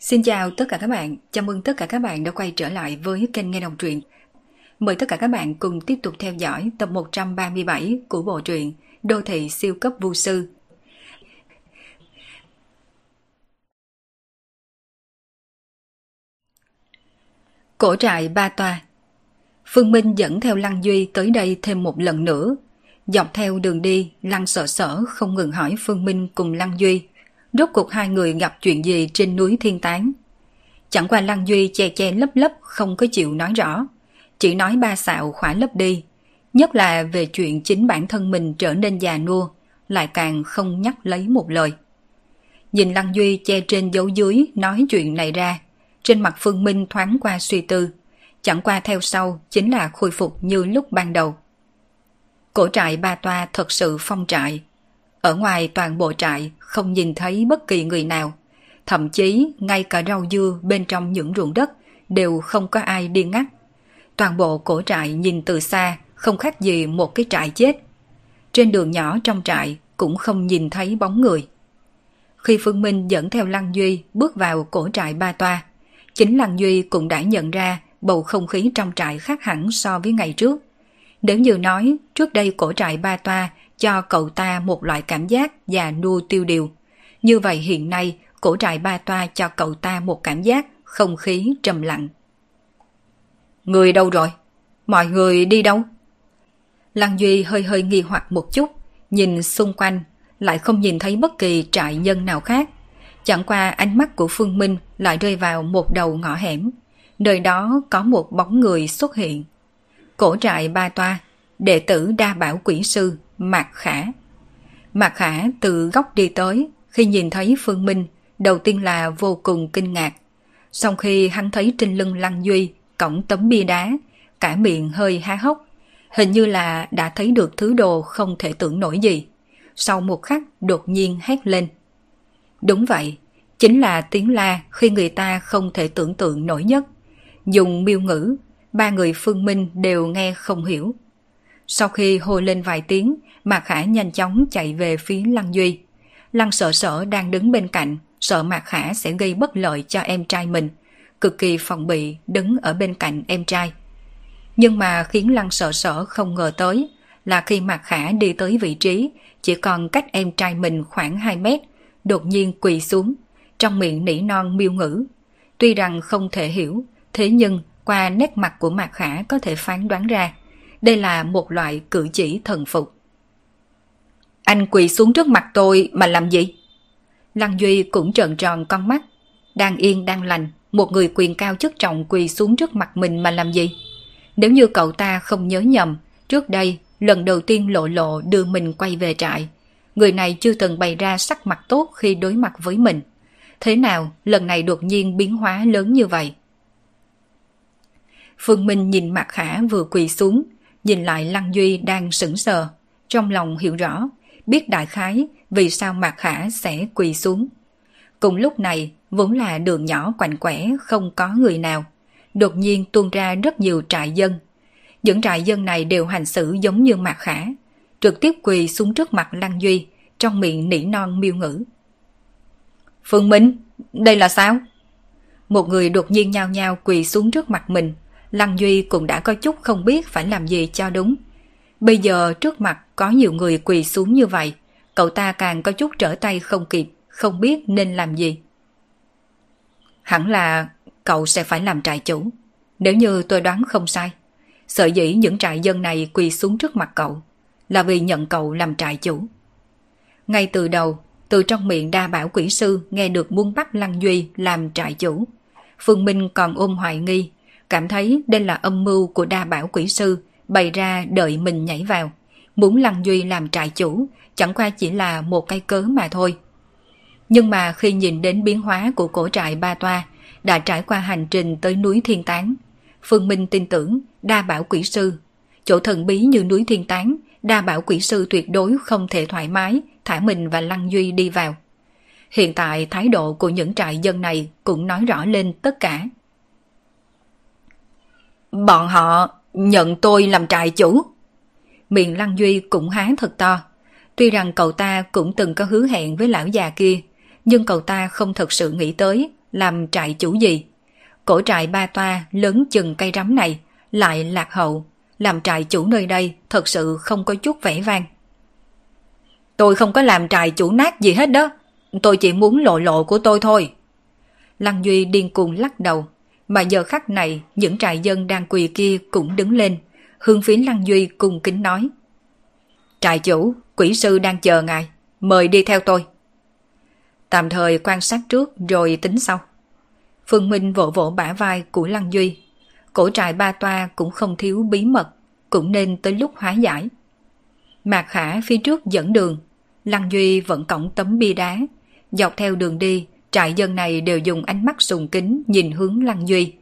Xin chào tất cả các bạn, chào mừng tất cả các bạn đã quay trở lại với kênh Nghe Đồng Truyện. Mời tất cả các bạn cùng tiếp tục theo dõi tập 137 của bộ truyện Đô thị siêu cấp vu sư. Cổ trại Ba Toa Phương Minh dẫn theo Lăng Duy tới đây thêm một lần nữa. Dọc theo đường đi, Lăng sợ sở không ngừng hỏi Phương Minh cùng Lăng Duy rốt cuộc hai người gặp chuyện gì trên núi Thiên Tán. Chẳng qua Lăng Duy che che lấp lấp không có chịu nói rõ, chỉ nói ba xạo khỏa lấp đi, nhất là về chuyện chính bản thân mình trở nên già nua, lại càng không nhắc lấy một lời. Nhìn Lăng Duy che trên dấu dưới nói chuyện này ra, trên mặt Phương Minh thoáng qua suy tư, chẳng qua theo sau chính là khôi phục như lúc ban đầu. Cổ trại ba toa thật sự phong trại, ở ngoài toàn bộ trại không nhìn thấy bất kỳ người nào. Thậm chí ngay cả rau dưa bên trong những ruộng đất đều không có ai đi ngắt. Toàn bộ cổ trại nhìn từ xa không khác gì một cái trại chết. Trên đường nhỏ trong trại cũng không nhìn thấy bóng người. Khi Phương Minh dẫn theo Lăng Duy bước vào cổ trại ba toa, chính Lăng Duy cũng đã nhận ra bầu không khí trong trại khác hẳn so với ngày trước. Nếu như nói trước đây cổ trại ba toa cho cậu ta một loại cảm giác già nua tiêu điều. Như vậy hiện nay, cổ trại ba toa cho cậu ta một cảm giác không khí trầm lặng. Người đâu rồi? Mọi người đi đâu? Lăng Duy hơi hơi nghi hoặc một chút, nhìn xung quanh, lại không nhìn thấy bất kỳ trại nhân nào khác. Chẳng qua ánh mắt của Phương Minh lại rơi vào một đầu ngõ hẻm. Nơi đó có một bóng người xuất hiện. Cổ trại ba toa, đệ tử đa bảo quỷ sư Mạc Khả. Mạc Khả từ góc đi tới, khi nhìn thấy Phương Minh, đầu tiên là vô cùng kinh ngạc. Sau khi hắn thấy trên lưng Lăng Duy, cổng tấm bia đá, cả miệng hơi há hốc, hình như là đã thấy được thứ đồ không thể tưởng nổi gì. Sau một khắc đột nhiên hét lên. Đúng vậy, chính là tiếng la khi người ta không thể tưởng tượng nổi nhất. Dùng miêu ngữ, ba người phương minh đều nghe không hiểu. Sau khi hô lên vài tiếng, Mạc Khả nhanh chóng chạy về phía Lăng Duy. Lăng sợ sợ đang đứng bên cạnh, sợ Mạc Khả sẽ gây bất lợi cho em trai mình, cực kỳ phòng bị đứng ở bên cạnh em trai. Nhưng mà khiến Lăng sợ sợ không ngờ tới là khi Mạc Khả đi tới vị trí chỉ còn cách em trai mình khoảng 2 mét, đột nhiên quỳ xuống, trong miệng nỉ non miêu ngữ. Tuy rằng không thể hiểu, thế nhưng qua nét mặt của Mạc Khả có thể phán đoán ra, đây là một loại cử chỉ thần phục. Anh quỳ xuống trước mặt tôi mà làm gì? Lăng Duy cũng trợn tròn con mắt. Đang yên đang lành, một người quyền cao chức trọng quỳ xuống trước mặt mình mà làm gì? Nếu như cậu ta không nhớ nhầm, trước đây lần đầu tiên lộ lộ đưa mình quay về trại. Người này chưa từng bày ra sắc mặt tốt khi đối mặt với mình. Thế nào lần này đột nhiên biến hóa lớn như vậy? Phương Minh nhìn mặt khả vừa quỳ xuống, nhìn lại Lăng Duy đang sững sờ. Trong lòng hiểu rõ, biết đại khái vì sao Mạc Khả sẽ quỳ xuống. Cùng lúc này, vốn là đường nhỏ quạnh quẻ không có người nào. Đột nhiên tuôn ra rất nhiều trại dân. Những trại dân này đều hành xử giống như Mạc Khả, trực tiếp quỳ xuống trước mặt Lăng Duy, trong miệng nỉ non miêu ngữ. Phương Minh, đây là sao? Một người đột nhiên nhao nhao quỳ xuống trước mặt mình, Lăng Duy cũng đã có chút không biết phải làm gì cho đúng. Bây giờ trước mặt có nhiều người quỳ xuống như vậy, cậu ta càng có chút trở tay không kịp, không biết nên làm gì. Hẳn là cậu sẽ phải làm trại chủ, nếu như tôi đoán không sai. Sợ dĩ những trại dân này quỳ xuống trước mặt cậu là vì nhận cậu làm trại chủ. Ngay từ đầu, từ trong miệng đa bảo quỷ sư nghe được muốn bắt Lăng Duy làm trại chủ. Phương Minh còn ôm hoài nghi, cảm thấy đây là âm mưu của đa bảo quỷ sư bày ra đợi mình nhảy vào. Muốn Lăng Duy làm trại chủ, chẳng qua chỉ là một cây cớ mà thôi. Nhưng mà khi nhìn đến biến hóa của cổ trại Ba Toa, đã trải qua hành trình tới núi Thiên Tán, Phương Minh tin tưởng đa bảo quỷ sư. Chỗ thần bí như núi Thiên Tán, đa bảo quỷ sư tuyệt đối không thể thoải mái thả mình và Lăng Duy đi vào. Hiện tại thái độ của những trại dân này cũng nói rõ lên tất cả. Bọn họ nhận tôi làm trại chủ. Miệng Lăng Duy cũng há thật to. Tuy rằng cậu ta cũng từng có hứa hẹn với lão già kia, nhưng cậu ta không thật sự nghĩ tới làm trại chủ gì. Cổ trại ba toa lớn chừng cây rắm này lại lạc hậu, làm trại chủ nơi đây thật sự không có chút vẻ vang. Tôi không có làm trại chủ nát gì hết đó, tôi chỉ muốn lộ lộ của tôi thôi. Lăng Duy điên cuồng lắc đầu, mà giờ khắc này những trại dân đang quỳ kia cũng đứng lên, hướng phía Lăng Duy cùng kính nói. Trại chủ, quỷ sư đang chờ ngài, mời đi theo tôi. Tạm thời quan sát trước rồi tính sau. Phương Minh vỗ vỗ bả vai của Lăng Duy. Cổ trại ba toa cũng không thiếu bí mật, cũng nên tới lúc hóa giải. Mạc Khả phía trước dẫn đường, Lăng Duy vẫn cổng tấm bia đá. Dọc theo đường đi, trại dân này đều dùng ánh mắt sùng kính nhìn hướng Lăng Duy.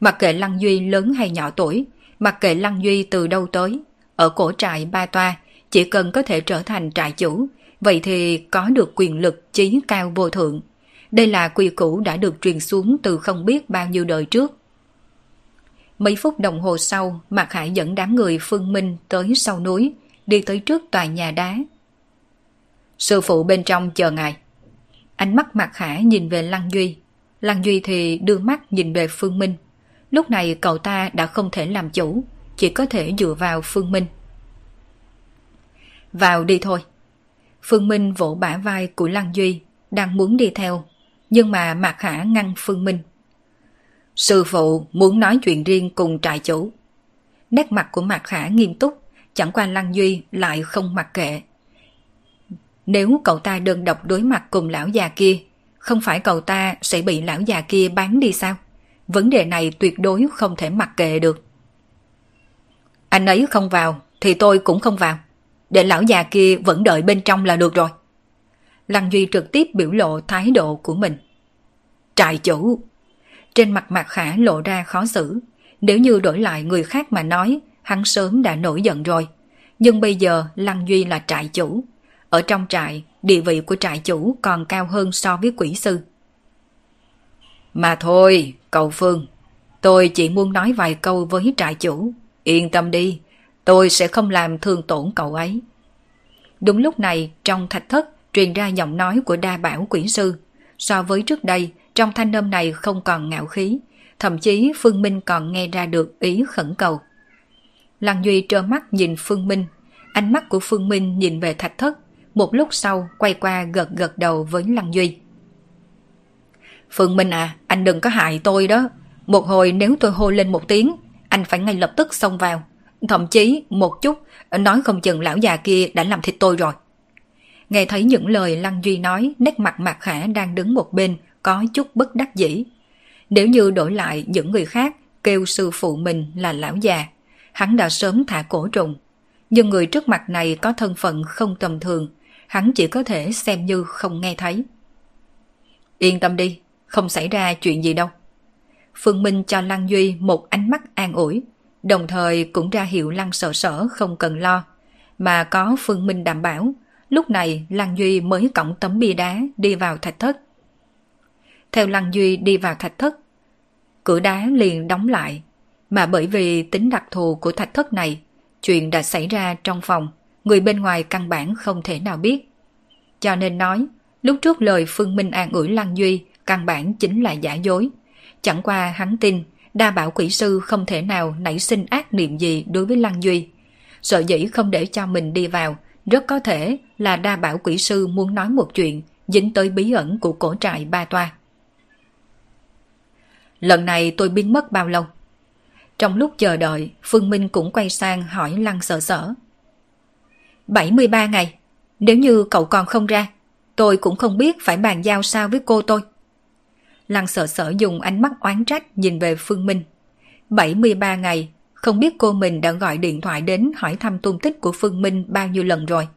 Mặc kệ Lăng Duy lớn hay nhỏ tuổi, mặc kệ Lăng Duy từ đâu tới, ở cổ trại ba toa, chỉ cần có thể trở thành trại chủ, vậy thì có được quyền lực chí cao vô thượng. Đây là quy củ đã được truyền xuống từ không biết bao nhiêu đời trước. Mấy phút đồng hồ sau, Mạc Hải dẫn đám người Phương Minh tới sau núi, đi tới trước tòa nhà đá. Sư phụ bên trong chờ ngài. Ánh mắt Mạc Khả nhìn về Lăng Duy. Lăng Duy thì đưa mắt nhìn về Phương Minh. Lúc này cậu ta đã không thể làm chủ, chỉ có thể dựa vào Phương Minh. Vào đi thôi. Phương Minh vỗ bả vai của Lăng Duy, đang muốn đi theo, nhưng mà Mạc Khả ngăn Phương Minh. Sư phụ muốn nói chuyện riêng cùng trại chủ. Nét mặt của Mạc Khả nghiêm túc, chẳng qua Lăng Duy lại không mặc kệ. Nếu cậu ta đơn độc đối mặt cùng lão già kia, không phải cậu ta sẽ bị lão già kia bán đi sao? Vấn đề này tuyệt đối không thể mặc kệ được. Anh ấy không vào, thì tôi cũng không vào. Để lão già kia vẫn đợi bên trong là được rồi. Lăng Duy trực tiếp biểu lộ thái độ của mình. Trại chủ! Trên mặt mặt khả lộ ra khó xử. Nếu như đổi lại người khác mà nói, hắn sớm đã nổi giận rồi. Nhưng bây giờ Lăng Duy là trại chủ. Ở trong trại, địa vị của trại chủ còn cao hơn so với quỷ sư. Mà thôi, cậu Phương, tôi chỉ muốn nói vài câu với trại chủ. Yên tâm đi, tôi sẽ không làm thương tổn cậu ấy. Đúng lúc này, trong thạch thất truyền ra giọng nói của đa bảo quỷ sư. So với trước đây, trong thanh âm này không còn ngạo khí, thậm chí Phương Minh còn nghe ra được ý khẩn cầu. Lăng Duy trơ mắt nhìn Phương Minh, ánh mắt của Phương Minh nhìn về thạch thất, một lúc sau quay qua gật gật đầu với Lăng Duy. Phương Minh à, anh đừng có hại tôi đó. Một hồi nếu tôi hô lên một tiếng, anh phải ngay lập tức xông vào. Thậm chí một chút, nói không chừng lão già kia đã làm thịt tôi rồi. Nghe thấy những lời Lăng Duy nói, nét mặt Mạc Khả đang đứng một bên, có chút bất đắc dĩ. Nếu như đổi lại những người khác kêu sư phụ mình là lão già, hắn đã sớm thả cổ trùng. Nhưng người trước mặt này có thân phận không tầm thường, hắn chỉ có thể xem như không nghe thấy. Yên tâm đi, không xảy ra chuyện gì đâu. Phương Minh cho Lăng Duy một ánh mắt an ủi, đồng thời cũng ra hiệu Lăng sợ sở không cần lo, mà có Phương Minh đảm bảo, lúc này Lăng Duy mới cõng tấm bia đá đi vào thạch thất. Theo Lăng Duy đi vào thạch thất, cửa đá liền đóng lại, mà bởi vì tính đặc thù của thạch thất này, chuyện đã xảy ra trong phòng, người bên ngoài căn bản không thể nào biết. Cho nên nói, lúc trước lời Phương Minh an ủi Lăng Duy căn bản chính là giả dối. Chẳng qua hắn tin, đa bảo quỷ sư không thể nào nảy sinh ác niệm gì đối với Lăng Duy. Sợ dĩ không để cho mình đi vào, rất có thể là đa bảo quỷ sư muốn nói một chuyện dính tới bí ẩn của cổ trại ba toa. Lần này tôi biến mất bao lâu? Trong lúc chờ đợi, Phương Minh cũng quay sang hỏi Lăng sợ sở. 73 ngày. Nếu như cậu còn không ra, tôi cũng không biết phải bàn giao sao với cô tôi. Lăng sợ sở dùng ánh mắt oán trách nhìn về Phương Minh. 73 ngày, không biết cô mình đã gọi điện thoại đến hỏi thăm tung tích của Phương Minh bao nhiêu lần rồi.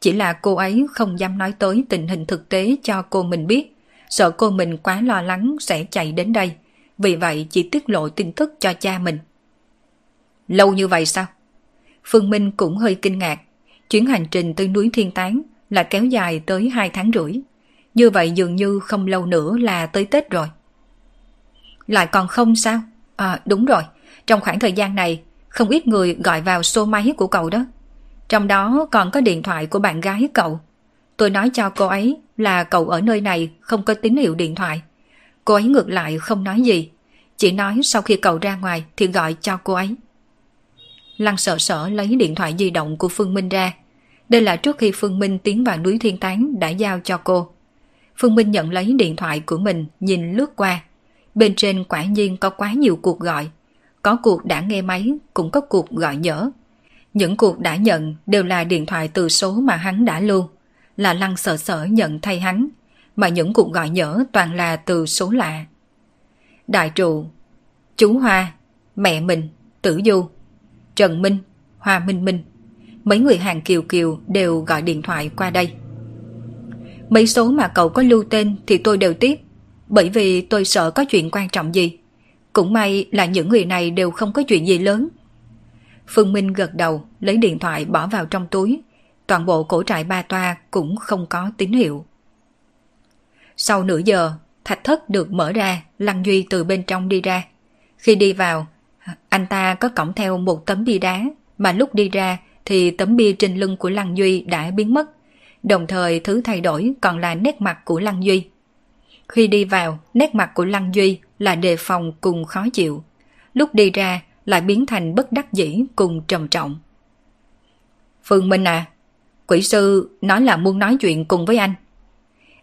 Chỉ là cô ấy không dám nói tới tình hình thực tế cho cô mình biết, sợ cô mình quá lo lắng sẽ chạy đến đây, vì vậy chỉ tiết lộ tin tức cho cha mình. Lâu như vậy sao? Phương Minh cũng hơi kinh ngạc, chuyến hành trình tới núi Thiên Tán là kéo dài tới 2 tháng rưỡi. Như vậy dường như không lâu nữa là tới Tết rồi. Lại còn không sao? À đúng rồi, trong khoảng thời gian này không ít người gọi vào số máy của cậu đó. Trong đó còn có điện thoại của bạn gái cậu. Tôi nói cho cô ấy là cậu ở nơi này không có tín hiệu điện thoại. Cô ấy ngược lại không nói gì, chỉ nói sau khi cậu ra ngoài thì gọi cho cô ấy. Lăng sợ sợ lấy điện thoại di động của Phương Minh ra. Đây là trước khi Phương Minh tiến vào núi Thiên Tán đã giao cho cô. Phương Minh nhận lấy điện thoại của mình nhìn lướt qua. Bên trên quả nhiên có quá nhiều cuộc gọi. Có cuộc đã nghe máy, cũng có cuộc gọi nhỡ. Những cuộc đã nhận đều là điện thoại từ số mà hắn đã lưu. Là lăng sợ sợ nhận thay hắn. Mà những cuộc gọi nhỡ toàn là từ số lạ. Đại trụ, chú Hoa, mẹ mình, Tử Du, Trần Minh, Hoa Minh Minh. Mấy người hàng kiều kiều đều gọi điện thoại qua đây. Mấy số mà cậu có lưu tên thì tôi đều tiếp, bởi vì tôi sợ có chuyện quan trọng gì. Cũng may là những người này đều không có chuyện gì lớn. Phương Minh gật đầu, lấy điện thoại bỏ vào trong túi. Toàn bộ cổ trại ba toa cũng không có tín hiệu. Sau nửa giờ, thạch thất được mở ra, Lăng Duy từ bên trong đi ra. Khi đi vào, anh ta có cõng theo một tấm bia đá, mà lúc đi ra thì tấm bia trên lưng của Lăng Duy đã biến mất. Đồng thời thứ thay đổi còn là nét mặt của Lăng Duy. Khi đi vào, nét mặt của Lăng Duy là đề phòng cùng khó chịu. Lúc đi ra lại biến thành bất đắc dĩ cùng trầm trọng. Phương Minh à, quỷ sư nói là muốn nói chuyện cùng với anh.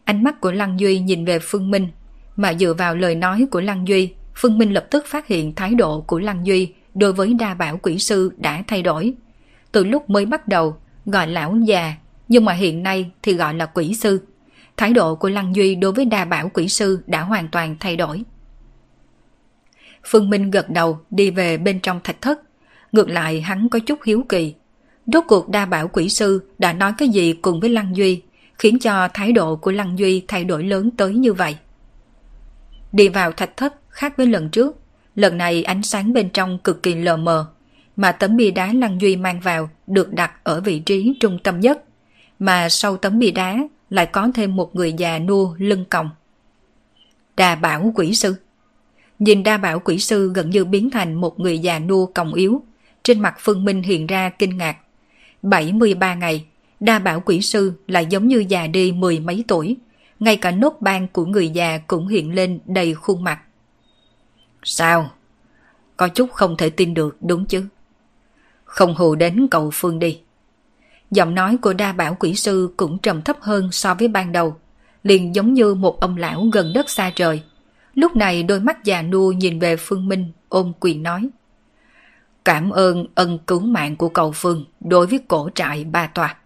Ánh mắt của Lăng Duy nhìn về Phương Minh, mà dựa vào lời nói của Lăng Duy, Phương Minh lập tức phát hiện thái độ của Lăng Duy đối với đa bảo quỷ sư đã thay đổi. Từ lúc mới bắt đầu, gọi lão già, nhưng mà hiện nay thì gọi là quỷ sư. Thái độ của Lăng Duy đối với đa bảo quỷ sư đã hoàn toàn thay đổi. Phương Minh gật đầu đi về bên trong thạch thất. Ngược lại hắn có chút hiếu kỳ. Rốt cuộc đa bảo quỷ sư đã nói cái gì cùng với Lăng Duy, khiến cho thái độ của Lăng Duy thay đổi lớn tới như vậy. Đi vào thạch thất khác với lần trước, lần này ánh sáng bên trong cực kỳ lờ mờ, mà tấm bia đá Lăng Duy mang vào được đặt ở vị trí trung tâm nhất, mà sau tấm bia đá lại có thêm một người già nua lưng còng. Đà bảo quỷ sư Nhìn đa bảo quỷ sư gần như biến thành một người già nua còng yếu, trên mặt Phương Minh hiện ra kinh ngạc. 73 ngày, đa bảo quỷ sư lại giống như già đi mười mấy tuổi, ngay cả nốt ban của người già cũng hiện lên đầy khuôn mặt. Sao? Có chút không thể tin được đúng chứ? Không hù đến cậu Phương đi. Giọng nói của đa bảo quỷ sư cũng trầm thấp hơn so với ban đầu, liền giống như một ông lão gần đất xa trời. Lúc này đôi mắt già nua nhìn về Phương Minh ôm quyền nói. Cảm ơn ân cứu mạng của cậu Phương đối với cổ trại ba tòa.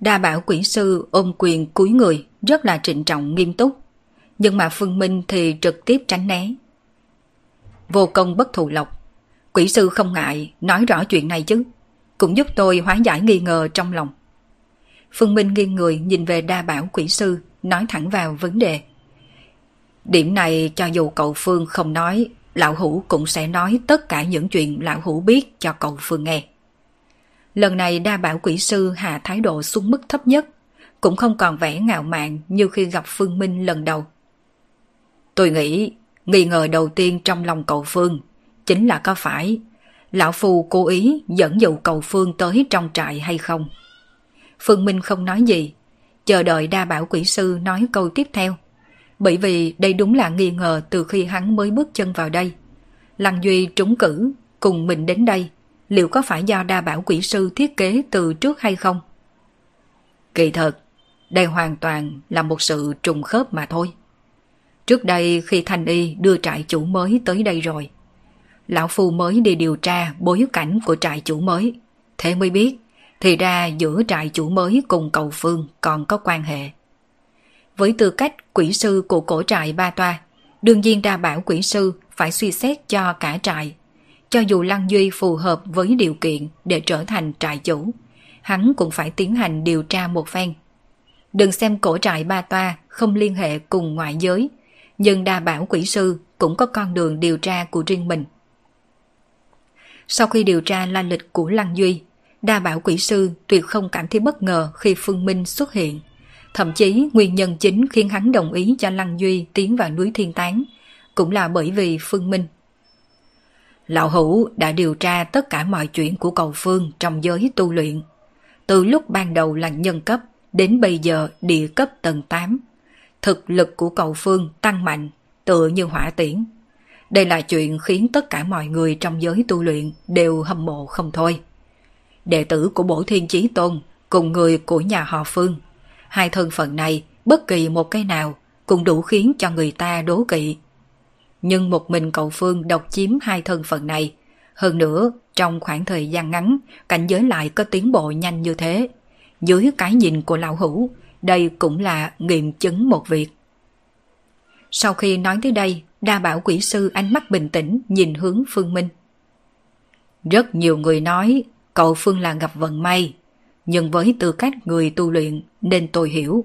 Đa bảo quỷ sư ôm quyền cúi người rất là trịnh trọng nghiêm túc. Nhưng mà Phương Minh thì trực tiếp tránh né. Vô công bất thù lộc. Quỷ sư không ngại nói rõ chuyện này chứ. Cũng giúp tôi hóa giải nghi ngờ trong lòng. Phương Minh nghiêng người nhìn về đa bảo quỷ sư nói thẳng vào vấn đề. Điểm này cho dù cậu Phương không nói, Lão Hữu cũng sẽ nói tất cả những chuyện Lão Hữu biết cho cậu Phương nghe. Lần này đa bảo quỷ sư hạ thái độ xuống mức thấp nhất, cũng không còn vẻ ngạo mạn như khi gặp Phương Minh lần đầu. Tôi nghĩ, nghi ngờ đầu tiên trong lòng cậu Phương chính là có phải Lão Phu cố ý dẫn dụ cậu Phương tới trong trại hay không. Phương Minh không nói gì, chờ đợi đa bảo quỷ sư nói câu tiếp theo. Bởi vì đây đúng là nghi ngờ từ khi hắn mới bước chân vào đây. Lăng Duy trúng cử, cùng mình đến đây, liệu có phải do đa bảo quỷ sư thiết kế từ trước hay không? Kỳ thật, đây hoàn toàn là một sự trùng khớp mà thôi. Trước đây khi Thanh Y đưa trại chủ mới tới đây rồi, Lão Phu mới đi điều tra bối cảnh của trại chủ mới. Thế mới biết, thì ra giữa trại chủ mới cùng cầu phương còn có quan hệ. Với tư cách quỷ sư của cổ trại Ba Toa, đương nhiên đa bảo quỷ sư phải suy xét cho cả trại. Cho dù Lăng Duy phù hợp với điều kiện để trở thành trại chủ, hắn cũng phải tiến hành điều tra một phen. Đừng xem cổ trại Ba Toa không liên hệ cùng ngoại giới, nhưng đa bảo quỷ sư cũng có con đường điều tra của riêng mình. Sau khi điều tra la lịch của Lăng Duy, đa bảo quỷ sư tuyệt không cảm thấy bất ngờ khi Phương Minh xuất hiện. Thậm chí nguyên nhân chính khiến hắn đồng ý cho Lăng Duy tiến vào núi Thiên Tán cũng là bởi vì Phương Minh. Lão Hữu đã điều tra tất cả mọi chuyện của cầu Phương trong giới tu luyện. Từ lúc ban đầu là nhân cấp đến bây giờ địa cấp tầng 8 thực lực của cầu phương tăng mạnh, tựa như hỏa tiễn. Đây là chuyện khiến tất cả mọi người trong giới tu luyện đều hâm mộ không thôi. Đệ tử của Bổ Thiên Chí Tôn cùng người của nhà họ Phương. Hai thân phận này, bất kỳ một cái nào cũng đủ khiến cho người ta đố kỵ. Nhưng một mình cậu Phương độc chiếm hai thân phận này. Hơn nữa, trong khoảng thời gian ngắn, cảnh giới lại có tiến bộ nhanh như thế. Dưới cái nhìn của lão hữu, đây cũng là nghiệm chứng một việc. Sau khi nói tới đây, đa bảo quỷ sư ánh mắt bình tĩnh nhìn hướng Phương Minh. Rất nhiều người nói cậu Phương là gặp vận may, nhưng với tư cách người tu luyện nên tôi hiểu.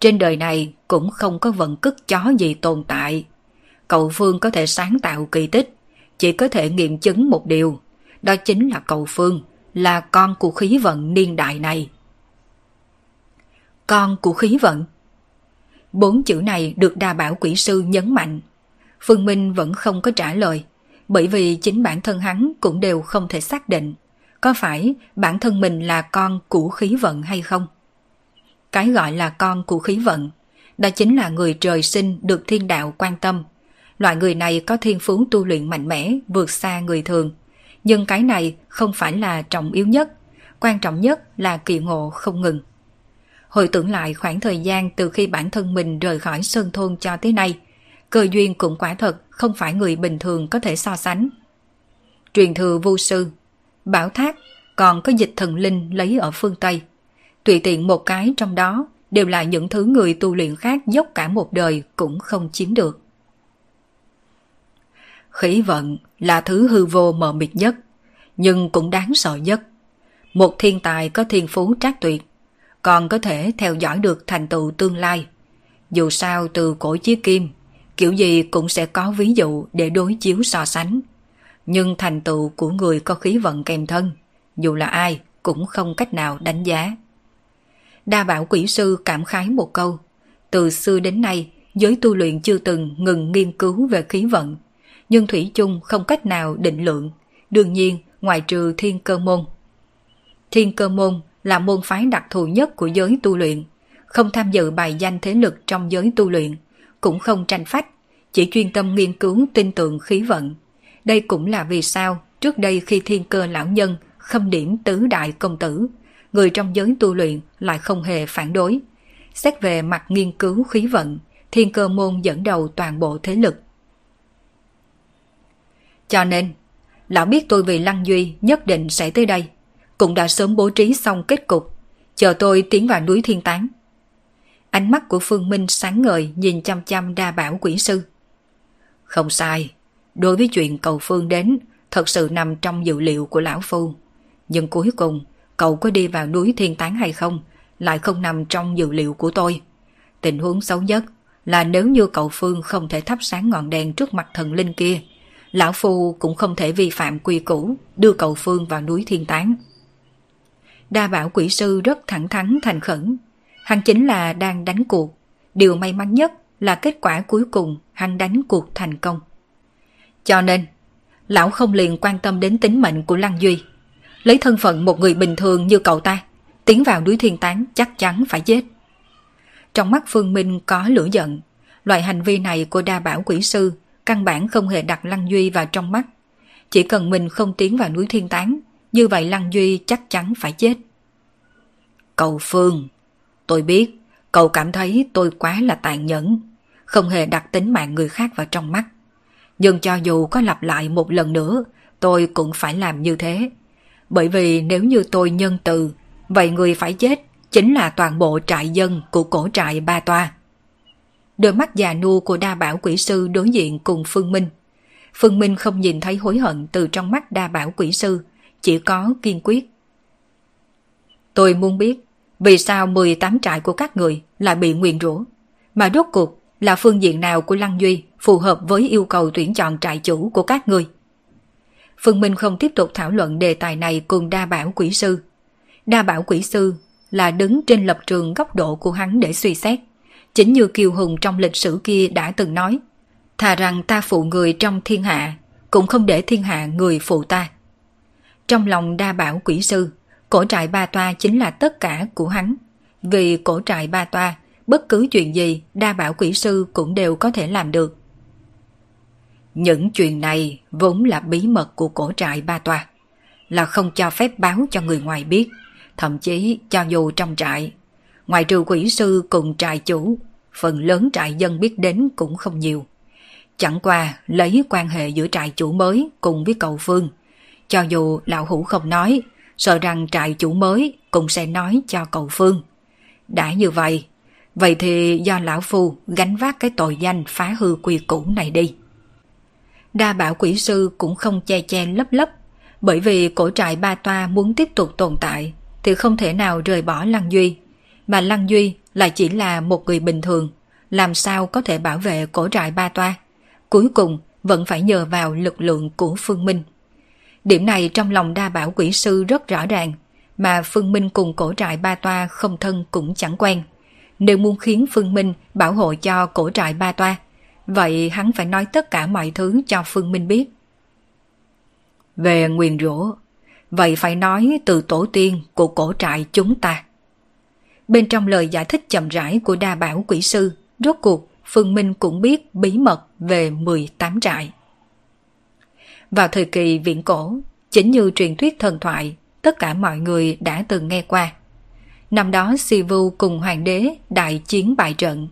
Trên đời này cũng không có vận cức chó gì tồn tại. Cậu Phương có thể sáng tạo kỳ tích, chỉ có thể nghiệm chứng một điều, đó chính là cậu Phương, là con của khí vận niên đại này. Con của khí vận Bốn chữ này được đa bảo quỷ sư nhấn mạnh. Phương Minh vẫn không có trả lời, bởi vì chính bản thân hắn cũng đều không thể xác định có phải bản thân mình là con của khí vận hay không. Cái gọi là con của khí vận, đó chính là người trời sinh được thiên đạo quan tâm. Loại người này có thiên phú tu luyện mạnh mẽ, vượt xa người thường. Nhưng cái này không phải là trọng yếu nhất, quan trọng nhất là kỳ ngộ không ngừng. Hồi tưởng lại khoảng thời gian từ khi bản thân mình rời khỏi sơn thôn cho tới nay, cơ duyên cũng quả thật không phải người bình thường có thể so sánh. Truyền thừa vô sư, bảo thác, còn có dịch thần linh lấy ở phương Tây. Tùy tiện một cái trong đó đều là những thứ người tu luyện khác dốc cả một đời cũng không chiếm được. khỉ vận là thứ hư vô mờ mịt nhất, nhưng cũng đáng sợ nhất. Một thiên tài có thiên phú trác tuyệt, còn có thể theo dõi được thành tựu tương lai. Dù sao từ cổ chí kim, kiểu gì cũng sẽ có ví dụ để đối chiếu so sánh. Nhưng thành tựu của người có khí vận kèm thân, dù là ai cũng không cách nào đánh giá. Đa bảo quỷ sư cảm khái một câu, từ xưa đến nay giới tu luyện chưa từng ngừng nghiên cứu về khí vận, nhưng Thủy chung không cách nào định lượng, đương nhiên ngoại trừ thiên cơ môn. Thiên cơ môn là môn phái đặc thù nhất của giới tu luyện, không tham dự bài danh thế lực trong giới tu luyện, cũng không tranh phách, chỉ chuyên tâm nghiên cứu tin tưởng khí vận. Đây cũng là vì sao trước đây khi thiên cơ lão nhân khâm điểm tứ đại công tử, người trong giới tu luyện lại không hề phản đối. Xét về mặt nghiên cứu khí vận, thiên cơ môn dẫn đầu toàn bộ thế lực. Cho nên, lão biết tôi vì Lăng Duy nhất định sẽ tới đây, cũng đã sớm bố trí xong kết cục, chờ tôi tiến vào núi thiên tán. Ánh mắt của Phương Minh sáng ngời nhìn chăm chăm đa bảo quỷ sư. Không sai, đối với chuyện cầu Phương đến, thật sự nằm trong dự liệu của lão phu. Nhưng cuối cùng, cậu có đi vào núi thiên tán hay không, lại không nằm trong dự liệu của tôi. Tình huống xấu nhất là nếu như cậu Phương không thể thắp sáng ngọn đèn trước mặt thần linh kia, lão phu cũng không thể vi phạm quy củ đưa cậu Phương vào núi thiên tán. Đa bảo quỷ sư rất thẳng thắn thành khẩn. Hắn chính là đang đánh cuộc. Điều may mắn nhất là kết quả cuối cùng hắn đánh cuộc thành công. Cho nên, lão không liền quan tâm đến tính mệnh của Lăng Duy. Lấy thân phận một người bình thường như cậu ta, tiến vào núi thiên tán chắc chắn phải chết. Trong mắt Phương Minh có lửa giận. Loại hành vi này của đa bảo quỷ sư căn bản không hề đặt Lăng Duy vào trong mắt. Chỉ cần mình không tiến vào núi thiên tán, như vậy Lăng Duy chắc chắn phải chết. Cầu Phương, tôi biết, cậu cảm thấy tôi quá là tàn nhẫn, không hề đặt tính mạng người khác vào trong mắt. Nhưng cho dù có lặp lại một lần nữa, tôi cũng phải làm như thế. Bởi vì nếu như tôi nhân từ, vậy người phải chết chính là toàn bộ trại dân của cổ trại Ba Toa. Đôi mắt già nua của đa bảo quỷ sư đối diện cùng Phương Minh. Phương Minh không nhìn thấy hối hận từ trong mắt đa bảo quỷ sư, chỉ có kiên quyết. Tôi muốn biết vì sao 18 trại của các người lại bị nguyền rủa, mà rốt cuộc là phương diện nào của Lăng Duy phù hợp với yêu cầu tuyển chọn trại chủ của các người. Phương Minh không tiếp tục thảo luận đề tài này cùng đa bảo quỷ sư. Đa bảo quỷ sư là đứng trên lập trường góc độ của hắn để suy xét. Chính như Kiều Hùng trong lịch sử kia đã từng nói, thà rằng ta phụ người trong thiên hạ, cũng không để thiên hạ người phụ ta. Trong lòng đa bảo quỷ sư, cổ trại ba toa chính là tất cả của hắn. Vì cổ trại ba toa bất cứ chuyện gì đa bảo quỷ sư cũng đều có thể làm được. Những chuyện này vốn là bí mật của cổ trại ba tòa, là không cho phép báo cho người ngoài biết, thậm chí cho dù trong trại. Ngoài trừ quỷ sư cùng trại chủ, phần lớn trại dân biết đến cũng không nhiều. Chẳng qua lấy quan hệ giữa trại chủ mới cùng với cầu phương. Cho dù lão hủ không nói, sợ rằng trại chủ mới cũng sẽ nói cho cầu phương. Đã như vậy, vậy thì do lão phu gánh vác cái tội danh phá hư quy củ này đi. Đa bảo quỷ sư cũng không che che lấp lấp, bởi vì cổ trại ba toa muốn tiếp tục tồn tại thì không thể nào rời bỏ Lăng Duy. Mà Lăng Duy lại chỉ là một người bình thường, làm sao có thể bảo vệ cổ trại ba toa. Cuối cùng vẫn phải nhờ vào lực lượng của Phương Minh. Điểm này trong lòng đa bảo quỷ sư rất rõ ràng, mà Phương Minh cùng cổ trại ba toa không thân cũng chẳng quen. Nếu muốn khiến Phương Minh bảo hộ cho cổ trại ba toa, vậy hắn phải nói tất cả mọi thứ cho Phương Minh biết. Về nguyền rủa, vậy phải nói từ tổ tiên của cổ trại chúng ta. Bên trong lời giải thích chậm rãi của đa bảo quỷ sư, rốt cuộc Phương Minh cũng biết bí mật về 18 trại. Vào thời kỳ viễn cổ, chính như truyền thuyết thần thoại, tất cả mọi người đã từng nghe qua. Năm đó Sivu cùng hoàng đế đại chiến bại trận.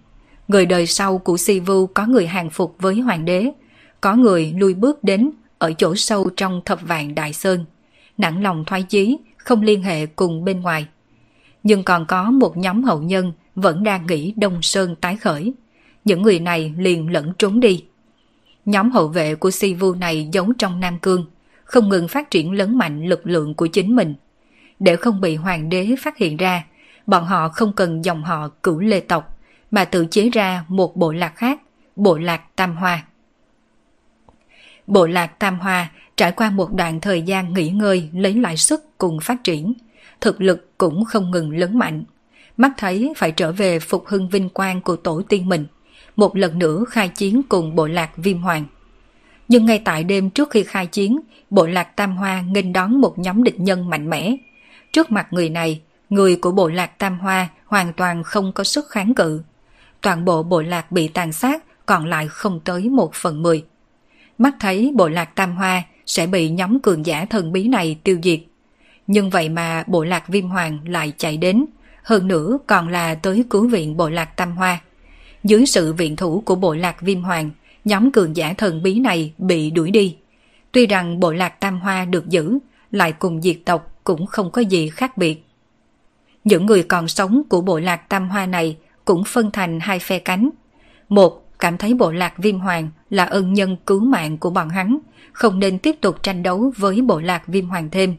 Người đời sau của Sivu có người hàng phục với hoàng đế, có người lui bước đến ở chỗ sâu trong thập vạn đại sơn, nặng lòng thoái chí, không liên hệ cùng bên ngoài. Nhưng còn có một nhóm hậu nhân vẫn đang nghĩ Đông Sơn tái khởi. Những người này liền lẫn trốn đi. Nhóm hậu vệ của Sivu này giấu trong Nam Cương, không ngừng phát triển lớn mạnh lực lượng của chính mình. Để không bị hoàng đế phát hiện ra, bọn họ không cần dòng họ cửu lê tộc, mà tự chế ra một bộ lạc khác, bộ lạc Tam Hoa. Bộ lạc Tam Hoa trải qua một đoạn thời gian nghỉ ngơi lấy lại sức cùng phát triển, thực lực cũng không ngừng lớn mạnh. Mắt thấy phải trở về phục hưng vinh quang của tổ tiên mình, một lần nữa khai chiến cùng bộ lạc Viêm Hoàng. Nhưng ngay tại đêm trước khi khai chiến, bộ lạc Tam Hoa nghênh đón một nhóm địch nhân mạnh mẽ. Trước mặt người này, người của bộ lạc Tam Hoa hoàn toàn không có sức kháng cự. Toàn bộ bộ lạc bị tàn sát, còn lại không tới một phần mười. Mắt thấy bộ lạc Tam Hoa sẽ bị nhóm cường giả thần bí này tiêu diệt. Nhưng vậy mà bộ lạc Viêm Hoàng lại chạy đến, hơn nữa còn là tới cứu viện bộ lạc Tam Hoa. Dưới sự viện thủ của bộ lạc Viêm Hoàng, nhóm cường giả thần bí này bị đuổi đi. Tuy rằng bộ lạc Tam Hoa được giữ, lại cùng diệt tộc cũng không có gì khác biệt. Những người còn sống của bộ lạc Tam Hoa này cũng phân thành hai phe cánh. Một cảm thấy bộ lạc Viêm Hoàng là ân nhân cứu mạng của bọn hắn, không nên tiếp tục tranh đấu với bộ lạc Viêm Hoàng thêm.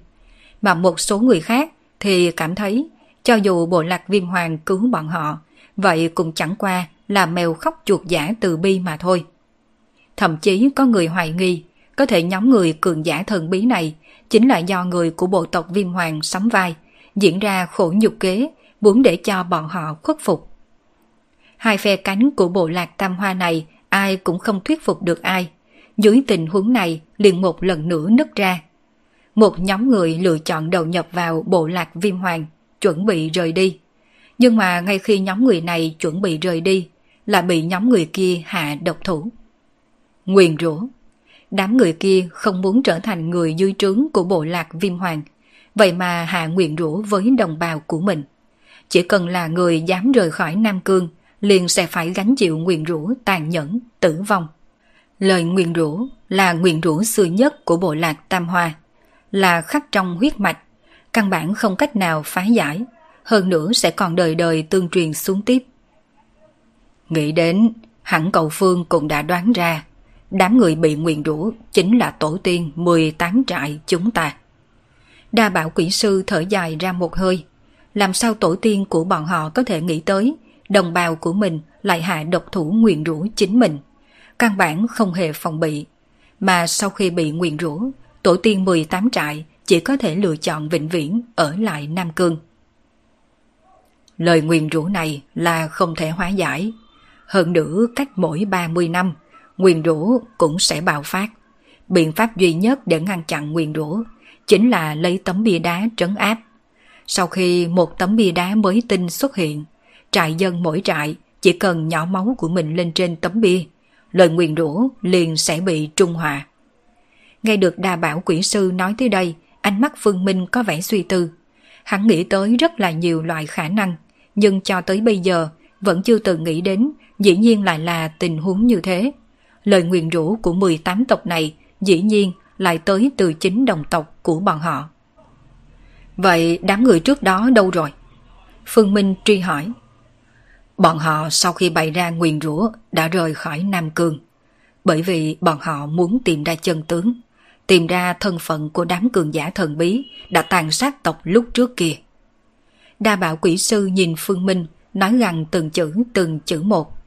Mà một số người khác thì cảm thấy cho dù bộ lạc Viêm Hoàng cứu bọn họ, vậy cũng chẳng qua là mèo khóc chuột giả từ bi mà thôi. Thậm chí có người hoài nghi, có thể nhóm người cường giả thần bí này chính là do người của bộ tộc Viêm Hoàng sắm vai, diễn ra khổ nhục kế, muốn để cho bọn họ khuất phục. Hai phe cánh của bộ lạc tam hoa này ai cũng không thuyết phục được ai. Dưới tình huống này liền một lần nữa nứt ra. Một nhóm người lựa chọn đầu nhập vào bộ lạc viêm hoàng, chuẩn bị rời đi. Nhưng mà ngay khi nhóm người này chuẩn bị rời đi, là bị nhóm người kia hạ độc thủ. Nguyền rủa Đám người kia không muốn trở thành người dư trướng của bộ lạc viêm hoàng, vậy mà hạ nguyện rủa với đồng bào của mình. Chỉ cần là người dám rời khỏi Nam Cương, liền sẽ phải gánh chịu nguyện rủa tàn nhẫn, tử vong. Lời nguyện rủa là nguyện rủa xưa nhất của bộ lạc Tam Hoa, là khắc trong huyết mạch, căn bản không cách nào phá giải, hơn nữa sẽ còn đời đời tương truyền xuống tiếp. Nghĩ đến, hẳn cầu Phương cũng đã đoán ra, đám người bị nguyền rủa chính là tổ tiên 18 trại chúng ta. Đa bảo quỷ sư thở dài ra một hơi, làm sao tổ tiên của bọn họ có thể nghĩ tới đồng bào của mình lại hạ độc thủ nguyền rủa chính mình. Căn bản không hề phòng bị. Mà sau khi bị nguyền rủa, tổ tiên 18 trại chỉ có thể lựa chọn vĩnh viễn ở lại Nam Cương. Lời nguyền rủa này là không thể hóa giải. Hơn nữa cách mỗi 30 năm, nguyền rủa cũng sẽ bạo phát. Biện pháp duy nhất để ngăn chặn nguyền rủa chính là lấy tấm bia đá trấn áp. Sau khi một tấm bia đá mới tinh xuất hiện, trại dân mỗi trại chỉ cần nhỏ máu của mình lên trên tấm bia, lời nguyền rủa liền sẽ bị trung hòa. Nghe được đa bảo quỷ sư nói tới đây, ánh mắt Phương Minh có vẻ suy tư. Hắn nghĩ tới rất là nhiều loại khả năng, nhưng cho tới bây giờ vẫn chưa từng nghĩ đến dĩ nhiên lại là tình huống như thế. Lời nguyện rũ của 18 tộc này dĩ nhiên lại tới từ chính đồng tộc của bọn họ. Vậy đám người trước đó đâu rồi? Phương Minh truy hỏi. Bọn họ sau khi bày ra nguyền rủa đã rời khỏi Nam Cương. Bởi vì bọn họ muốn tìm ra chân tướng, tìm ra thân phận của đám cường giả thần bí đã tàn sát tộc lúc trước kia. Đa bảo quỷ sư nhìn Phương Minh nói gần từng chữ từng chữ một.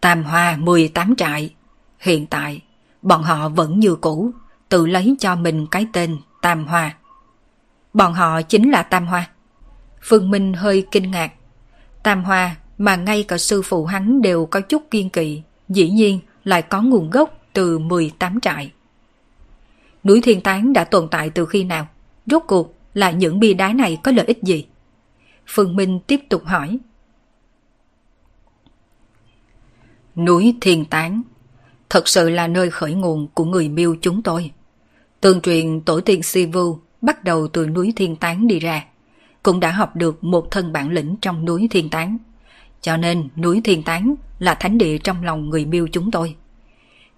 Tam Hoa 18 trại. Hiện tại, bọn họ vẫn như cũ, tự lấy cho mình cái tên Tam Hoa. Bọn họ chính là Tam Hoa. Phương Minh hơi kinh ngạc. Tam Hoa mà ngay cả sư phụ hắn đều có chút kiên kỵ, dĩ nhiên lại có nguồn gốc từ 18 trại. Núi Thiên Tán đã tồn tại từ khi nào? Rốt cuộc là những bi đá này có lợi ích gì? Phương Minh tiếp tục hỏi. Núi Thiên Tán thật sự là nơi khởi nguồn của người miêu chúng tôi. Tương truyền tổ tiên Sivu bắt đầu từ núi Thiên Tán đi ra, cũng đã học được một thân bản lĩnh trong núi Thiên Tán. Cho nên núi Thiên Tán là thánh địa trong lòng người miêu chúng tôi.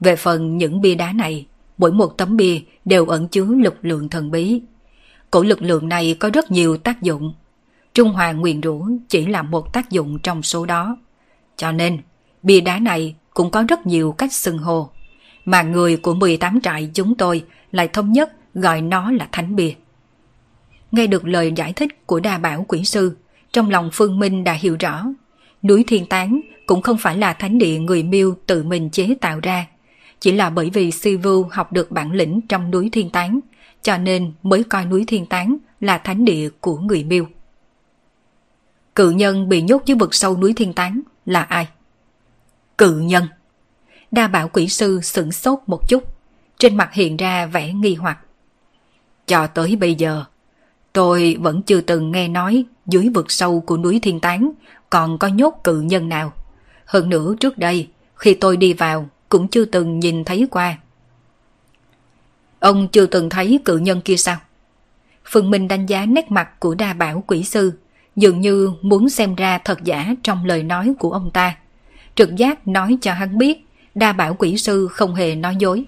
Về phần những bia đá này, mỗi một tấm bia đều ẩn chứa lực lượng thần bí. Cổ lực lượng này có rất nhiều tác dụng. Trung Hoa nguyền rủa chỉ là một tác dụng trong số đó. Cho nên, bia đá này cũng có rất nhiều cách xưng hô. Mà người của 18 trại chúng tôi lại thống nhất gọi nó là thánh bia. Nghe được lời giải thích của đa bảo quỷ sư, trong lòng Phương Minh đã hiểu rõ. Núi Thiên Tán cũng không phải là thánh địa người miêu tự mình chế tạo ra. Chỉ là bởi vì si vu học được bản lĩnh trong núi Thiên Tán, cho nên mới coi núi Thiên Tán là thánh địa của người miêu. Cự nhân bị nhốt dưới vực sâu núi Thiên Tán là ai? Cự nhân. Đa bảo quỷ sư sửng sốt một chút, trên mặt hiện ra vẻ nghi hoặc. Cho tới bây giờ, tôi vẫn chưa từng nghe nói dưới vực sâu của núi Thiên Tán còn có nhốt cự nhân nào. Hơn nữa trước đây, khi tôi đi vào cũng chưa từng nhìn thấy qua. Ông chưa từng thấy cự nhân kia sao? Phương Minh đánh giá nét mặt của đa bảo quỷ sư, dường như muốn xem ra thật giả trong lời nói của ông ta. Trực giác nói cho hắn biết, đa bảo quỷ sư không hề nói dối.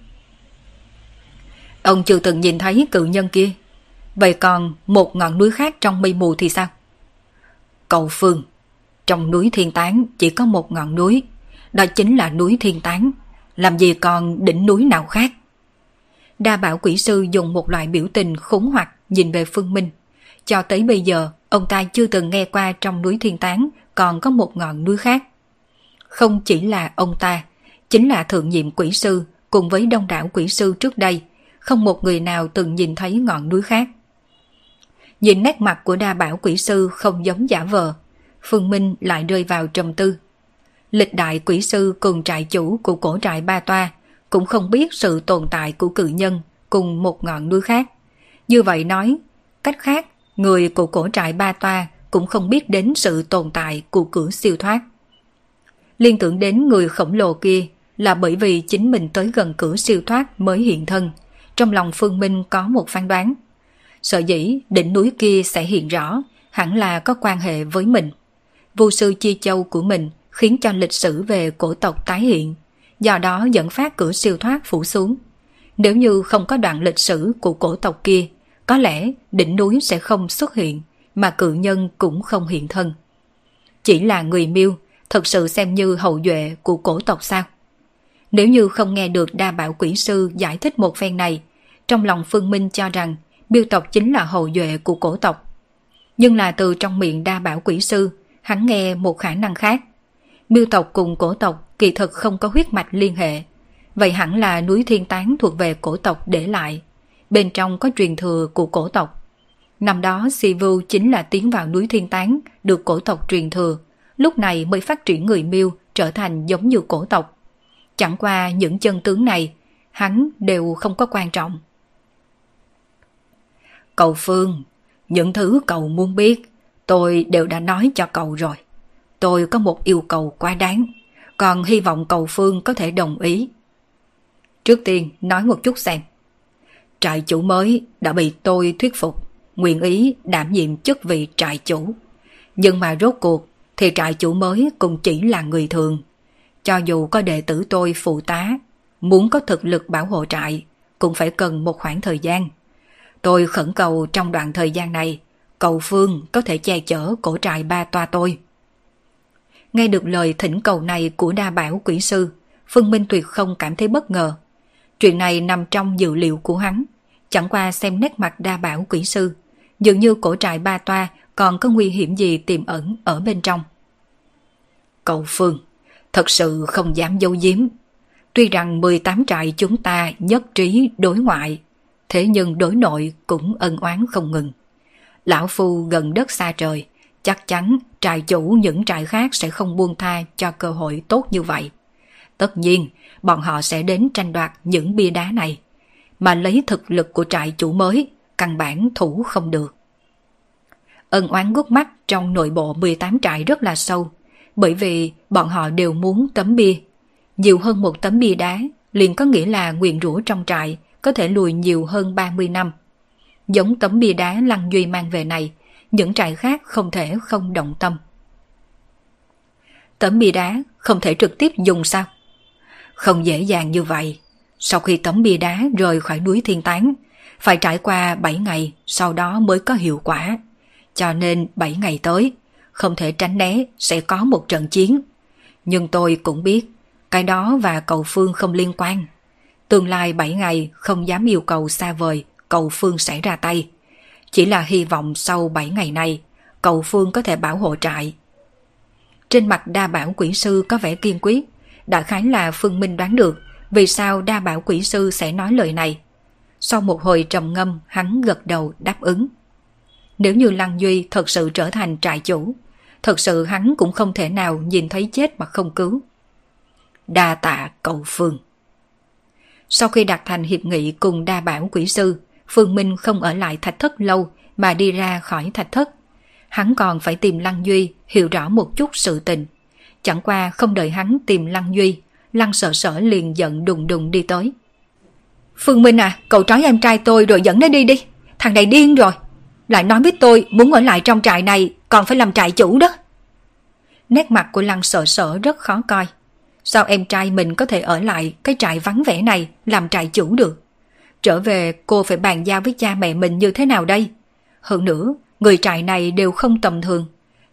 Ông chưa từng nhìn thấy cự nhân kia. Vậy còn một ngọn núi khác trong mây mù thì sao? Cầu Phương, trong núi Thiên Tán chỉ có một ngọn núi, đó chính là núi Thiên Tán. Làm gì còn đỉnh núi nào khác? Đa bảo quỷ sư dùng một loại biểu tình khốn hoặc nhìn về Phương Minh. Cho tới bây giờ, ông ta chưa từng nghe qua trong núi Thiên Tán còn có một ngọn núi khác. Không chỉ là ông ta, chính là thượng nhiệm quỷ sư cùng với đông đảo quỷ sư trước đây, không một người nào từng nhìn thấy ngọn núi khác. Nhìn nét mặt của đa bảo quỷ sư không giống giả vờ, Phương Minh lại rơi vào trầm tư. Lịch đại quỷ sư cùng trại chủ của cổ trại Ba Toa cũng không biết sự tồn tại của cự nhân cùng một ngọn núi khác. Như vậy nói, cách khác, người của cổ trại Ba Toa cũng không biết đến sự tồn tại của cửa siêu thoát. Liên tưởng đến người khổng lồ kia là bởi vì chính mình tới gần cửa siêu thoát mới hiện thân. Trong lòng Phương Minh có một phán đoán. Sợ dĩ đỉnh núi kia sẽ hiện rõ, hẳn là có quan hệ với mình. Vu sư chi châu của mình khiến cho lịch sử về cổ tộc tái hiện, do đó dẫn phát cửa siêu thoát phủ xuống. Nếu như không có đoạn lịch sử của cổ tộc kia, có lẽ đỉnh núi sẽ không xuất hiện, mà cự nhân cũng không hiện thân. Chỉ là người miêu thật sự xem như hậu duệ của cổ tộc sao? Nếu như không nghe được đa bảo quỷ sư giải thích một phen này, trong lòng Phương Minh cho rằng biêu tộc chính là hậu duệ của cổ tộc. Nhưng là từ trong miệng đa bảo quỷ sư, hắn nghe một khả năng khác. Miêu tộc cùng cổ tộc kỳ thực không có huyết mạch liên hệ. Vậy hẳn là núi thiên tán thuộc về cổ tộc để lại. Bên trong có truyền thừa của cổ tộc. Năm đó Sivu chính là tiến vào núi thiên tán được cổ tộc truyền thừa. Lúc này mới phát triển người miêu trở thành giống như cổ tộc. Chẳng qua những chân tướng này, hắn đều không có quan trọng. Cầu Phương, những thứ cậu muốn biết, tôi đều đã nói cho cậu rồi. tôi có một yêu cầu quá đáng, còn hy vọng cầu phương có thể đồng ý. Trước tiên nói một chút xem. Trại chủ mới đã bị tôi thuyết phục, nguyện ý đảm nhiệm chức vị trại chủ. Nhưng mà rốt cuộc thì trại chủ mới cũng chỉ là người thường. Cho dù có đệ tử tôi phụ tá, muốn có thực lực bảo hộ trại cũng phải cần một khoảng thời gian. Tôi khẩn cầu trong đoạn thời gian này, cầu phương có thể che chở cổ trại ba toa tôi. Nghe được lời thỉnh cầu này của đa bảo quỷ sư, Phương Minh tuyệt không cảm thấy bất ngờ. Chuyện này nằm trong dự liệu của hắn, chẳng qua xem nét mặt đa bảo quỷ sư, dường như cổ trại ba toa còn có nguy hiểm gì tiềm ẩn ở bên trong. Cậu Phương, thật sự không dám giấu giếm. Tuy rằng 18 trại chúng ta nhất trí đối ngoại, thế nhưng đối nội cũng ân oán không ngừng. Lão Phu gần đất xa trời, chắc chắn trại chủ những trại khác sẽ không buông tha cho cơ hội tốt như vậy. Tất nhiên, bọn họ sẽ đến tranh đoạt những bia đá này, mà lấy thực lực của trại chủ mới, căn bản thủ không được. Ân oán gút mắt trong nội bộ 18 trại rất là sâu, bởi vì bọn họ đều muốn tấm bia. Nhiều hơn một tấm bia đá liền có nghĩa là nguyện rủa trong trại có thể lùi nhiều hơn 30 năm. Giống tấm bia đá Lăng Duy mang về này, những trại khác không thể không động tâm. Tấm bia đá không thể trực tiếp dùng sao? Không dễ dàng như vậy. Sau khi tấm bia đá rời khỏi núi Thiên Tán, phải trải qua 7 ngày sau đó mới có hiệu quả. Cho nên 7 ngày tới, không thể tránh né sẽ có một trận chiến. Nhưng tôi cũng biết, cái đó và cầu phương không liên quan. Tương lai 7 ngày không dám yêu cầu xa vời cầu phương sẽ ra tay. Chỉ là hy vọng sau 7 ngày này, cầu phương có thể bảo hộ trại. Trên mặt đa bảo quỷ sư có vẻ kiên quyết, đã khái là Phương Minh đoán được vì sao đa bảo quỷ sư sẽ nói lời này. Sau một hồi trầm ngâm, hắn gật đầu đáp ứng. Nếu như Lăng Duy thật sự trở thành trại chủ, thật sự hắn cũng không thể nào nhìn thấy chết mà không cứu. Đa tạ Cậu Phương. Sau khi đạt thành hiệp nghị cùng đa bảo quỷ sư, Phương Minh không ở lại thạch thất lâu mà đi ra khỏi thạch thất. Hắn còn phải tìm Lăng Duy hiểu rõ một chút sự tình. Chẳng qua không đợi hắn tìm Lăng Duy, Lăng sợ sở liền giận đùng đùng đi tới. Phương Minh à, cậu trói em trai tôi rồi dẫn nó đi đi. Thằng này điên rồi. Lại nói với tôi muốn ở lại trong trại này còn phải làm trại chủ đó. Nét mặt của Lăng sợ sợ rất khó coi. Sao em trai mình có thể ở lại cái trại vắng vẻ này làm trại chủ được? Trở về cô phải bàn giao với cha mẹ mình như thế nào đây? Hơn nữa, người trại này đều không tầm thường.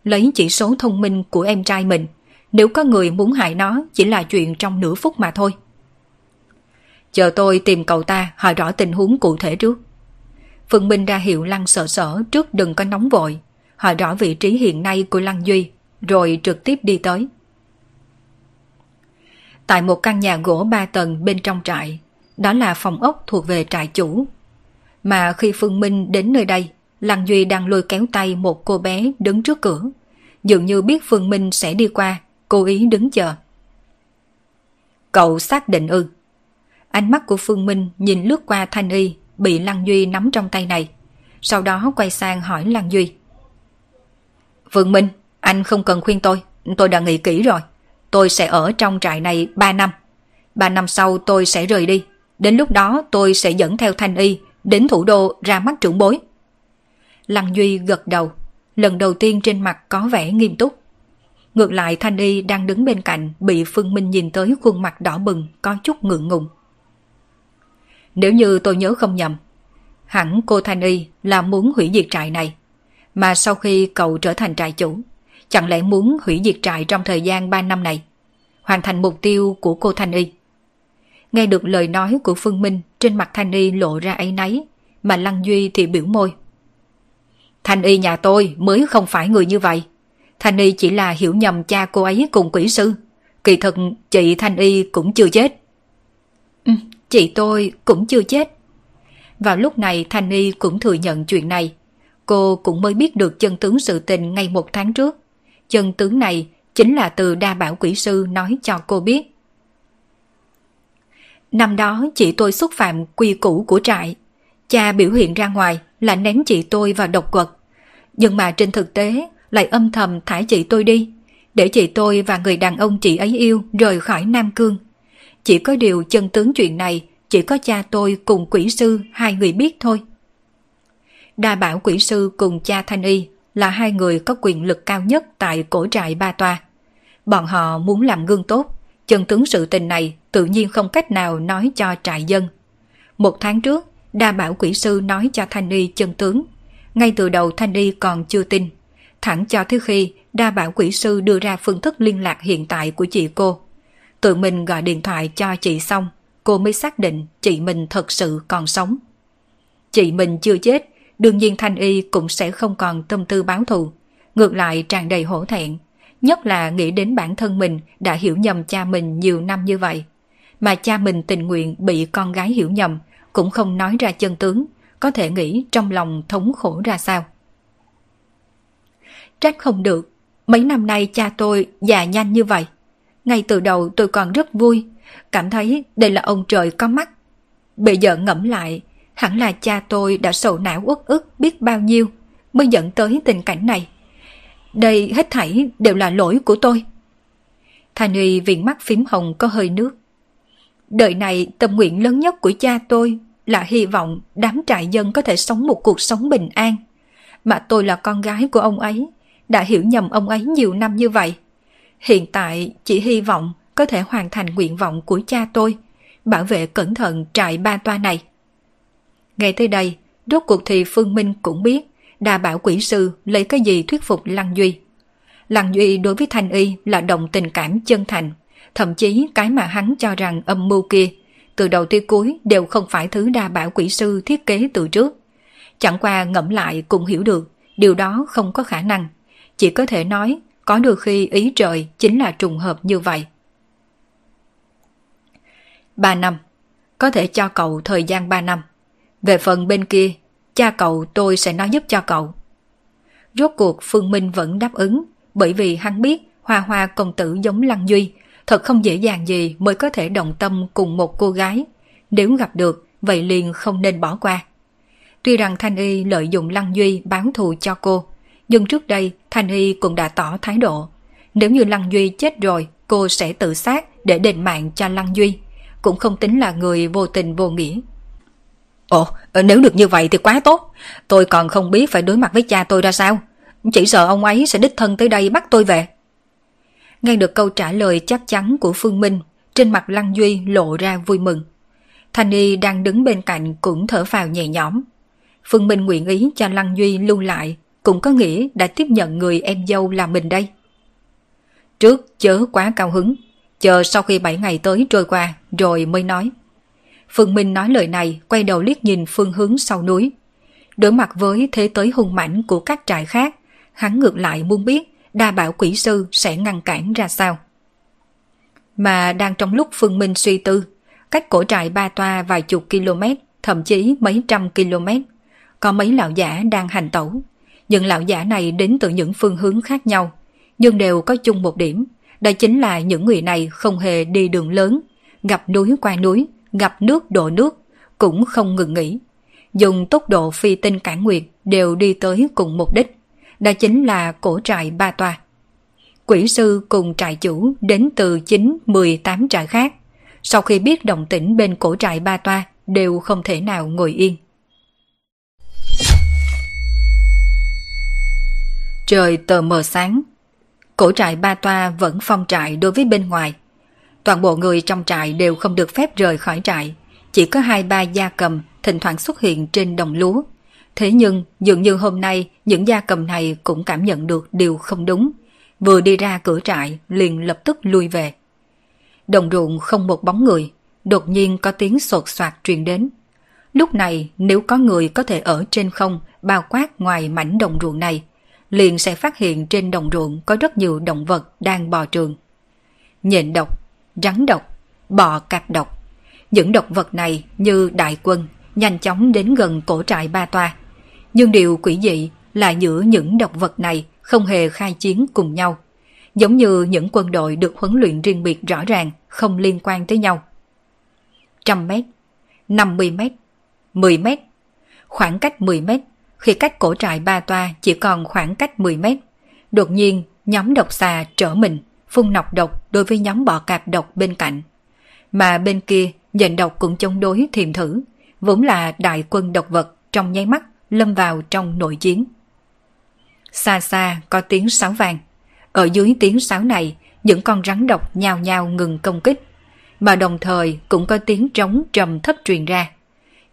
Lấy chỉ số thông minh của em trai mình, nếu có người muốn hại nó chỉ là chuyện trong nửa phút mà thôi. Chờ tôi tìm cậu ta hỏi rõ tình huống cụ thể trước. Phương Minh ra hiệu Lăng sợ sở trước đừng có nóng vội, hỏi rõ vị trí hiện nay của Lăng Duy, rồi trực tiếp đi tới. Tại một căn nhà gỗ ba tầng bên trong trại, đó là phòng ốc thuộc về trại chủ. Mà khi Phương Minh đến nơi đây, Lăng Duy đang lôi kéo tay một cô bé đứng trước cửa. Dường như biết Phương Minh sẽ đi qua, cố ý đứng chờ. Cậu xác định ư. Ánh mắt của Phương Minh nhìn lướt qua Thanh Y bị Lăng Duy nắm trong tay này. Sau đó quay sang hỏi Lăng Duy. Vương Minh, anh không cần khuyên tôi, tôi đã nghĩ kỹ rồi. Tôi sẽ ở trong trại này 3 năm. 3 năm sau tôi sẽ rời đi. Đến lúc đó tôi sẽ dẫn theo Thanh Y đến thủ đô ra mắt trưởng bối. Lăng Duy gật đầu, lần đầu tiên trên mặt có vẻ nghiêm túc. Ngược lại Thanh Y đang đứng bên cạnh bị Phương Minh nhìn tới khuôn mặt đỏ bừng có chút ngượng ngùng. Nếu như tôi nhớ không nhầm, hẳn cô Thanh Y là muốn hủy diệt trại này. Mà sau khi cậu trở thành trại chủ, chẳng lẽ muốn hủy diệt trại trong thời gian 3 năm này, hoàn thành mục tiêu của cô Thanh Y. Nghe được lời nói của Phương Minh trên mặt Thanh Y lộ ra ấy nấy, mà Lăng Duy thì biểu môi. Thanh Y nhà tôi mới không phải người như vậy. Thanh Y chỉ là hiểu nhầm cha cô ấy cùng quỷ sư. Kỳ thật chị Thanh Y cũng chưa chết. Ừ, chị tôi cũng chưa chết. Vào lúc này Thanh Y cũng thừa nhận chuyện này. Cô cũng mới biết được chân tướng sự tình ngay một tháng trước. Chân tướng này chính là từ đa bảo quỷ sư nói cho cô biết. Năm đó chị tôi xúc phạm quy củ của trại. Cha biểu hiện ra ngoài là ném chị tôi vào độc quật. Nhưng mà trên thực tế lại âm thầm thả chị tôi đi, để chị tôi và người đàn ông chị ấy yêu rời khỏi Nam Cương. Chỉ có điều chân tướng chuyện này chỉ có cha tôi cùng quỷ sư hai người biết thôi. Đa bảo quỷ sư cùng cha Thanh Y là hai người có quyền lực cao nhất tại cổ trại Ba Toa. Bọn họ muốn làm gương tốt, chân tướng sự tình này tự nhiên không cách nào nói cho trại dân. Một tháng trước, đa bảo quỷ sư nói cho Thanh Y chân tướng. Ngay từ đầu Thanh Y còn chưa tin. Thẳng cho tới khi đa bảo quỷ sư đưa ra phương thức liên lạc hiện tại của chị cô. Tự mình gọi điện thoại cho chị xong, cô mới xác định chị mình thật sự còn sống. Chị mình chưa chết, đương nhiên Thanh Y cũng sẽ không còn tâm tư báo thù. Ngược lại tràn đầy hổ thẹn, nhất là nghĩ đến bản thân mình đã hiểu nhầm cha mình nhiều năm như vậy. Mà cha mình tình nguyện bị con gái hiểu nhầm, cũng không nói ra chân tướng, có thể nghĩ trong lòng thống khổ ra sao. Trách không được, mấy năm nay cha tôi già nhanh như vậy. Ngay từ đầu tôi còn rất vui, cảm thấy đây là ông trời có mắt. Bây giờ ngẫm lại, hẳn là cha tôi đã sầu não uất ức biết bao nhiêu mới dẫn tới tình cảnh này. Đây hết thảy đều là lỗi của tôi. Thanh Uy viện mắt phím hồng có hơi nước. Đời này tâm nguyện lớn nhất của cha tôi là hy vọng đám trại dân có thể sống một cuộc sống bình an. Mà tôi là con gái của ông ấy, đã hiểu nhầm ông ấy nhiều năm như vậy. Hiện tại chỉ hy vọng có thể hoàn thành nguyện vọng của cha tôi, bảo vệ cẩn thận trại ba toa này. Ngay tới đây, rốt cuộc thì Phương Minh cũng biết đà bảo quỷ sư lấy cái gì thuyết phục Lăng Duy. Lăng Duy đối với Thanh Y là đồng tình cảm chân thành, thậm chí cái mà hắn cho rằng âm mưu kia, từ đầu tới cuối đều không phải thứ đa bảo quỷ sư thiết kế từ trước. Chẳng qua ngẫm lại cũng hiểu được, điều đó không có khả năng. Chỉ có thể nói, có đôi khi ý trời chính là trùng hợp như vậy. 3 năm. Có thể cho cậu thời gian 3 năm. Về phần bên kia, cha cậu tôi sẽ nói giúp cho cậu. Rốt cuộc Phương Minh vẫn đáp ứng, bởi vì hắn biết Hoa Hoa công tử giống Lăng Duy, thật không dễ dàng gì mới có thể đồng tâm cùng một cô gái. Nếu gặp được, vậy liền không nên bỏ qua. Tuy rằng Thanh Y lợi dụng Lăng Duy bán thù cho cô, nhưng trước đây Thanh Y cũng đã tỏ thái độ. Nếu như Lăng Duy chết rồi, cô sẽ tự sát để đền mạng cho Lăng Duy. Cũng không tính là người vô tình vô nghĩa. Ồ, nếu được như vậy thì quá tốt. Tôi còn không biết phải đối mặt với cha tôi ra sao. Chỉ sợ ông ấy sẽ đích thân tới đây bắt tôi về. Nghe được câu trả lời chắc chắn của Phương Minh, trên mặt Lăng Duy lộ ra vui mừng. Thanh Y đang đứng bên cạnh cũng thở phào nhẹ nhõm. Phương Minh nguyện ý cho Lăng Duy lưu lại, cũng có nghĩa đã tiếp nhận người em dâu là mình đây. Trước chớ quá cao hứng, chờ sau khi 7 ngày tới trôi qua rồi mới nói. Phương Minh nói lời này quay đầu liếc nhìn phương hướng sau núi. Đối mặt với thế tới hung mãnh của các trại khác, hắn ngược lại muốn biết đa bảo quỷ sư sẽ ngăn cản ra sao. Mà đang trong lúc Phương Minh suy tư, cách cổ trại ba toa vài chục km, thậm chí mấy trăm km, có mấy lão giả đang hành tẩu. Những lão giả này đến từ những phương hướng khác nhau, nhưng đều có chung một điểm, đó chính là những người này không hề đi đường lớn, gặp núi qua núi, gặp nước đổ nước, cũng không ngừng nghỉ. Dùng tốc độ phi tinh cản nguyệt đều đi tới cùng mục đích, đó chính là cổ trại ba tòa Quỷ sư cùng trại chủ đến từ 9, 18 trại khác. Sau khi biết động tĩnh bên cổ trại ba toa đều không thể nào ngồi yên. Trời tờ mờ sáng. Cổ trại ba toa vẫn phong trại đối với bên ngoài. Toàn bộ người trong trại đều không được phép rời khỏi trại. Chỉ có hai ba gia cầm thỉnh thoảng xuất hiện trên đồng lúa. Thế nhưng dường như hôm nay những gia cầm này cũng cảm nhận được điều không đúng. Vừa đi ra cửa trại liền lập tức lui về. Đồng ruộng không một bóng người, đột nhiên có tiếng sột soạt truyền đến. Lúc này nếu có người có thể ở trên không bao quát ngoài mảnh đồng ruộng này, liền sẽ phát hiện trên đồng ruộng có rất nhiều động vật đang bò trường. Nhện độc, rắn độc, bò cạp độc. Những độc vật này như đại quân nhanh chóng đến gần cổ trại ba toa. Nhưng điều quỷ dị là giữa những độc vật này không hề khai chiến cùng nhau. Giống như những quân đội được huấn luyện riêng biệt rõ ràng, không liên quan tới nhau. Trăm mét, 50 mét, 10 mét, khoảng cách 10 mét, khi cách cổ trại ba toa chỉ còn khoảng cách 10 mét. Đột nhiên, nhóm độc xà trở mình, phun nọc độc đối với nhóm bọ cạp độc bên cạnh. Mà bên kia, nhện độc cũng chống đối thiềm thử, vốn là đại quân độc vật trong nháy mắt lâm vào trong nội chiến. Xa xa có tiếng sáo vàng. Ở dưới tiếng sáo này, những con rắn độc nhào nhào ngừng công kích, mà đồng thời cũng có tiếng trống trầm thấp truyền ra.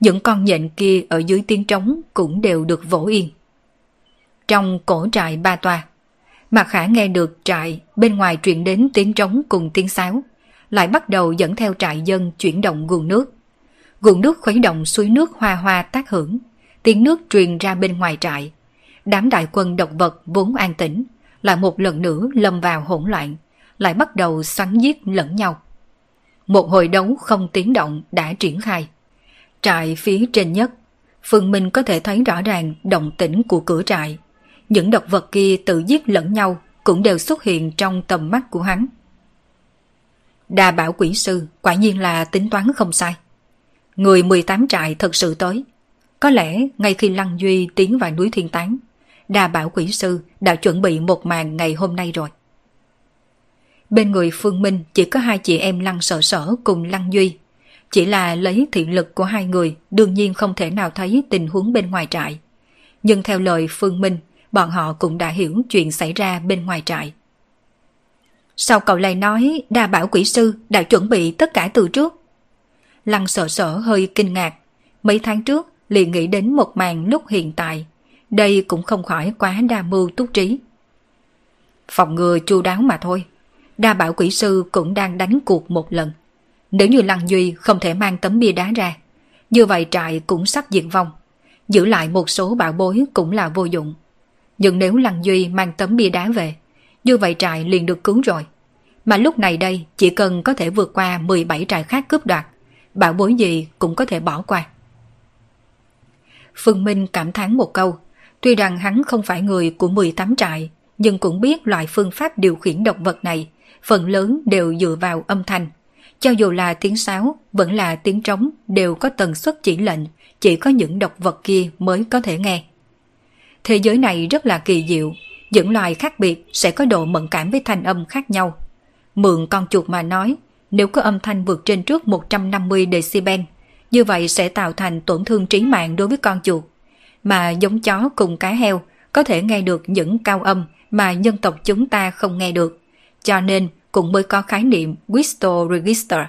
Những con nhện kia ở dưới tiếng trống cũng đều được vỗ yên. Trong cổ trại ba toa, Mạc Khả nghe được trại bên ngoài truyền đến tiếng trống cùng tiếng sáo, lại bắt đầu dẫn theo trại dân chuyển động nguồn nước. Nguồn nước khuấy động suối nước hoa hoa tác hưởng, tiếng nước truyền ra bên ngoài trại. Đám đại quân độc vật vốn an tĩnh, lại một lần nữa lâm vào hỗn loạn, lại bắt đầu xoắn giết lẫn nhau. Một hồi đấu không tiếng động đã triển khai. Trại phía trên nhất, Phương Minh có thể thấy rõ ràng động tĩnh của cửa trại. Những độc vật kia tự giết lẫn nhau cũng đều xuất hiện trong tầm mắt của hắn. Đa bảo quỷ sư quả nhiên là tính toán không sai. Người 18 trại thật sự tới. Có lẽ ngay khi Lăng Duy tiến vào núi Thiên Tán, đa bảo quỷ sư đã chuẩn bị một màn ngày hôm nay rồi. Bên người Phương Minh chỉ có hai chị em Lăng Sở Sở cùng Lăng Duy. Chỉ là lấy thị lực của hai người đương nhiên không thể nào thấy tình huống bên ngoài trại. Nhưng theo lời Phương Minh, bọn họ cũng đã hiểu chuyện xảy ra bên ngoài trại. sau cậu lại nói đa bảo quỷ sư đã chuẩn bị tất cả từ trước? Lăng sợ sở hơi kinh ngạc. Mấy tháng trước liền nghĩ đến một màn lúc hiện tại. Đây cũng không khỏi quá đa mưu túc trí. Phòng ngừa chu đáo mà thôi. Đa bảo quỷ sư cũng đang đánh cuộc một lần. Nếu như Lăng Duy không thể mang tấm bia đá ra, như vậy trại cũng sắp diệt vong. Giữ lại một số bảo bối cũng là vô dụng. Nhưng nếu Lăng Duy mang tấm bia đá về, như vậy trại liền được cứu rồi. Mà lúc này đây chỉ cần có thể vượt qua 17 trại khác cướp đoạt, bảo bối gì cũng có thể bỏ qua. Phương Minh cảm thán một câu, tuy rằng hắn không phải người của 18 trại, nhưng cũng biết loại phương pháp điều khiển động vật này, phần lớn đều dựa vào âm thanh. Cho dù là tiếng sáo, vẫn là tiếng trống đều có tần suất chỉ lệnh, chỉ có những độc vật kia mới có thể nghe. Thế giới này rất là kỳ diệu, những loài khác biệt sẽ có độ mẫn cảm với thanh âm khác nhau. Mượn con chuột mà nói, nếu có âm thanh vượt trên trước 150 decibel, như vậy sẽ tạo thành tổn thương trí mạng đối với con chuột. Mà giống chó cùng cá heo có thể nghe được những cao âm mà nhân tộc chúng ta không nghe được. Cho nên cũng mới có khái niệm Whistle Register.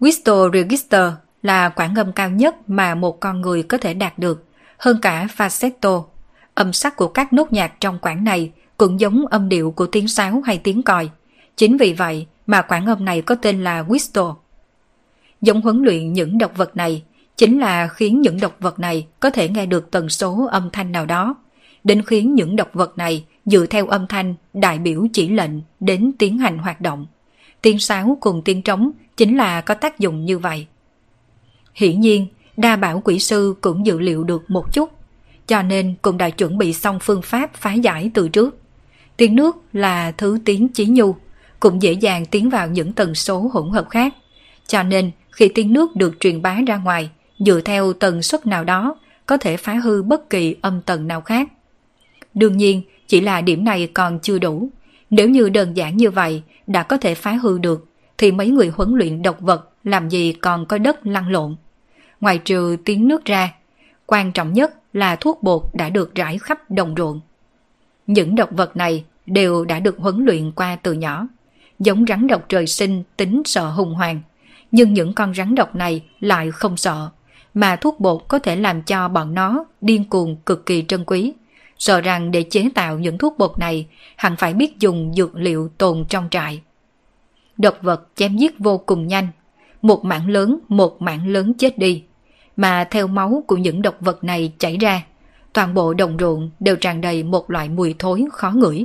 Whistle Register là quãng âm cao nhất mà một con người có thể đạt được, hơn cả falsetto. Âm sắc của các nốt nhạc trong quãng này cũng giống âm điệu của tiếng sáo hay tiếng còi. Chính vì vậy mà quãng âm này có tên là Whistle. Giống huấn luyện những độc vật này chính là khiến những độc vật này có thể nghe được tần số âm thanh nào đó, đến khiến những độc vật này dựa theo âm thanh đại biểu chỉ lệnh đến tiến hành hoạt động. Tiếng sáo cùng tiếng trống chính là có tác dụng như vậy. Hiển nhiên, đa bảo quỷ sư cũng dự liệu được một chút, cho nên cũng đã chuẩn bị xong phương pháp phá giải từ trước. Tiếng nước là thứ tiếng chí nhu, cũng dễ dàng tiến vào những tần số hỗn hợp khác. Cho nên khi tiếng nước được truyền bá ra ngoài, dựa theo tần suất nào đó, có thể phá hư bất kỳ âm tần nào khác. Đương nhiên, chỉ là điểm này còn chưa đủ. Nếu như đơn giản như vậy đã có thể phá hư được, thì mấy người huấn luyện độc vật làm gì còn có đất lăn lộn. Ngoài trừ tiếng nước ra, quan trọng nhất là thuốc bột đã được rải khắp đồng ruộng. Những độc vật này đều đã được huấn luyện qua từ nhỏ giống rắn độc trời sinh tính sợ hùng hoàng. Nhưng những con rắn độc này lại không sợ, mà thuốc bột có thể làm cho bọn nó điên cuồng cực kỳ trân quý. Sợ rằng để chế tạo những thuốc bột này, hẳn phải biết dùng dược liệu tồn trong trại. Độc vật chém giết vô cùng nhanh, một mảng lớn, một mảng lớn chết đi. Mà theo máu của những độc vật này chảy ra, toàn bộ đồng ruộng đều tràn đầy một loại mùi thối khó ngửi.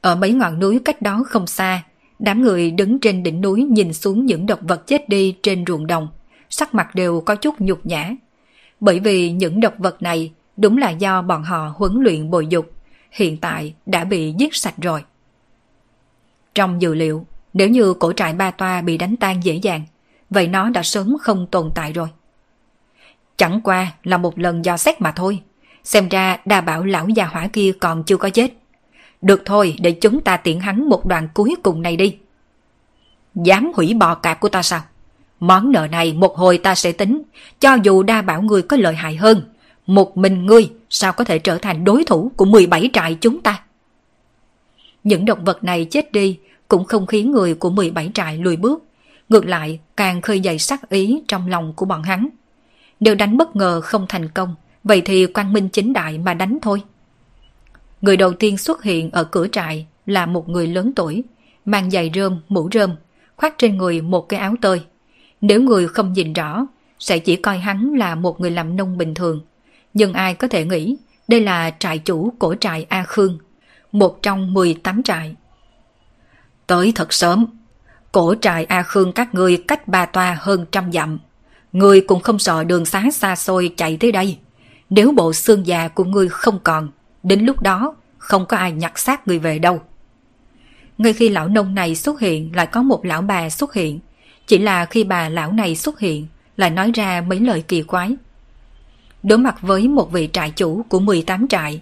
Ở mấy ngọn núi cách đó không xa, đám người đứng trên đỉnh núi nhìn xuống những độc vật chết đi trên ruộng đồng, sắc mặt đều có chút nhục nhã. Bởi vì những độc vật này đúng là do bọn họ huấn luyện bồi dục, hiện tại đã bị giết sạch rồi. Trong dự liệu, nếu như cổ trại ba toa bị đánh tan dễ dàng, vậy nó đã sớm không tồn tại rồi. Chẳng qua là một lần do xét mà thôi, xem ra đa bảo lão già hỏa kia còn chưa có chết. Được thôi, để chúng ta tiện hắn một đoạn cuối cùng này đi. Dám hủy bò cạp của ta sao? Món nợ này một hồi ta sẽ tính, cho dù đa bảo người có lợi hại hơn. Một mình ngươi sao có thể trở thành đối thủ của 17 trại chúng ta? Những động vật này chết đi cũng không khiến người của 17 trại lùi bước, ngược lại càng khơi dậy sắc ý trong lòng của bọn hắn. Nếu đánh bất ngờ không thành công, vậy thì quan minh chính đại mà đánh thôi. Người đầu tiên xuất hiện ở cửa trại là một người lớn tuổi, mang giày rơm, mũ rơm, khoác trên người một cái áo tơi. Nếu người không nhìn rõ, sẽ chỉ coi hắn là một người làm nông bình thường. Nhưng ai có thể nghĩ đây là trại chủ của trại A Khương, một trong 18 trại. Tới thật sớm, cổ trại A Khương các ngươi cách ba toa hơn trăm dặm. Ngươi cũng không sợ đường xá xa xôi chạy tới đây. Nếu bộ xương già của ngươi không còn, đến lúc đó không có ai nhặt xác người về đâu. Ngay khi lão nông này xuất hiện lại có một lão bà xuất hiện. Chỉ là khi bà lão này xuất hiện lại nói ra mấy lời kỳ quái. Đối mặt với một vị trại chủ của 18 trại,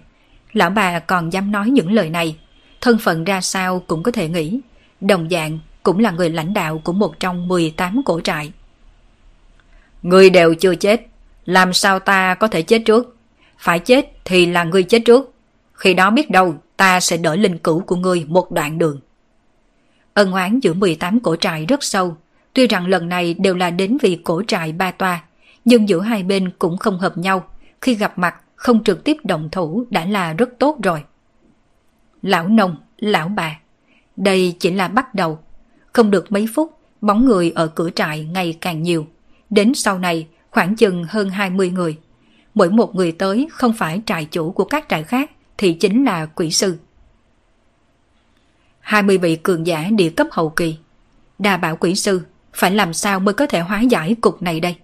lão bà còn dám nói những lời này. Thân phận ra sao cũng có thể nghĩ. Đồng dạng cũng là người lãnh đạo của một trong 18 cổ trại. Người đều chưa chết, làm sao ta có thể chết trước? Phải chết thì là người chết trước. Khi đó biết đâu ta sẽ đỡ linh cữu của ngươi một đoạn đường. Ân oán giữa 18 cổ trại rất sâu, tuy rằng lần này đều là đến vì cổ trại ba toa, nhưng giữa hai bên cũng không hợp nhau, khi gặp mặt không trực tiếp động thủ đã là rất tốt rồi. Lão nông, lão bà, đây chỉ là bắt đầu. Không được mấy phút, bóng người ở cửa trại ngày càng nhiều. Đến sau này, khoảng chừng hơn 20 người. Mỗi một người tới không phải trại chủ của các trại khác, thì chính là quỷ sư. 20 vị cường giả địa cấp hậu kỳ. Đà bảo quỷ sư, phải làm sao mới có thể hóa giải cục này đây?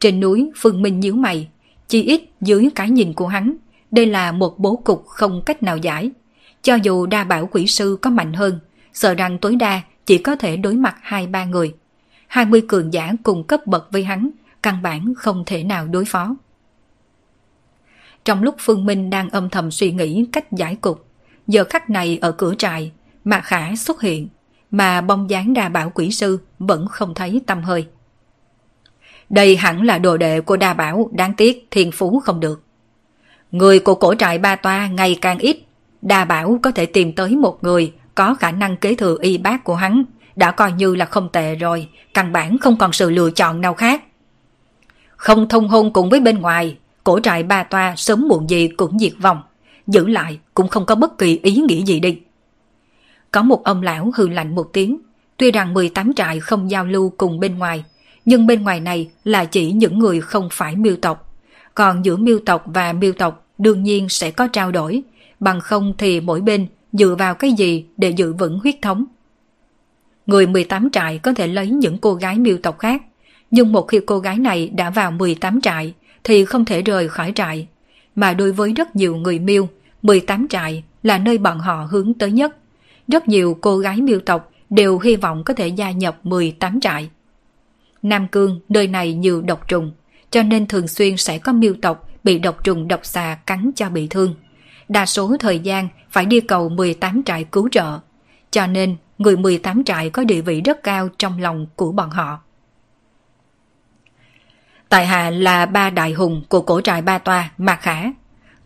Trên núi, Phương Minh nhíu mày, chỉ ít dưới cái nhìn của hắn, đây là một bố cục không cách nào giải. Cho dù đa bảo quỷ sư có mạnh hơn, sợ rằng tối đa chỉ có thể đối mặt hai ba người. 20 cường giả cùng cấp bậc với hắn, căn bản không thể nào đối phó. Trong lúc Phương Minh đang âm thầm suy nghĩ cách giải cục, giờ khắc này ở cửa trại, Mạc Khả xuất hiện, mà bông dáng đa bảo quỷ sư vẫn không thấy tâm hơi. Đây hẳn là đồ đệ của đa bảo, đáng tiếc thiên phú không được. Người của cổ trại ba toa ngày càng ít, đa bảo có thể tìm tới một người có khả năng kế thừa y bác của hắn, đã coi như là không tệ rồi, căn bản không còn sự lựa chọn nào khác. Không thông hôn cùng với bên ngoài, cổ trại ba toa sớm muộn gì cũng diệt vong, giữ lại cũng không có bất kỳ ý nghĩa gì đi. Có một ông lão hư lạnh một tiếng, tuy rằng 18 trại không giao lưu cùng bên ngoài, nhưng bên ngoài này là chỉ những người không phải miêu tộc. Còn giữa miêu tộc và miêu tộc đương nhiên sẽ có trao đổi, bằng không thì mỗi bên dựa vào cái gì để giữ vững huyết thống. Người 18 trại có thể lấy những cô gái miêu tộc khác, nhưng một khi cô gái này đã vào 18 trại thì không thể rời khỏi trại. Mà đối với rất nhiều người miêu, 18 trại là nơi bọn họ hướng tới nhất. Rất nhiều cô gái miêu tộc đều hy vọng có thể gia nhập 18 trại. Nam Cương nơi này nhiều độc trùng, cho nên thường xuyên sẽ có miêu tộc bị độc trùng độc xà cắn cho bị thương. Đa số thời gian phải đi cầu 18 trại cứu trợ, cho nên người 18 trại có địa vị rất cao trong lòng của bọn họ. Tại hạ là ba đại hùng của cổ trại Ba Toa, Mạc Khả.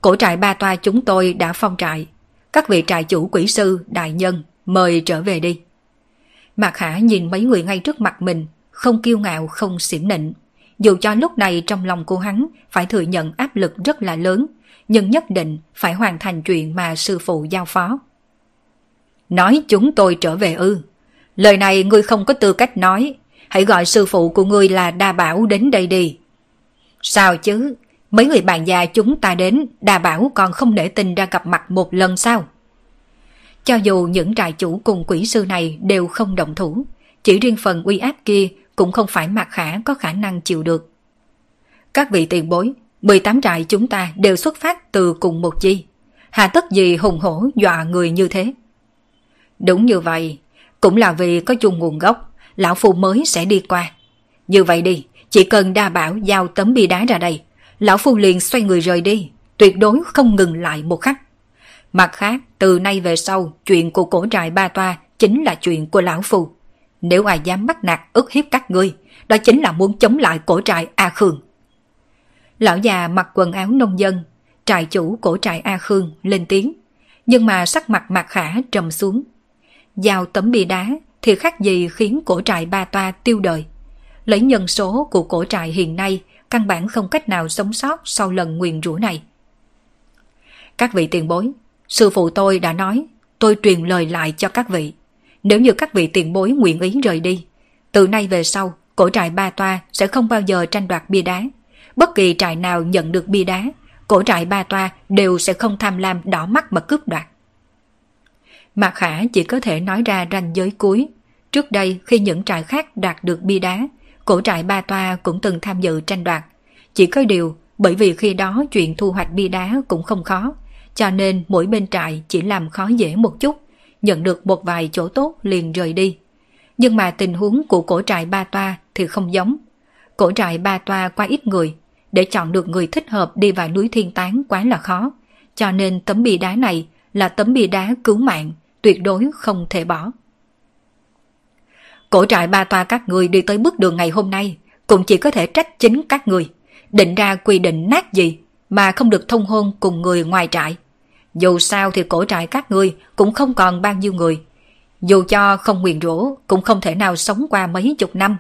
Cổ trại Ba Toa chúng tôi đã phong trại. Các vị trại chủ quỷ sư, đại nhân, mời trở về đi. Mạc Khả nhìn mấy người ngay trước mặt mình, không kiêu ngạo, không xỉm nịnh. Dù cho lúc này trong lòng cô hắn phải thừa nhận áp lực rất là lớn, nhưng nhất định phải hoàn thành chuyện mà sư phụ giao phó. Nói chúng tôi trở về ư. Lời này ngươi không có tư cách nói, hãy gọi sư phụ của ngươi là Đa Bảo đến đây đi. Sao chứ, mấy người bạn già chúng ta đến, Đa Bảo còn không để tình ra gặp mặt một lần sao? Cho dù những trại chủ cùng quỷ sư này đều không động thủ, chỉ riêng phần uy áp kia cũng không phải mặt Khả có khả năng chịu được. Các vị tiền bối, 18 trại chúng ta đều xuất phát từ cùng một chi. Hà tất gì hùng hổ dọa người như thế? Đúng như vậy, cũng là vì có chung nguồn gốc, lão phu mới sẽ đi qua. Như vậy đi, chỉ cần đa bảo giao tấm bia đá ra đây, lão phu liền xoay người rời đi, tuyệt đối không ngừng lại một khắc. Mặt khác, từ nay về sau, chuyện của cổ trại ba toa chính là chuyện của lão phù. Nếu ai dám bắt nạt ức hiếp các ngươi, đó chính là muốn chống lại cổ trại A Khương. Lão già mặc quần áo nông dân, trại chủ cổ trại A Khương lên tiếng, nhưng mà sắc mặt mặt khả trầm xuống. Giao tấm bia đá thì khác gì khiến cổ trại ba toa tiêu đời. Lấy nhân số của cổ trại hiện nay, căn bản không cách nào sống sót sau lần nguyền rủa này. Các vị tiền bối, sư phụ tôi đã nói, tôi truyền lời lại cho các vị. Nếu như các vị tiền bối nguyện ý rời đi, từ nay về sau, cổ trại ba toa sẽ không bao giờ tranh đoạt bia đá. Bất kỳ trại nào nhận được bia đá, cổ trại ba toa đều sẽ không tham lam đỏ mắt mà cướp đoạt. Mạc Khả chỉ có thể nói ra ranh giới cuối. Trước đây khi những trại khác đạt được bia đá, cổ trại ba toa cũng từng tham dự tranh đoạt. Chỉ có điều, bởi vì khi đó chuyện thu hoạch bia đá cũng không khó, cho nên mỗi bên trại chỉ làm khó dễ một chút, nhận được một vài chỗ tốt liền rời đi. Nhưng mà tình huống của cổ trại ba toa thì không giống. Cổ trại ba toa quá ít người, để chọn được người thích hợp đi vào núi thiên tán quá là khó. Cho nên tấm bia đá này là tấm bia đá cứu mạng, tuyệt đối không thể bỏ. Cổ trại ba toa các người đi tới bước đường ngày hôm nay, cũng chỉ có thể trách chính các người. Định ra quy định nát gì mà không được thông hôn cùng người ngoài trại. Dù sao thì cổ trại các ngươi cũng không còn bao nhiêu người. Dù cho không nguyền rủa cũng không thể nào sống qua mấy chục năm.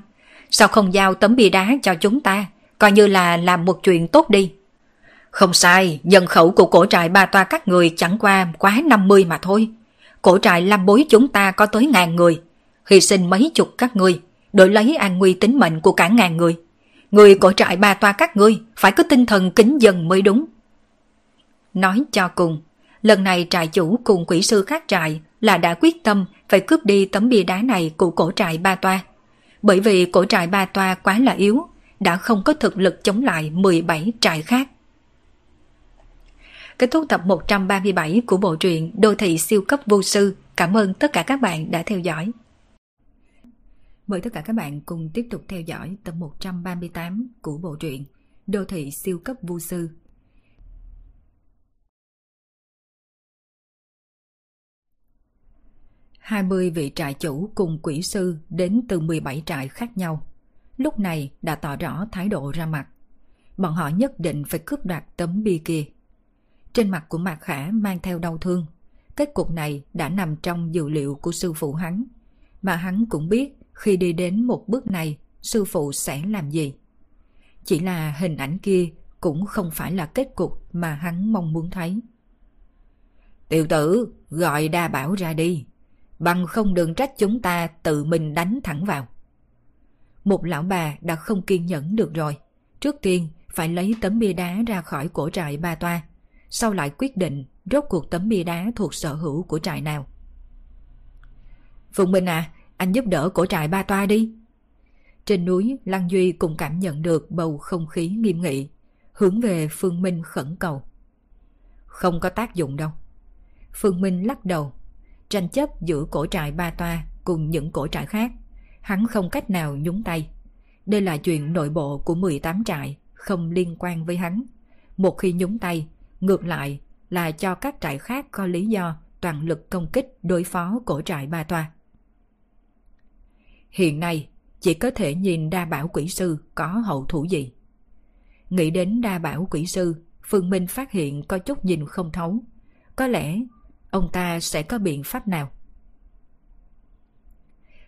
Sao không giao tấm bia đá cho chúng ta, coi như là làm một chuyện tốt đi. Không sai, dân khẩu của cổ trại ba toa các người chẳng qua quá 50 mà thôi. Cổ trại lâm bối chúng ta có tới ngàn người. Hy sinh mấy chục các ngươi, đổi lấy an nguy tính mệnh của cả ngàn người. Người cổ trại ba toa các ngươi phải có tinh thần kính dân mới đúng. Nói cho cùng, lần này trại chủ cùng quỹ sư khác trại là đã quyết tâm phải cướp đi tấm bia đá này của cổ trại ba toa. Bởi vì cổ trại ba toa quá là yếu, đã không có thực lực chống lại 17 trại khác. Kết thúc tập 137 của bộ truyện Đô thị siêu cấp vô sư. Cảm ơn tất cả các bạn đã theo dõi. Mời tất cả các bạn cùng tiếp tục theo dõi tập 138 của bộ truyện Đô thị siêu cấp vô sư. Hai mươi vị trại chủ cùng quỹ sư đến từ 17 trại khác nhau. Lúc này đã tỏ rõ thái độ ra mặt. Bọn họ nhất định phải cướp đoạt tấm bia kia. Trên mặt của Mạc Khả mang theo đau thương. Kết cục này đã nằm trong dự liệu của sư phụ hắn. Mà hắn cũng biết khi đi đến một bước này, sư phụ sẽ làm gì. Chỉ là hình ảnh kia cũng không phải là kết cục mà hắn mong muốn thấy. Tiểu tử, gọi đa bảo ra đi. Bằng không đừng trách chúng ta tự mình đánh thẳng vào. Một lão bà đã không kiên nhẫn được rồi. Trước tiên phải lấy tấm bia đá ra khỏi cổ trại ba toa. Sau lại quyết định rốt cuộc tấm bia đá thuộc sở hữu của trại nào. Phụng Minh à, anh giúp đỡ cổ trại ba toa đi. Trên núi, Lăng Duy cũng cảm nhận được bầu không khí nghiêm nghị, hướng về Phương Minh khẩn cầu. Không có tác dụng đâu. Phương Minh lắc đầu, tranh chấp giữa cổ trại ba toa cùng những cổ trại khác. Hắn không cách nào nhúng tay. Đây là chuyện nội bộ của 18 trại, không liên quan với hắn. Một khi nhúng tay, ngược lại là cho các trại khác có lý do toàn lực công kích đối phó cổ trại ba toa. Hiện nay, chỉ có thể nhìn đa bảo quỷ sư có hậu thủ gì. Nghĩ đến đa bảo quỷ sư, Phương Minh phát hiện có chút nhìn không thấu. Có lẽ ông ta sẽ có biện pháp nào?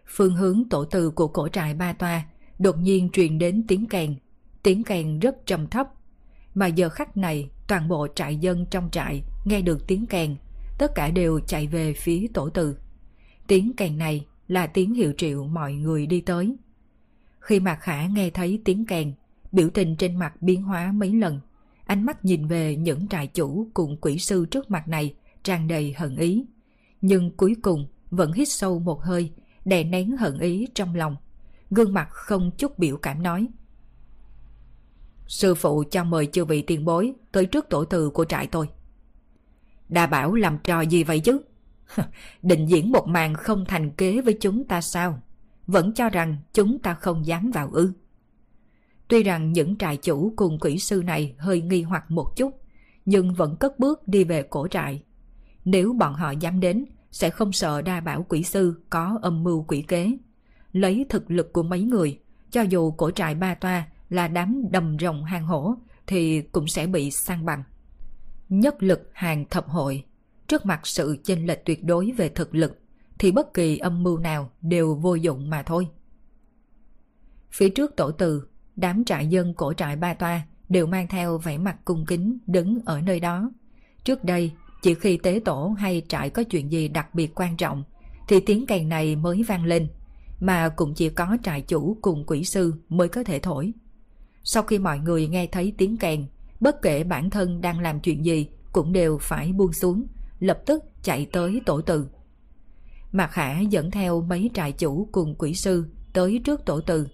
Phương hướng tổ từ của cổ trại ba toa đột nhiên truyền đến tiếng kèn. Tiếng kèn rất trầm thấp. Mà giờ khắc này, toàn bộ trại dân trong trại nghe được tiếng kèn. Tất cả đều chạy về phía tổ từ. Tiếng kèn này là tiếng hiệu triệu mọi người đi tới. Khi Mạc Khả nghe thấy tiếng kèn, biểu tình trên mặt biến hóa mấy lần. Ánh mắt nhìn về những trại chủ cùng quỷ sư trước mặt này tràn đầy hận ý. Nhưng cuối cùng vẫn hít sâu một hơi, đè nén hận ý trong lòng. Gương mặt không chút biểu cảm nói. Sư phụ cho mời chư vị tiền bối tới trước tổ từ của trại tôi. Đa bảo làm trò gì vậy chứ? Định diễn một màn không thành kế với chúng ta sao? Vẫn cho rằng chúng ta không dám vào ư. Tuy rằng những trại chủ cùng quỷ sư này hơi nghi hoặc một chút, nhưng vẫn cất bước đi về cổ trại. Nếu bọn họ dám đến, sẽ không sợ đa bảo quỷ sư có âm mưu quỷ kế. Lấy thực lực của mấy người, cho dù cổ trại ba toa là đám đầm rồng hang hổ, thì cũng sẽ bị sang bằng. Nhất lực hàng thập hội, trước mặt sự chênh lệch tuyệt đối về thực lực, thì bất kỳ âm mưu nào đều vô dụng mà thôi. Phía trước tổ từ, đám trại dân cổ trại ba toa đều mang theo vẻ mặt cung kính đứng ở nơi đó. Trước đây, chỉ khi tế tổ hay trại có chuyện gì đặc biệt quan trọng thì tiếng kèn này mới vang lên, mà cũng chỉ có trại chủ cùng quỷ sư mới có thể thổi. Sau khi mọi người nghe thấy tiếng kèn, bất kể bản thân đang làm chuyện gì cũng đều phải buông xuống, lập tức chạy tới tổ từ. Mạc Khả dẫn theo mấy trại chủ cùng quỷ sư tới trước tổ từ.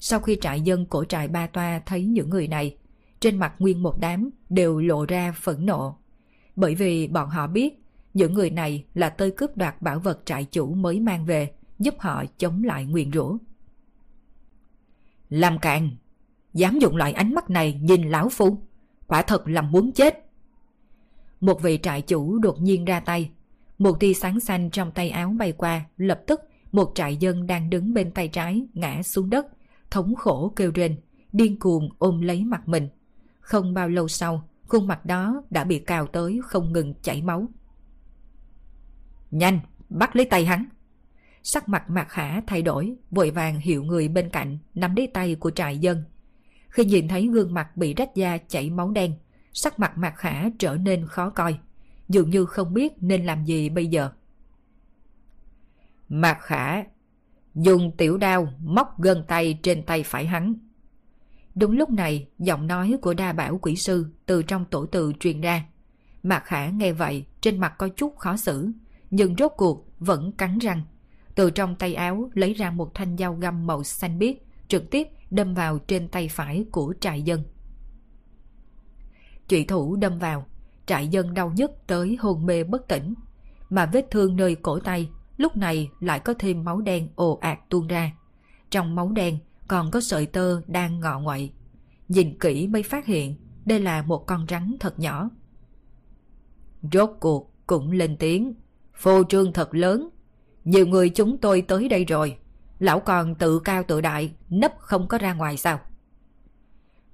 Sau khi trại dân của trại Ba Toa thấy những người này, trên mặt nguyên một đám đều lộ ra phẫn nộ. Bởi vì bọn họ biết những người này là tơi cướp đoạt bảo vật trại chủ mới mang về, giúp họ chống lại nguyền rủa. Làm cạn, dám dùng loại ánh mắt này nhìn lão phu, quả thật là muốn chết. Một vị trại chủ đột nhiên ra tay, một tia sáng xanh trong tay áo bay qua, lập tức một trại dân đang đứng bên tay trái ngã xuống đất, thống khổ kêu rên, điên cuồng ôm lấy mặt mình. Không bao lâu sau, khuôn mặt đó đã bị cào tới không ngừng chảy máu. Nhanh, bắt lấy tay hắn. Sắc mặt Mạc Khả thay đổi, vội vàng hiệu người bên cạnh nắm lấy tay của trại dân. Khi nhìn thấy gương mặt bị rách da chảy máu đen, sắc mặt Mạc Khả trở nên khó coi, dường như không biết nên làm gì bây giờ. Mạc Khả dùng tiểu đao móc gân tay trên tay phải hắn. Đúng lúc này, giọng nói của đa bảo quỷ sư từ trong tổ tự truyền ra. Mạc Khả nghe vậy, trên mặt có chút khó xử, nhưng rốt cuộc vẫn cắn răng. Từ trong tay áo lấy ra một thanh dao găm màu xanh biếc, trực tiếp đâm vào trên tay phải của trại dân. Trụy thủ đâm vào, trại dân đau nhức tới hôn mê bất tỉnh, mà vết thương nơi cổ tay lúc này lại có thêm máu đen ồ ạt tuôn ra. Trong máu đen còn có sợi tơ đang ngọ ngoậy. Nhìn kỹ mới phát hiện đây là một con rắn thật nhỏ. Rốt cuộc cũng lên tiếng, phô trương thật lớn. Nhiều người chúng tôi tới đây rồi, lão còn tự cao tự đại, nấp không có ra ngoài sao?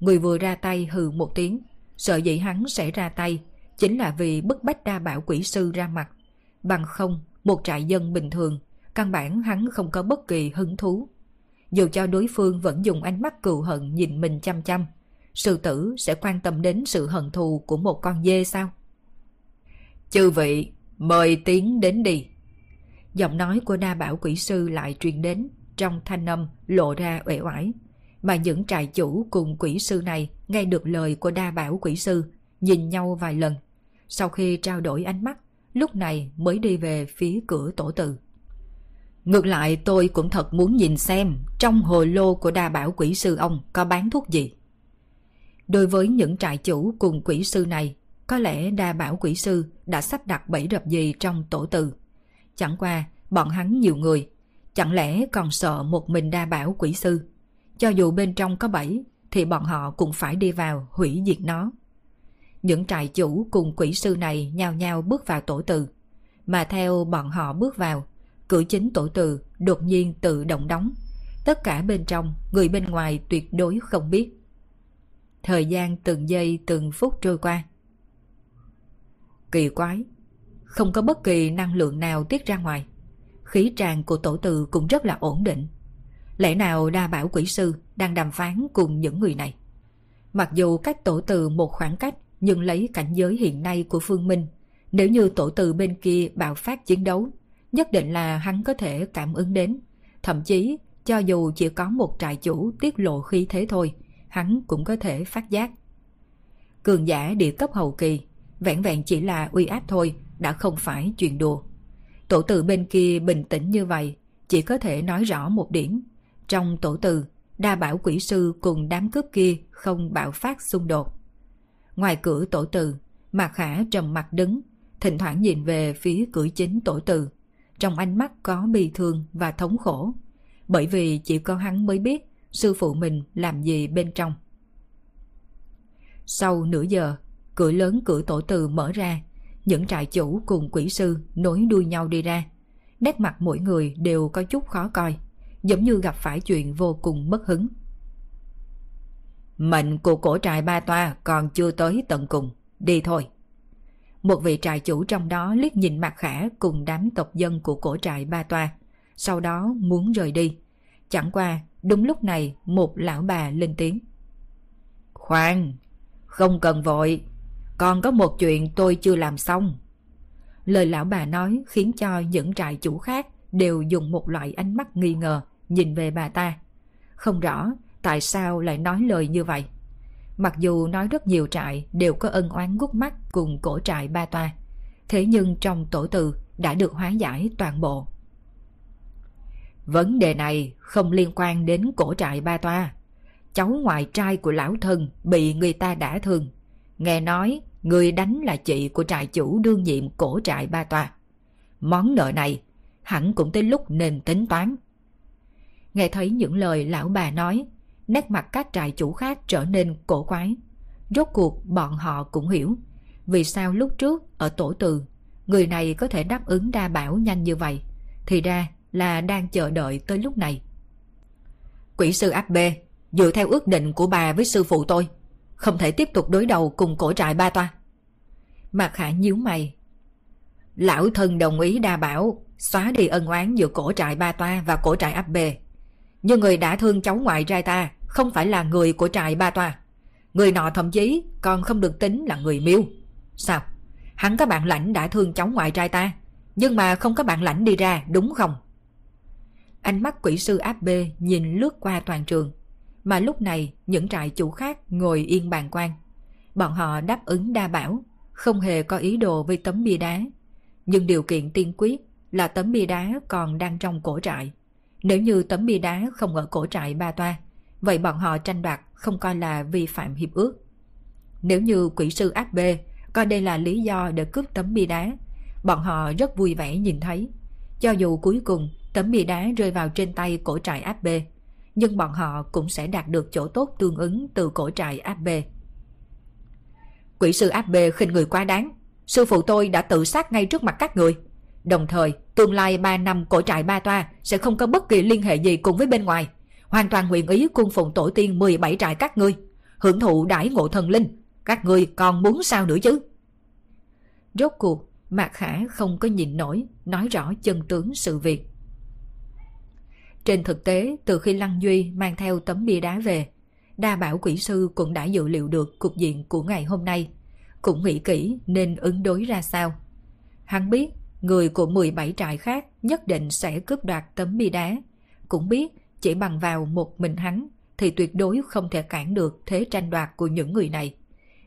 Người vừa ra tay hừ một tiếng, sợ dĩ hắn sẽ ra tay chính là vì bức bách đa bảo quỷ sư ra mặt. Bằng không, một trại dân bình thường, căn bản hắn không có bất kỳ hứng thú dù cho đối phương vẫn dùng ánh mắt cừu hận nhìn mình chăm chăm, sư tử sẽ quan tâm đến sự hận thù của một con dê sao? Chư vị, mời tiến đến đi. Giọng nói của đa bảo quỷ sư lại truyền đến, trong thanh âm lộ ra uể oải. Mà những trại chủ cùng quỷ sư này nghe được lời của đa bảo quỷ sư, nhìn nhau vài lần. Sau khi trao đổi ánh mắt, lúc này mới đi về phía cửa tổ tử. Ngược lại tôi cũng thật muốn nhìn xem trong hồ lô của đa bảo quỷ sư ông có bán thuốc gì. Đối với những trại chủ cùng quỷ sư này, có lẽ đa bảo quỷ sư đã sắp đặt bẫy rập gì trong tổ từ. Chẳng qua, bọn hắn nhiều người, chẳng lẽ còn sợ một mình đa bảo quỷ sư. Cho dù bên trong có bẫy, thì bọn họ cũng phải đi vào hủy diệt nó. Những trại chủ cùng quỷ sư này nhao nhao bước vào tổ từ. Mà theo bọn họ bước vào, cửa chính tổ từ đột nhiên tự động đóng. Tất cả bên trong, người bên ngoài tuyệt đối không biết. Thời gian từng giây từng phút trôi qua. Kỳ quái, không có bất kỳ năng lượng nào tiết ra ngoài. Khí tràn của tổ từ cũng rất là ổn định. Lẽ nào đa bảo quỷ sư đang đàm phán cùng những người này? Mặc dù cách tổ từ một khoảng cách nhưng lấy cảnh giới hiện nay của Phương Minh, nếu như tổ từ bên kia bạo phát chiến đấu nhất định là hắn có thể cảm ứng đến. Thậm chí, cho dù chỉ có một trại chủ tiết lộ khí thế thôi, hắn cũng có thể phát giác. Cường giả địa cấp hậu kỳ, vẹn vẹn chỉ là uy áp thôi, đã không phải chuyện đùa. Tổ từ bên kia bình tĩnh như vậy, chỉ có thể nói rõ một điểm. Trong tổ từ, đa bảo quỷ sư cùng đám cướp kia không bạo phát xung đột. Ngoài cửa tổ từ, Mạc Khả trầm mặt đứng, thỉnh thoảng nhìn về phía cửa chính tổ từ, trong ánh mắt có bi thương và thống khổ, bởi vì chỉ có hắn mới biết sư phụ mình làm gì bên trong. Sau nửa giờ, cửa lớn cửa tổ từ mở ra, những trại chủ cùng quỷ sư nối đuôi nhau đi ra. Nét mặt mỗi người đều có chút khó coi, giống như gặp phải chuyện vô cùng bất hứng. Mệnh của cổ trại ba toa còn chưa tới tận cùng, đi thôi. Một vị trại chủ trong đó liếc nhìn mặt khả cùng đám tộc dân của cổ trại ba toa, sau đó muốn rời đi. Chẳng qua, đúng lúc này một lão bà lên tiếng. Khoan, không cần vội, còn có một chuyện tôi chưa làm xong. Lời lão bà nói khiến cho những trại chủ khác đều dùng một loại ánh mắt nghi ngờ nhìn về bà ta. Không rõ tại sao lại nói lời như vậy. Mặc dù nói rất nhiều trại đều có ân oán gút mắt cùng cổ trại ba toa, thế nhưng trong tổ từ đã được hóa giải toàn bộ. Vấn đề này không liên quan đến cổ trại ba toa. Cháu ngoại trai của lão thân bị người ta đả thương. Nghe nói người đánh là chị của trại chủ đương nhiệm cổ trại ba toa. Món nợ này hẳn cũng tới lúc nên tính toán. Nghe thấy những lời lão bà nói, nét mặt các trại chủ khác trở nên cổ quái. Rốt cuộc bọn họ cũng hiểu vì sao lúc trước ở tổ từ người này có thể đáp ứng đa bảo nhanh như vậy. Thì ra là đang chờ đợi tới lúc này. Quỷ sư áp bê, dựa theo ước định của bà với sư phụ tôi, không thể tiếp tục đối đầu cùng cổ trại ba toa. Mạc Hạ nhíu mày. Lão thân đồng ý đa bảo, xóa đi ân oán giữa cổ trại ba toa và cổ trại áp bê. Nhưng người đã thương cháu ngoại trai ta không phải là người của trại ba toa. Người nọ thậm chí còn không được tính là người miêu. Sao? Hắn có bạn lãnh đã thương cháu ngoại trai ta, nhưng mà không có bạn lãnh đi ra đúng không? Ánh mắt quỷ sư áp bê nhìn lướt qua toàn trường. Mà lúc này những trại chủ khác ngồi yên bàn quan. Bọn họ đáp ứng đa bảo, không hề có ý đồ với tấm bia đá. Nhưng điều kiện tiên quyết là tấm bia đá còn đang trong cổ trại. Nếu như tấm bia đá không ở cổ trại ba toa, vậy bọn họ tranh đoạt không coi là vi phạm hiệp ước. Nếu như quỷ sư áp bê coi đây là lý do để cướp tấm bia đá, bọn họ rất vui vẻ nhìn thấy. Cho dù cuối cùng tấm bia đá rơi vào trên tay cổ trại áp bê, nhưng bọn họ cũng sẽ đạt được chỗ tốt tương ứng từ cổ trại áp bê. Quỷ sư áp bê khinh người quá đáng, sư phụ tôi đã tự sát ngay trước mặt các người. Đồng thời, tương lai 3 năm cổ trại ba toa sẽ không có bất kỳ liên hệ gì cùng với bên ngoài. Hoàn toàn nguyện ý cung phụng tổ tiên 17 trại các ngươi, hưởng thụ đãi ngộ thần linh. Các ngươi còn muốn sao nữa chứ? Rốt cuộc, Mạc Khả không có nhìn nổi, nói rõ chân tướng sự việc. Trên thực tế, từ khi Lăng Duy mang theo tấm bia đá về, đa bảo quỷ sư cũng đã dự liệu được cục diện của ngày hôm nay, cũng nghĩ kỹ nên ứng đối ra sao. Hắn biết người của 17 trại khác nhất định sẽ cướp đoạt tấm bi đá, cũng biết chỉ bằng vào một mình hắn thì tuyệt đối không thể cản được thế tranh đoạt của những người này.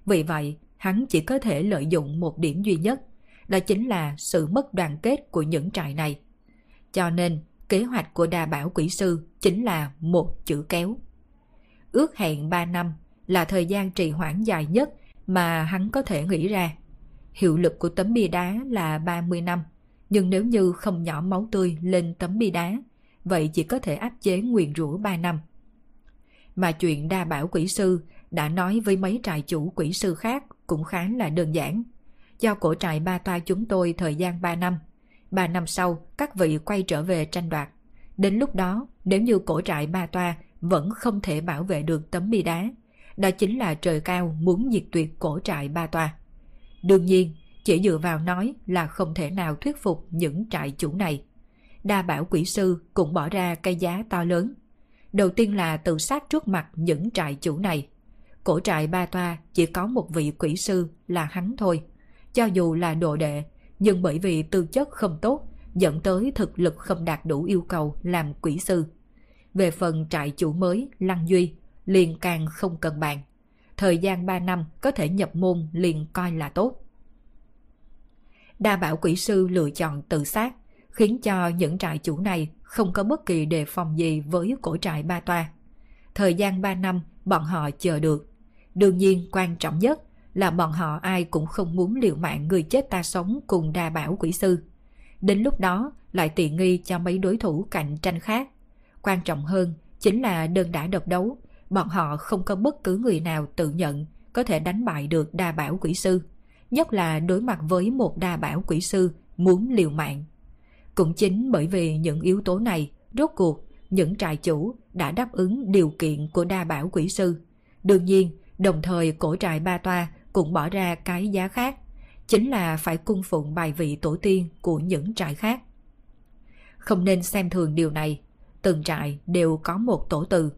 Vì vậy, hắn chỉ có thể lợi dụng một điểm duy nhất, đó chính là sự mất đoàn kết của những trại này. Cho nên, kế hoạch của đà bảo quỷ sư chính là một chữ kéo. Ước hẹn 3 năm là thời gian trì hoãn dài nhất mà hắn có thể nghĩ ra. Hiệu lực của tấm bia đá là 30 năm, nhưng nếu như không nhỏ máu tươi lên tấm bia đá, vậy chỉ có thể áp chế nguyền rủa 3 năm. Mà chuyện đa bảo quỷ sư đã nói với mấy trại chủ quỷ sư khác cũng khá là đơn giản. Giao cổ trại ba toa chúng tôi thời gian 3 năm. 3 năm sau, các vị quay trở về tranh đoạt. Đến lúc đó, nếu như cổ trại ba toa vẫn không thể bảo vệ được tấm bia đá, đó chính là trời cao muốn diệt tuyệt cổ trại ba toa. Đương nhiên, chỉ dựa vào nói là không thể nào thuyết phục những trại chủ này. Đa bảo quỷ sư cũng bỏ ra cây giá to lớn. Đầu tiên là tự sát trước mặt những trại chủ này. Cổ trại ba toa chỉ có một vị quỷ sư là hắn thôi. Cho dù là đồ đệ, nhưng bởi vì tư chất không tốt, dẫn tới thực lực không đạt đủ yêu cầu làm quỷ sư. Về phần trại chủ mới, Lăng Duy, liền càng không cần bàn. Thời gian 3 năm có thể nhập môn liền coi là tốt. Đa bảo quỷ sư lựa chọn tự sát, khiến cho những trại chủ này không có bất kỳ đề phòng gì với cổ trại ba toa. Thời gian 3 năm bọn họ chờ được. Đương nhiên quan trọng nhất là bọn họ ai cũng không muốn liều mạng người chết ta sống cùng đa bảo quỷ sư. Đến lúc đó lại tiện nghi cho mấy đối thủ cạnh tranh khác. Quan trọng hơn chính là đơn đã độc đấu, bọn họ không có bất cứ người nào tự nhận có thể đánh bại được đa bảo quỷ sư. nhất là đối mặt với một đa bảo quỷ sư muốn liều mạng. Cũng chính bởi vì những yếu tố này, rốt cuộc, những trại chủ đã đáp ứng điều kiện của đa bảo quỷ sư. Đương nhiên, đồng thời cổ trại ba toa cũng bỏ ra cái giá khác, chính là phải cung phụng bài vị tổ tiên của những trại khác. Không nên xem thường điều này, từng trại đều có một tổ từ,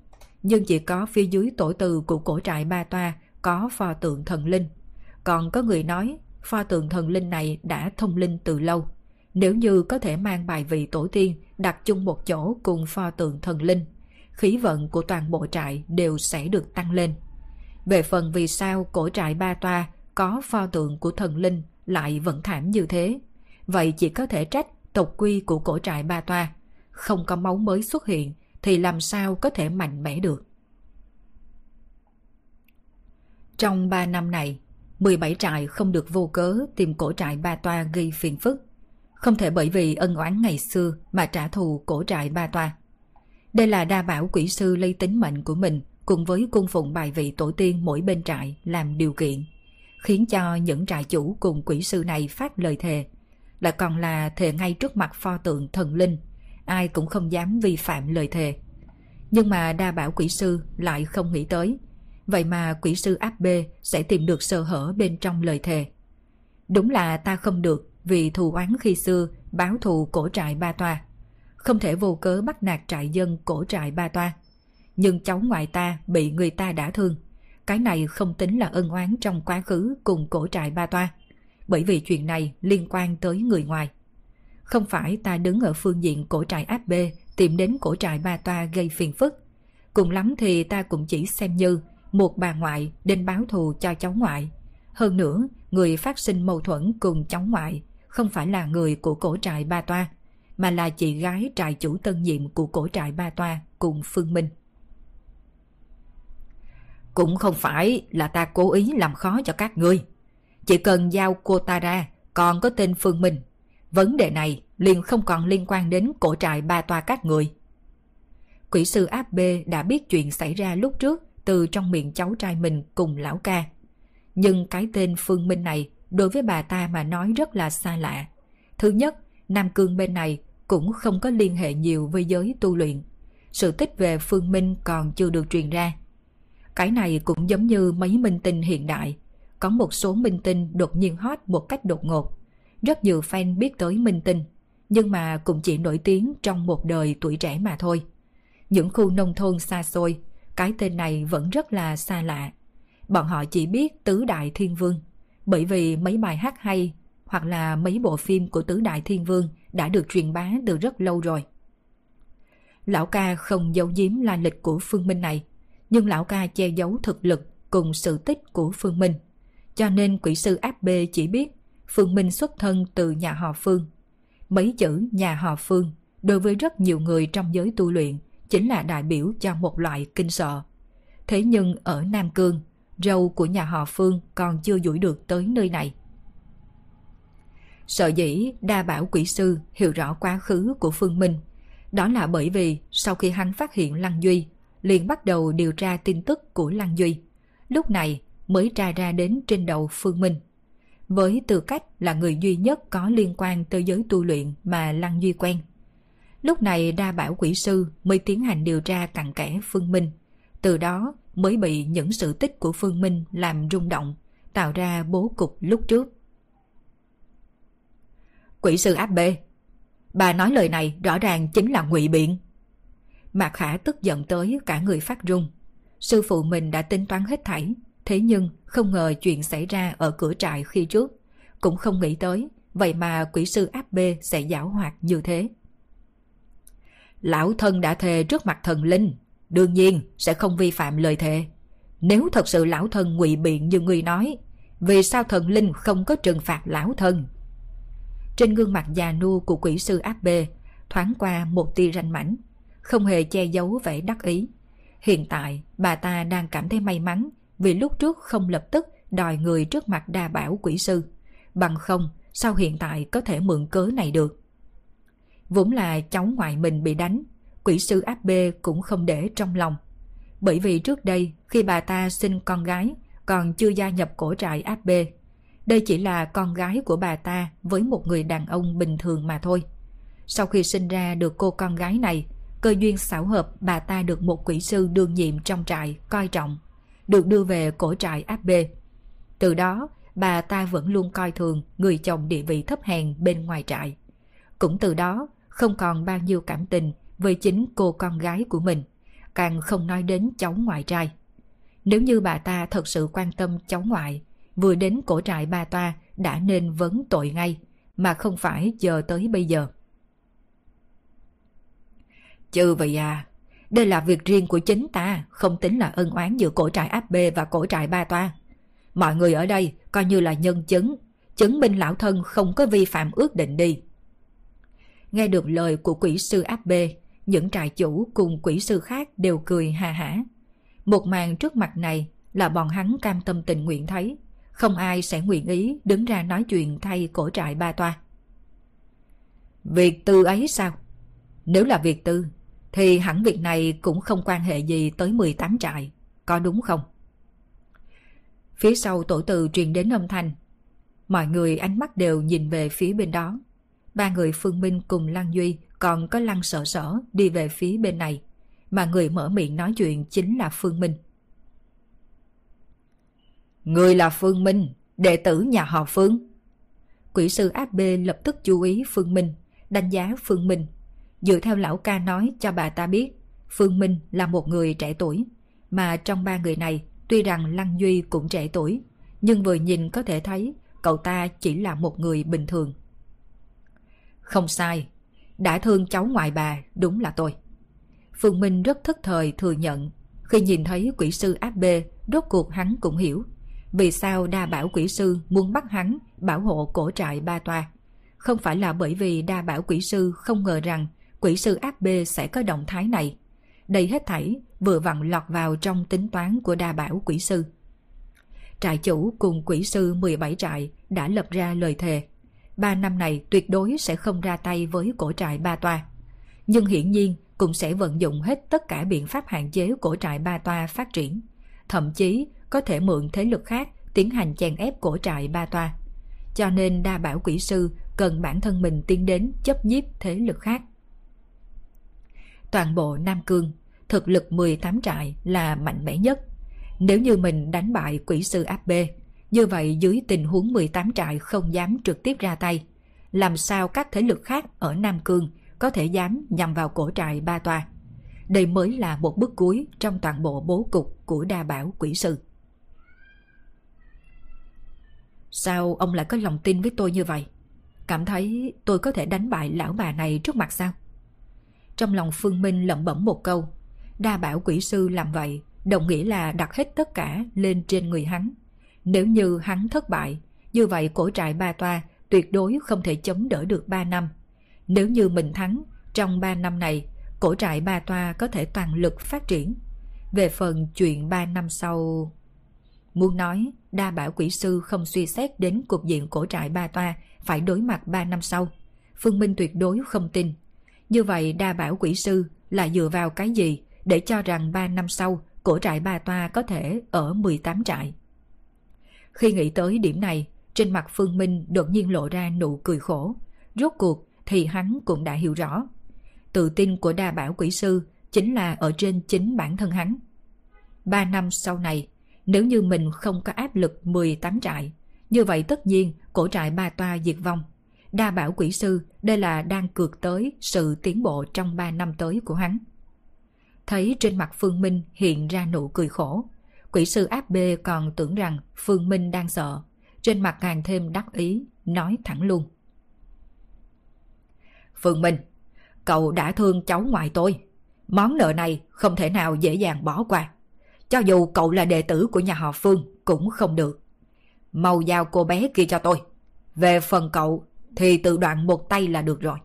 nhưng chỉ có phía dưới tổ từ của cổ trại ba toa có pho tượng thần linh. Còn có người nói pho tượng thần linh này đã thông linh từ lâu. Nếu như có thể mang bài vị tổ tiên đặt chung một chỗ cùng pho tượng thần linh, khí vận của toàn bộ trại đều sẽ được tăng lên. Về phần vì sao cổ trại ba toa có pho tượng của thần linh lại vẫn thảm như thế, vậy chỉ có thể trách tộc quy của cổ trại ba toa. Không có máu mới xuất hiện thì làm sao có thể mạnh mẽ được. Trong 3 năm này, 17 trại không được vô cớ tìm cổ trại ba toa gây phiền phức. Không thể bởi vì ân oán ngày xưa mà trả thù cổ trại ba toa. Đây là đa bảo quỷ sư lấy tính mệnh của mình cùng với cung phụng bài vị tổ tiên mỗi bên trại làm điều kiện, khiến cho những trại chủ cùng quỷ sư này phát lời thề, lại còn là thề ngay trước mặt pho tượng thần linh, ai cũng không dám vi phạm lời thề. Nhưng mà đa bảo quỷ sư lại không nghĩ tới, vậy mà quỷ sư áp bê sẽ tìm được sơ hở bên trong lời thề. Đúng là ta không được vì thù oán khi xưa báo thù cổ trại ba toa. Không thể vô cớ bắt nạt trại dân cổ trại ba toa nhưng cháu ngoại ta bị người ta đã thương. Cái này không tính là ân oán trong quá khứ cùng cổ trại ba toa, bởi vì chuyện này liên quan tới người ngoài. Không phải ta đứng ở phương diện cổ trại áp bê tìm đến cổ trại ba toa gây phiền phức. Cùng lắm thì ta cũng chỉ xem như một bà ngoại đến báo thù cho cháu ngoại. Hơn nữa, người phát sinh mâu thuẫn cùng cháu ngoại không phải là người của cổ trại ba toa, mà là chị gái trại chủ tân nhiệm của cổ trại ba toa cùng Phương Minh. Cũng không phải là ta cố ý làm khó cho các ngươi. Chỉ cần giao cô ta ra, còn có tên Phương Minh. Vấn đề này liền không còn liên quan đến cổ trại ba toa các người. Quỷ sư áp bê đã biết chuyện xảy ra lúc trước từ trong miệng cháu trai mình cùng lão ca. Nhưng cái tên Phương Minh này đối với bà ta mà nói rất là xa lạ. Thứ nhất, Nam Cương bên này cũng không có liên hệ nhiều với giới tu luyện. Sự tích về Phương Minh còn chưa được truyền ra. Cái này cũng giống như mấy minh tinh hiện đại. Có một số minh tinh đột nhiên hot một cách đột ngột. Rất nhiều fan biết tới minh tinh, nhưng mà cũng chỉ nổi tiếng trong một đời tuổi trẻ mà thôi. Những khu nông thôn xa xôi, cái tên này vẫn rất là xa lạ. Bọn họ chỉ biết Tứ Đại Thiên Vương, bởi vì mấy bài hát hay hoặc là mấy bộ phim của Tứ Đại Thiên Vương đã được truyền bá từ rất lâu rồi. Lão ca không giấu giếm la lịch của Phương Minh này, nhưng lão ca che giấu thực lực cùng sự tích của Phương Minh. Cho nên quỷ sư áp bê chỉ biết Phương Minh xuất thân từ nhà họ Phương. Mấy chữ nhà họ Phương đối với rất nhiều người trong giới tu luyện chính là đại biểu cho một loại kinh sợ. Thế nhưng ở Nam Cương, râu của nhà họ Phương còn chưa duỗi được tới nơi này. Sợ dĩ đa bảo quỷ sư hiểu rõ quá khứ của Phương Minh. Đó là bởi vì sau khi hắn phát hiện Lăng Duy liền bắt đầu điều tra tin tức của Lăng Duy. Lúc này mới tra ra đến trên đầu Phương Minh. Với tư cách là người duy nhất có liên quan tới giới tu luyện mà Lăng Duy quen. Lúc này đa bảo quỷ sư mới tiến hành điều tra cặn kẽ Phương Minh. Từ đó mới bị những sự tích của Phương Minh làm rung động, tạo ra bố cục lúc trước. Quỷ sư áp bê, bà nói lời này rõ ràng chính là ngụy biện. Mạc Khả tức giận tới cả người phát run. Sư phụ mình đã tính toán hết thảy, thế nhưng không ngờ chuyện xảy ra ở cửa trại khi trước. Cũng không nghĩ tới, vậy mà quỷ sư áp bê sẽ giảo hoạt như thế. Lão thân đã thề trước mặt thần linh, đương nhiên sẽ không vi phạm lời thề. Nếu thật sự lão thân ngụy biện như người nói, vì sao thần linh không có trừng phạt lão thân? Trên gương mặt già nua của quỷ sư áp bê thoáng qua một tia ranh mảnh không hề che giấu vẻ đắc ý. Hiện tại, bà ta đang cảm thấy may mắn vì lúc trước không lập tức đòi người trước mặt đa bảo quỷ sư. Bằng không, sao hiện tại có thể mượn cớ này được? Vốn là cháu ngoại mình bị đánh, quỷ sư áp bê cũng không để trong lòng. Bởi vì trước đây, khi bà ta sinh con gái, còn chưa gia nhập cổ trại áp bê, Đây chỉ là con gái của bà ta với một người đàn ông bình thường mà thôi. Sau khi sinh ra được cô con gái này, cơ duyên xảo hợp bà ta được một quỷ sư đương nhiệm trong trại coi trọng, được đưa về cổ trại áp bê. Từ đó, bà ta vẫn luôn coi thường người chồng địa vị thấp hèn bên ngoài trại. Cũng từ đó, không còn bao nhiêu cảm tình với chính cô con gái của mình, càng không nói đến cháu ngoại trai. Nếu như bà ta thật sự quan tâm cháu ngoại, vừa đến cổ trại ba toa đã nên vấn tội ngay, mà không phải chờ tới bây giờ. Chư vậy à, đây là việc riêng của chính ta, không tính là ân oán giữa cổ trại áp bê và cổ trại ba toa. Mọi người ở đây coi như là nhân chứng, chứng minh lão thân không có vi phạm ước định đi. Nghe được lời của quỷ sư áp bê, những trại chủ cùng quỷ sư khác đều cười hà hả. Một màn trước mặt này là bọn hắn cam tâm tình nguyện thấy, không ai sẽ nguyện ý đứng ra nói chuyện thay cổ trại ba toa. Việc tư ấy sao? Nếu là việc tư, thì hẳn việc này cũng không quan hệ gì tới 18 trại, có đúng không? Phía sau tổ từ truyền đến âm thanh. Mọi người ánh mắt đều nhìn về phía bên đó. Ba người Phương Minh cùng Lăng Duy còn có Lăng Sở Sở đi về phía bên này. Mà người mở miệng nói chuyện chính là Phương Minh. Người là Phương Minh, đệ tử nhà họ Phương. Quỷ sư áp bê lập tức chú ý Phương Minh, đánh giá Phương Minh. Dựa theo lão ca nói cho bà ta biết, Phương Minh là một người trẻ tuổi. Mà trong ba người này, tuy rằng Lăng Duy cũng trẻ tuổi, nhưng vừa nhìn có thể thấy cậu ta chỉ là một người bình thường. Không sai, đã thương cháu ngoại bà đúng là tôi. Phương Minh rất thất thời thừa nhận, khi nhìn thấy quỷ sư áp bê, rốt cuộc hắn cũng hiểu. Vì sao đa bảo quỷ sư muốn bắt hắn bảo hộ cổ trại ba toa? Không phải là bởi vì đa bảo quỷ sư không ngờ rằng quỹ sư AB sẽ có động thái này. Đây hết thảy vừa vặn lọt vào trong tính toán của đa bảo quỹ sư. Trại chủ cùng quỹ sư 17 trại đã lập ra lời thề ba năm này tuyệt đối sẽ không ra tay với cổ trại ba toa. Nhưng hiển nhiên cũng sẽ vận dụng hết tất cả biện pháp hạn chế cổ trại ba toa phát triển. Thậm chí có thể mượn thế lực khác tiến hành chèn ép cổ trại ba toa. Cho nên đa bảo quỷ sư cần bản thân mình tiến đến chấp nhiếp thế lực khác. Toàn bộ Nam Cương, thực lực 18 trại là mạnh mẽ nhất. Nếu như mình đánh bại quỷ sư áp bê, như vậy dưới tình huống 18 trại không dám trực tiếp ra tay, làm sao các thế lực khác ở Nam Cương có thể dám nhằm vào cổ trại ba tòa Đây mới là một bước cuối trong toàn bộ bố cục của đa bảo quỷ sư. Sao ông lại có lòng tin với tôi như vậy? Cảm thấy tôi có thể đánh bại lão bà này trước mặt sao? Trong lòng Phương Minh lẩm bẩm một câu. Đa bảo quỷ sư làm vậy, đồng nghĩa là đặt hết tất cả lên trên người hắn. Nếu như hắn thất bại, như vậy cổ trại ba toa tuyệt đối không thể chống đỡ được 3 năm. Nếu như mình thắng, trong 3 năm này, cổ trại ba toa có thể toàn lực phát triển. Về phần chuyện 3 năm sau... Muốn nói, đa bảo quỷ sư không suy xét đến cục diện cổ trại ba toa phải đối mặt 3 năm sau. Phương Minh tuyệt đối không tin. Như vậy đa bảo quỷ sư là dựa vào cái gì để cho rằng 3 năm sau cổ trại ba toa có thể ở 18 trại. Khi nghĩ tới điểm này, trên mặt Phương Minh đột nhiên lộ ra nụ cười khổ. Rốt cuộc thì hắn cũng đã hiểu rõ. Tự tin của đa bảo quỷ sư chính là ở trên chính bản thân hắn. Ba năm sau này, nếu như mình không có áp lực 18 trại, như vậy tất nhiên cổ trại ba toa diệt vong. Đa bảo quỷ sư đây là đang cược tới sự tiến bộ trong 3 năm tới của hắn. Thấy trên mặt Phương Minh hiện ra nụ cười khổ, Quỷ sư áp bê còn tưởng rằng Phương Minh đang sợ, trên mặt càng thêm đắc ý, nói thẳng luôn. Phương Minh, cậu đã thương cháu ngoại tôi. Món nợ này không thể nào dễ dàng bỏ qua. Cho dù cậu là đệ tử của nhà họ Phương cũng không được. Mau giao cô bé kia cho tôi. Về phần cậu thì tự đoạn một tay là được rồi.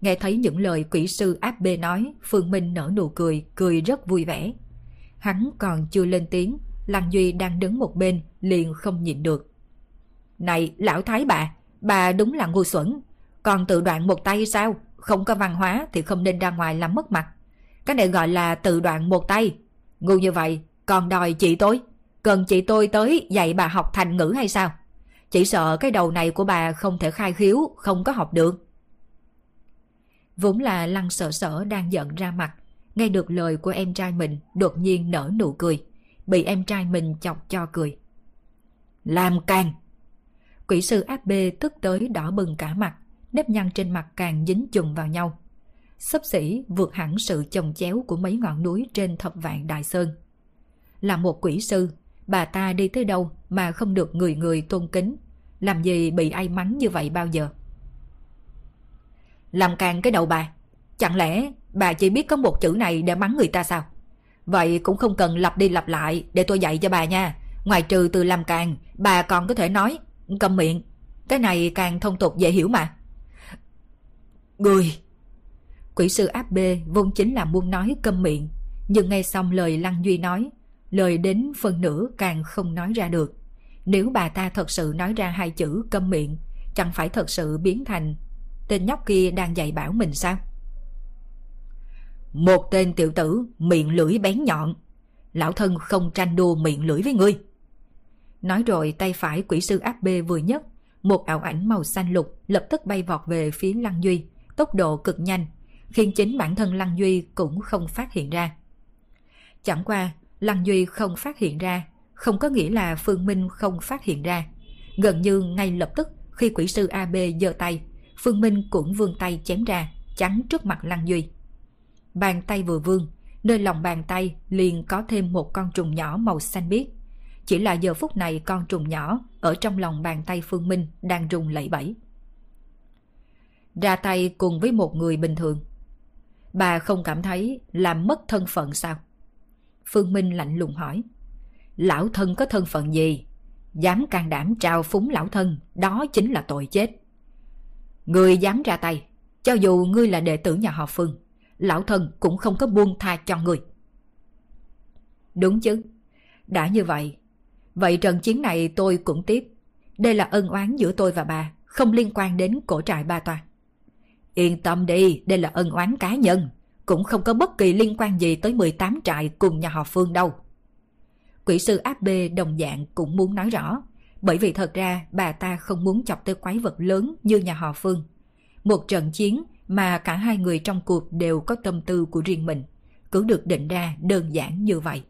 Nghe thấy những lời quỷ sư áp bê nói, Phương Minh nở nụ cười, cười rất vui vẻ. Hắn còn chưa lên tiếng, Lăng Duy đang đứng một bên liền không nhịn được. Này lão thái bà, bà đúng là ngu xuẩn. Còn tự đoạn một tay sao? Không có văn hóa thì không nên ra ngoài làm mất mặt. Cái này gọi là tự đoạn một tay. Ngu như vậy, còn đòi chị tôi. Cần chị tôi tới dạy bà học thành ngữ hay sao? Chỉ sợ cái đầu này của bà không thể khai khiếu, không có học được. Vốn là lăng sợ sở đang giận ra mặt, nghe được lời của em trai mình đột nhiên nở nụ cười, bị em trai mình chọc cho cười. Làm càng! Quỷ sư áp bê tức tới đỏ bừng cả mặt, nếp nhăn trên mặt càng dính chùng vào nhau. Sấp xỉ vượt hẳn sự chồng chéo của mấy ngọn núi trên thập vạn Đại Sơn. Là một quỷ sư, bà ta đi tới đâu mà không được người người tôn kính, làm gì bị ai mắng như vậy bao giờ? Làm càng cái đầu bà, chẳng lẽ bà chỉ biết có một chữ này để mắng người ta sao? Vậy cũng không cần lặp đi lặp lại để tôi dạy cho bà nha. Ngoài trừ từ làm càng, bà còn có thể nói, cầm miệng. Cái này càng thông tục dễ hiểu mà. Người! Quỷ sư áp bê vốn chính là muốn nói câm miệng, nhưng nghe xong lời Lăng Duy nói, lời đến phần nửa càng không nói ra được. Nếu bà ta thật sự nói ra hai chữ câm miệng, chẳng phải thật sự biến thành tên nhóc kia đang dạy bảo mình sao? Một tên tiểu tử miệng lưỡi bén nhọn, lão thân không tranh đua miệng lưỡi với ngươi. Nói rồi tay phải quỷ sư áp bê vừa nhất, một ảo ảnh màu xanh lục lập tức bay vọt về phía Lăng Duy, tốc độ cực nhanh, khiến chính bản thân Lăng Duy cũng không phát hiện ra. Chẳng qua, Lăng Duy không phát hiện ra, không có nghĩa là Phương Minh không phát hiện ra. Gần như ngay lập tức khi quỷ sư AB giơ tay, Phương Minh cũng vươn tay chém ra, chắn trước mặt Lăng Duy. Bàn tay vừa vươn, nơi lòng bàn tay liền có thêm một con trùng nhỏ màu xanh biếc. Chỉ là giờ phút này con trùng nhỏ ở trong lòng bàn tay Phương Minh đang rung lẩy bẩy. Ra tay cùng với một người bình thường. Bà không cảm thấy làm mất thân phận sao? Phương Minh lạnh lùng hỏi. Lão thân có thân phận gì? Dám can đảm trao phúng lão thân, đó chính là tội chết. Người dám ra tay, cho dù ngươi là đệ tử nhà họ Phương, lão thân cũng không có buông tha cho người. Đúng chứ, đã như vậy, vậy trận chiến này tôi cũng tiếp. Đây là ân oán giữa tôi và bà, không liên quan đến cổ trại ba toa. Yên tâm đi, đây là ân oán cá nhân, cũng không có bất kỳ liên quan gì tới 18 trại cùng nhà họ Phương đâu. Quỷ sư áp bê đồng dạng cũng muốn nói rõ, bởi vì thật ra bà ta không muốn chọc tới quái vật lớn như nhà họ Phương. Một trận chiến mà cả hai người trong cuộc đều có tâm tư của riêng mình, cứ được định ra đơn giản như vậy.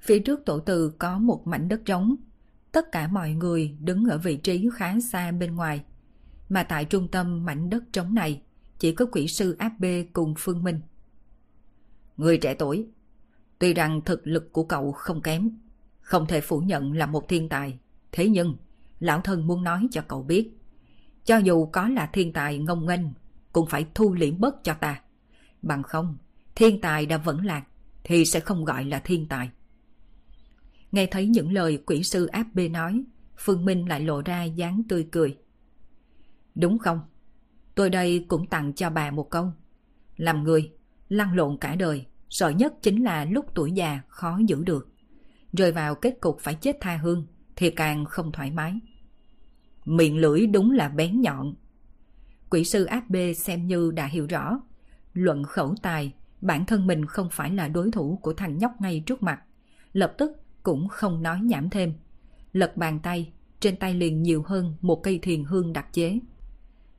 Phía trước tổ từ có một mảnh đất trống, tất cả mọi người đứng ở vị trí khá xa bên ngoài, mà tại trung tâm mảnh đất trống này chỉ có quỷ sư áp bê cùng Phương Minh. Người trẻ tuổi, tuy rằng thực lực của cậu không kém, không thể phủ nhận là một thiên tài, thế nhưng lão thân muốn nói cho cậu biết, cho dù có là thiên tài ngông nghênh, cũng phải thu liễm bớt cho ta. Bằng không, thiên tài đã vẫn lạc, thì sẽ không gọi là thiên tài. Nghe thấy những lời quỷ sư áp bê nói, Phương Minh lại lộ ra dáng tươi cười. Đúng không? Tôi đây cũng tặng cho bà một câu. Làm người, lăn lộn cả đời, sợ nhất chính là lúc tuổi già khó giữ được. Rơi vào kết cục phải chết tha hương, thì càng không thoải mái. Miệng lưỡi đúng là bén nhọn. Quỷ sư áp bê xem như đã hiểu rõ. Luận khẩu tài, bản thân mình không phải là đối thủ của thằng nhóc ngay trước mặt. Lập tức cũng không nói nhảm thêm. Lật bàn tay, trên tay liền nhiều hơn một cây thiền hương đặc chế.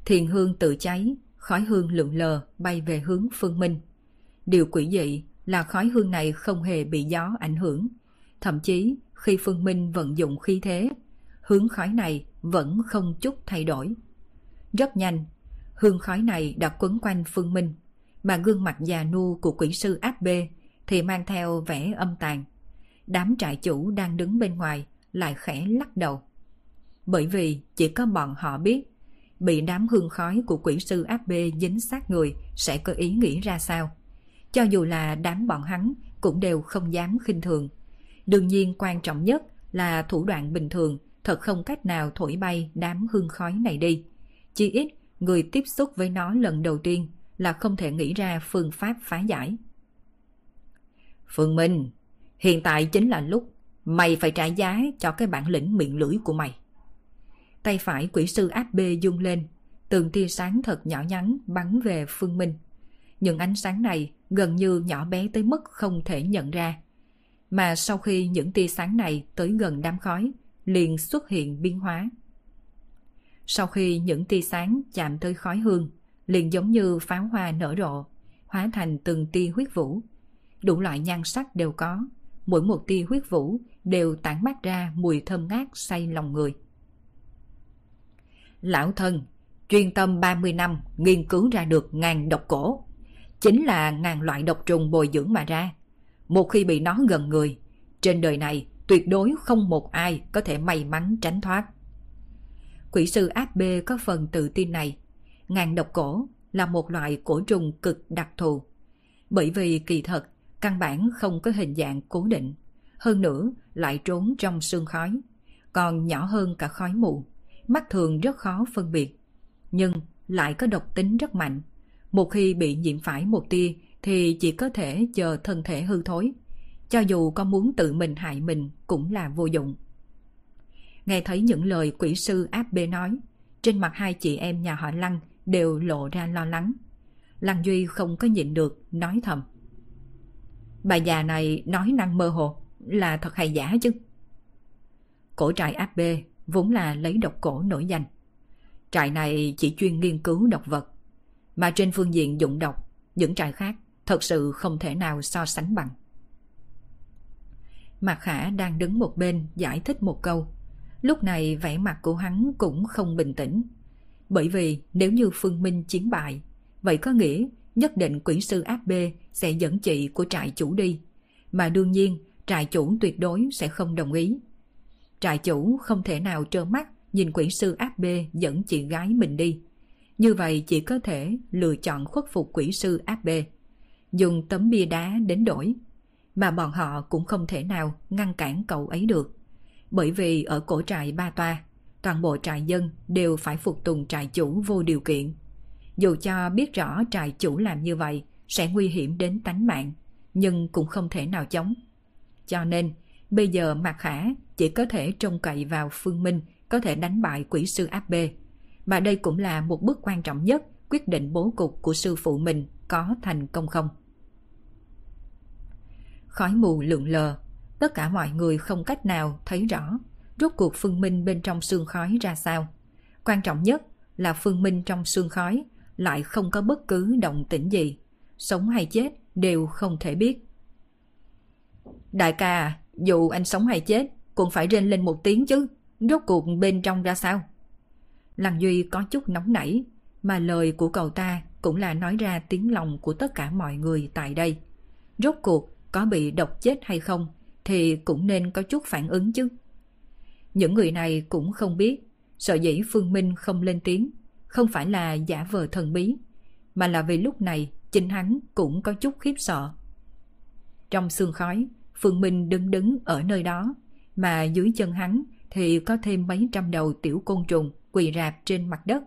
Thiền hương tự cháy, khói hương lượn lờ bay về hướng phương minh. Điều quỷ dị là khói hương này không hề bị gió ảnh hưởng. Thậm chí khi phương minh vận dụng khí thế, hướng khói này vẫn không chút thay đổi. Rất nhanh, hương khói này đã quấn quanh phương minh, mà gương mặt già nua của quỷ sư áp bê thì mang theo vẻ âm tàn. Đám trại chủ đang đứng bên ngoài lại khẽ lắc đầu. Bởi vì chỉ có bọn họ biết bị đám hương khói của quỷ sư áp bê dính sát người sẽ có ý nghĩ ra sao. Cho dù là đám bọn hắn cũng đều không dám khinh thường. Đương nhiên quan trọng nhất là thủ đoạn bình thường thật không cách nào thổi bay đám hương khói này đi. Chỉ ít người tiếp xúc với nó lần đầu tiên là không thể nghĩ ra phương pháp phá giải. Phương Minh, hiện tại chính là lúc mày phải trả giá cho cái bản lĩnh miệng lưỡi của mày. Tay phải quỷ sư áp bê dung lên, từng tia sáng thật nhỏ nhắn bắn về Phương Minh. Những ánh sáng này gần như nhỏ bé tới mức không thể nhận ra. mà sau khi những tia sáng này tới gần đám khói, liền xuất hiện biến hóa. Sau khi những tia sáng chạm tới khói hương, liền giống như pháo hoa nở rộ, hóa thành từng tia huyết vũ. Đủ loại nhan sắc đều có, mỗi một tia huyết vũ đều tản mát ra mùi thơm ngát say lòng người. Lão thân, chuyên tâm 30 năm nghiên cứu ra được ngàn độc cổ. Chính là ngàn loại độc trùng bồi dưỡng mà ra. Một khi bị nó gần người, trên đời này tuyệt đối không một ai có thể may mắn tránh thoát. Quỷ sư áp bê có phần tự tin này. Ngàn độc cổ là một loại cổ trùng cực đặc thù. Bởi vì kỳ thật, căn bản không có hình dạng cố định. Hơn nữa lại trốn trong sương khói. Còn nhỏ hơn cả khói mù. Mắt thường rất khó phân biệt. Nhưng lại có độc tính rất mạnh. Một khi bị nhiễm phải một tia thì chỉ có thể chờ thân thể hư thối. Cho dù có muốn tự mình hại mình cũng là vô dụng. Nghe thấy những lời quỷ sư áp bê nói, trên mặt hai chị em nhà họ Lăng đều lộ ra lo lắng. Lăng Duy không có nhịn được, nói thầm. Bà già này nói năng mơ hồ, là thật hay giả chứ? Cổ trại áp bê vốn là lấy độc cổ nổi danh. Trại này chỉ chuyên nghiên cứu độc vật, mà trên phương diện dụng độc, những trại khác thật sự không thể nào so sánh bằng. Mạc Khả đang đứng một bên giải thích một câu. Lúc này vẻ mặt của hắn cũng không bình tĩnh. Bởi vì nếu như Phương Minh chiến bại, vậy có nghĩa nhất định quyển sư áp B sẽ dẫn chị của trại chủ đi. Mà đương nhiên trại chủ tuyệt đối sẽ không đồng ý. Trại chủ không thể nào trơ mắt nhìn quyển sư áp B dẫn chị gái mình đi. Như vậy chỉ có thể lựa chọn khuất phục quỷ sư áp bê. Dùng tấm bia đá đến đổi. Mà bọn họ cũng không thể nào ngăn cản cậu ấy được. Bởi vì ở cổ trại Ba Toa, toàn bộ trại dân đều phải phục tùng trại chủ vô điều kiện. Dù cho biết rõ trại chủ làm như vậy sẽ nguy hiểm đến tánh mạng, nhưng cũng không thể nào chống. Cho nên, bây giờ Mạc Khả chỉ có thể trông cậy vào Phương Minh có thể đánh bại quỷ sư áp bê. Mà đây cũng là một bước quan trọng nhất quyết định bố cục của sư phụ mình có thành công không. Khói mù lượn lờ, tất cả mọi người không cách nào thấy rõ rốt cuộc phương minh bên trong xương khói ra sao. Quan trọng nhất là phương minh trong xương khói lại không có bất cứ động tĩnh gì, sống hay chết đều không thể biết. Đại ca, dù anh sống hay chết, cũng phải rên lên một tiếng chứ, rốt cuộc bên trong ra sao? Lăng Duy có chút nóng nảy, mà lời của cậu ta cũng là nói ra tiếng lòng của tất cả mọi người tại đây. Rốt cuộc có bị độc chết hay không thì cũng nên có chút phản ứng chứ. Những người này cũng không biết, sợ dĩ Phương Minh không lên tiếng, không phải là giả vờ thần bí, mà là vì lúc này chính hắn cũng có chút khiếp sợ. Trong sương khói, Phương Minh đứng đứng ở nơi đó, mà dưới chân hắn thì có thêm mấy trăm đầu tiểu côn trùng quỳ rạp trên mặt đất.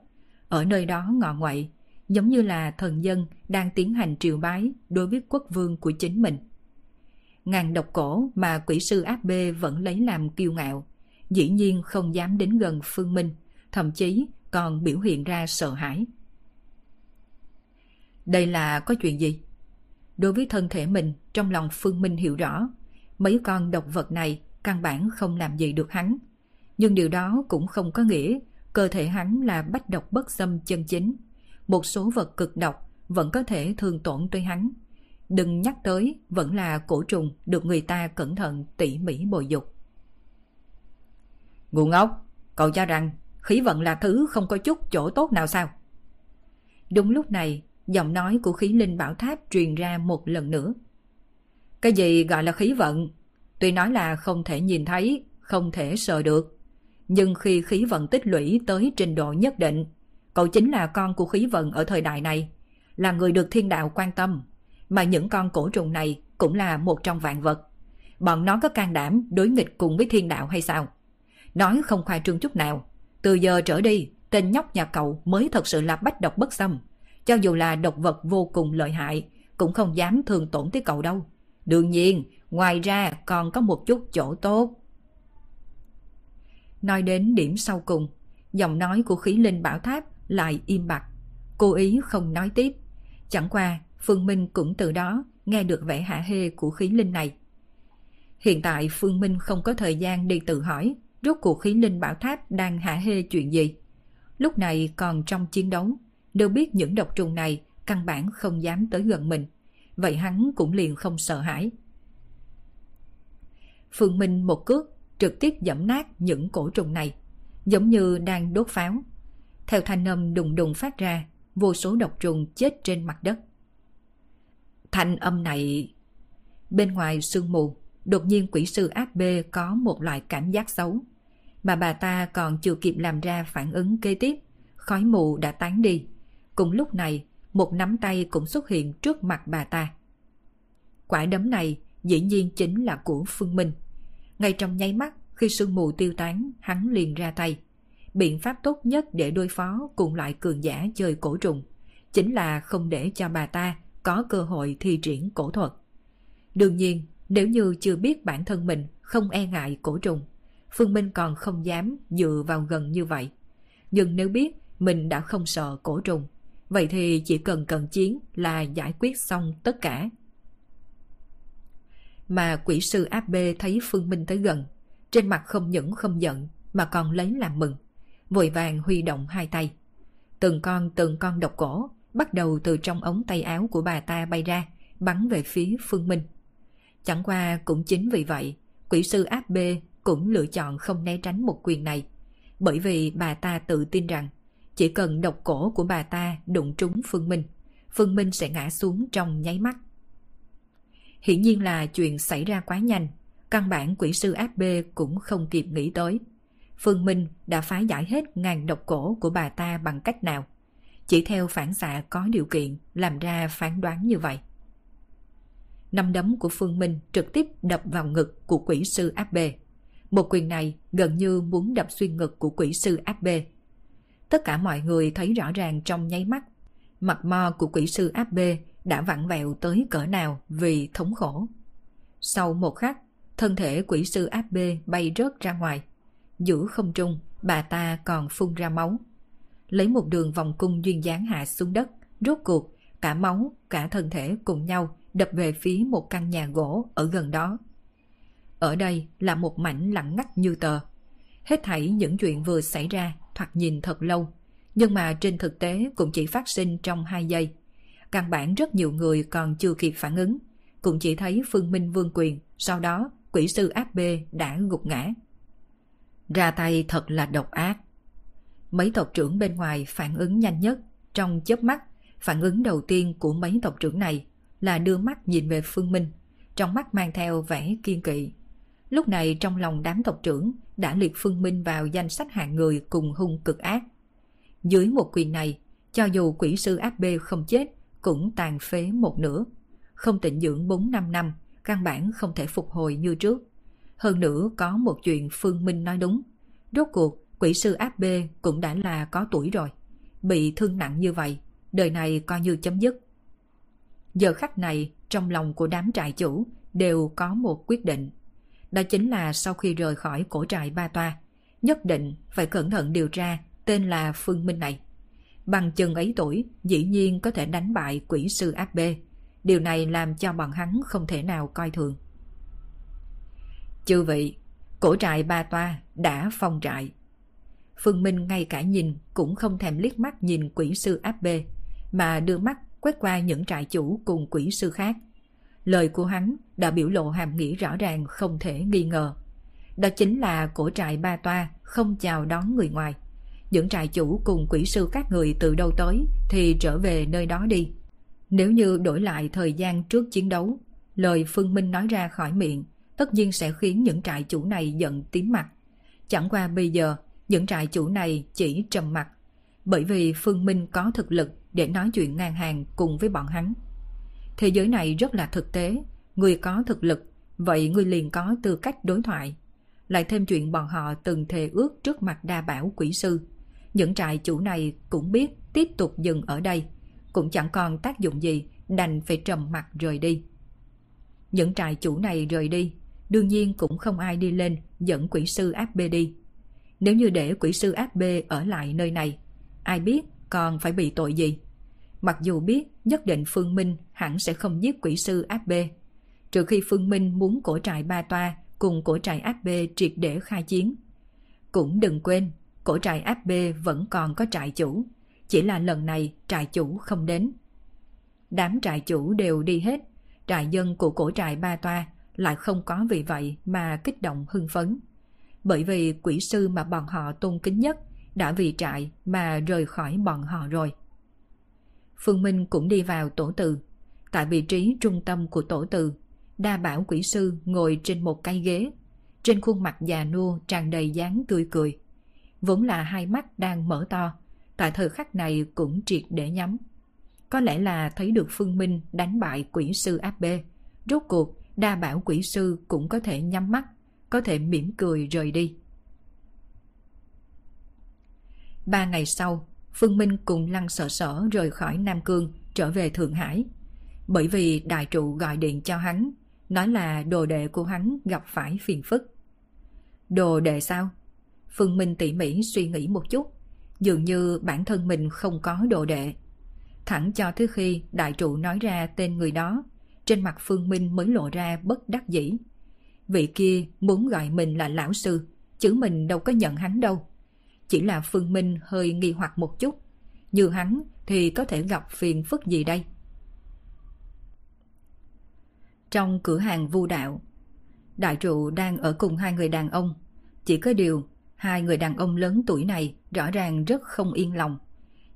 Ở nơi đó ngọ ngoại giống như là thần dân đang tiến hành triều bái đối với quốc vương của chính mình. Ngàn độc cổ mà quỷ sư áp bê vẫn lấy làm kiêu ngạo, dĩ nhiên không dám đến gần Phương Minh, thậm chí còn biểu hiện ra sợ hãi. Đây là có chuyện gì? Đối với thân thể mình, trong lòng Phương Minh hiểu rõ, mấy con độc vật này căn bản không làm gì được hắn. Nhưng điều đó cũng không có nghĩa cơ thể hắn là bách độc bất xâm chân chính. Một số vật cực độc vẫn có thể thương tổn tới hắn. Đừng nhắc tới vẫn là cổ trùng được người ta cẩn thận tỉ mỉ bồi dục. Ngu ngốc, cậu cho rằng khí vận là thứ không có chút chỗ tốt nào sao? Đúng lúc này, giọng nói của khí linh bảo tháp truyền ra một lần nữa. Cái gì gọi là khí vận? Tuy nói là không thể nhìn thấy, không thể sờ được. Nhưng khi khí vận tích lũy tới trình độ nhất định, cậu chính là con của khí vận ở thời đại này, là người được thiên đạo quan tâm. Mà những con cổ trùng này cũng là một trong vạn vật. Bọn nó có can đảm đối nghịch cùng với thiên đạo hay sao? Nói không khoa trương chút nào. Từ giờ trở đi, tên nhóc nhà cậu mới thật sự là bách độc bất xâm. Cho dù là độc vật vô cùng lợi hại, cũng không dám thường tổn tới cậu đâu. Đương nhiên, ngoài ra còn có một chút chỗ tốt. Nói đến điểm sau cùng, giọng nói của khí linh bảo tháp lại im bặt. Cố ý không nói tiếp. Chẳng qua, Phương Minh cũng từ đó nghe được vẻ hạ hê của khí linh này. Hiện tại Phương Minh không có thời gian đi tự hỏi rốt cuộc khí linh bảo tháp đang hạ hê chuyện gì. Lúc này còn trong chiến đấu, đều biết những độc trùng này căn bản không dám tới gần mình. Vậy hắn cũng liền không sợ hãi. Phương Minh một cước trực tiếp dẫm nát những cổ trùng này, giống như đang đốt pháo. Theo thanh âm đùng đùng phát ra, vô số độc trùng chết trên mặt đất. Thanh âm này... Bên ngoài sương mù, đột nhiên quỷ sư áp bê có một loại cảm giác xấu. Mà bà ta còn chưa kịp làm ra phản ứng kế tiếp, khói mù đã tán đi. Cùng lúc này, một nắm tay cũng xuất hiện trước mặt bà ta. Quả đấm này dĩ nhiên chính là của Phương Minh. Ngay trong nháy mắt, khi sương mù tiêu tán, hắn liền ra tay. Biện pháp tốt nhất để đối phó cùng loại cường giả chơi cổ trùng, chính là không để cho bà ta có cơ hội thi triển cổ thuật. Đương nhiên, nếu như chưa biết bản thân mình không e ngại cổ trùng, Phương Minh còn không dám dựa vào gần như vậy. Nhưng nếu biết mình đã không sợ cổ trùng, vậy thì chỉ cần cần chiến là giải quyết xong tất cả. Mà quỷ sư áp bê thấy Phương Minh tới gần, trên mặt không những không giận mà còn lấy làm mừng, vội vàng huy động hai tay. Từng con từng con độc cổ bắt đầu từ trong ống tay áo của bà ta bay ra, bắn về phía Phương Minh. Chẳng qua cũng chính vì vậy, quỷ sư áp bê cũng lựa chọn không né tránh một quyền này, bởi vì bà ta tự tin rằng chỉ cần độc cổ của bà ta đụng trúng Phương Minh, Phương Minh sẽ ngã xuống trong nháy mắt. Hiển nhiên là chuyện xảy ra quá nhanh, căn bản quỷ sư áp bê cũng không kịp nghĩ tới. Phương Minh đã phá giải hết ngàn độc cổ của bà ta bằng cách nào. Chỉ theo phản xạ có điều kiện làm ra phán đoán như vậy. Năm đấm của Phương Minh trực tiếp đập vào ngực của quỷ sư áp bê. Một quyền này gần như muốn đập xuyên ngực của quỷ sư áp bê. Tất cả mọi người thấy rõ ràng trong nháy mắt. Mặt mo của quỷ sư áp bê đã vặn vẹo tới cỡ nào vì thống khổ. Sau một khắc, thân thể quỷ sư áp bê bay rớt ra ngoài. Giữa không trung, bà ta còn phun ra máu. Lấy một đường vòng cung duyên dáng hạ xuống đất, rốt cuộc, cả máu, cả thân thể cùng nhau đập về phía một căn nhà gỗ ở gần đó. Ở đây là một mảnh lặng ngắt như tờ. Hết thảy những chuyện vừa xảy ra thoạt nhìn thật lâu, nhưng mà trên thực tế cũng chỉ phát sinh trong hai giây. Căn bản rất nhiều người còn chưa kịp phản ứng, cũng chỉ thấy Phương Minh vương quyền, sau đó quỷ sư áp bê đã gục ngã. Ra tay thật là độc ác. Mấy tộc trưởng bên ngoài phản ứng nhanh nhất, trong chớp mắt, phản ứng đầu tiên của mấy tộc trưởng này là đưa mắt nhìn về Phương Minh, trong mắt mang theo vẻ kiên kỵ. Lúc này trong lòng đám tộc trưởng đã liệt Phương Minh vào danh sách hạng người cùng hung cực ác. Dưới một quyền này, cho dù quỷ sư áp bê không chết, cũng tàn phế một nửa. Không tịnh dưỡng 4-5 năm, căn bản không thể phục hồi như trước. Hơn nữa có một chuyện Phương Minh nói đúng. Rốt cuộc, quỷ sư áp bê cũng đã là có tuổi rồi. Bị thương nặng như vậy, đời này coi như chấm dứt. Giờ khắc này, trong lòng của đám trại chủ đều có một quyết định. Đó chính là sau khi rời khỏi cổ trại Ba Toa, nhất định phải cẩn thận điều tra tên là Phương Minh này. Bằng chừng ấy tuổi, dĩ nhiên có thể đánh bại quỷ sư áp bê. Điều này làm cho bọn hắn không thể nào coi thường. Chư vị, cổ trại Ba Toa đã phong trại. Phương Minh ngay cả nhìn cũng không thèm liếc mắt nhìn quỷ sư áp bê, mà đưa mắt quét qua những trại chủ cùng quỷ sư khác. Lời của hắn đã biểu lộ hàm nghĩa rõ ràng không thể nghi ngờ. Đó chính là cổ trại ba toa không chào đón người ngoài. Những trại chủ cùng quỷ sư các người từ đâu tới thì trở về nơi đó đi. Nếu như đổi lại thời gian trước chiến đấu, lời Phương Minh nói ra khỏi miệng tất nhiên sẽ khiến những trại chủ này giận tím mặt. Chẳng qua bây giờ, những trại chủ này chỉ trầm mặt, bởi vì Phương Minh có thực lực để nói chuyện ngang hàng cùng với bọn hắn. Thế giới này rất là thực tế, người có thực lực, vậy người liền có tư cách đối thoại. Lại thêm chuyện bọn họ từng thề ước trước mặt đa bảo quỷ sư. Những trại chủ này cũng biết tiếp tục dừng ở đây, cũng chẳng còn tác dụng gì, đành phải trầm mặt rời đi. Những trại chủ này rời đi, đương nhiên cũng không ai đi lên dẫn quỷ sư áp bê đi. Nếu như để quỷ sư áp bê ở lại nơi này, ai biết còn phải bị tội gì? Mặc dù biết nhất định Phương Minh hẳn sẽ không giết quỷ sư áp bê, trừ khi Phương Minh muốn cổ trại Ba Toa cùng cổ trại áp bê triệt để khai chiến. Cũng đừng quên, cổ trại áp vẫn còn có trại chủ, chỉ là lần này trại chủ không đến. Đám trại chủ đều đi hết, trại dân của cổ trại Ba Toa lại không có vì vậy mà kích động hưng phấn. Bởi vì quỷ sư mà bọn họ tôn kính nhất đã vì trại mà rời khỏi bọn họ rồi. Phương Minh cũng đi vào tổ từ. Tại vị trí trung tâm của tổ từ, đa bảo quỷ sư ngồi trên một cây ghế. Trên khuôn mặt già nua tràn đầy dáng tươi cười. Vốn là hai mắt đang mở to, tại thời khắc này cũng triệt để nhắm. Có lẽ là thấy được Phương Minh đánh bại quỷ sư áp bê. Rốt cuộc, đa bảo quỷ sư cũng có thể nhắm mắt, có thể mỉm cười rời đi. Ba ngày sau, Phương Minh cùng Lăng Sở Sở rời khỏi Nam Cương trở về Thượng Hải. Bởi vì đại trụ gọi điện cho hắn, nói là đồ đệ của hắn gặp phải phiền phức. Đồ đệ sao? Phương Minh tỉ mỉ suy nghĩ một chút, dường như bản thân mình không có đồ đệ. Thẳng cho thứ khi đại trụ nói ra tên người đó, trên mặt Phương Minh mới lộ ra bất đắc dĩ. Vị kia muốn gọi mình là lão sư, chứ mình đâu có nhận hắn đâu. Chỉ là Phương Minh hơi nghi hoặc một chút. Như hắn thì có thể gặp phiền phức gì đây? Trong cửa hàng vu đạo, đại trụ đang ở cùng hai người đàn ông. Chỉ có điều, hai người đàn ông lớn tuổi này rõ ràng rất không yên lòng.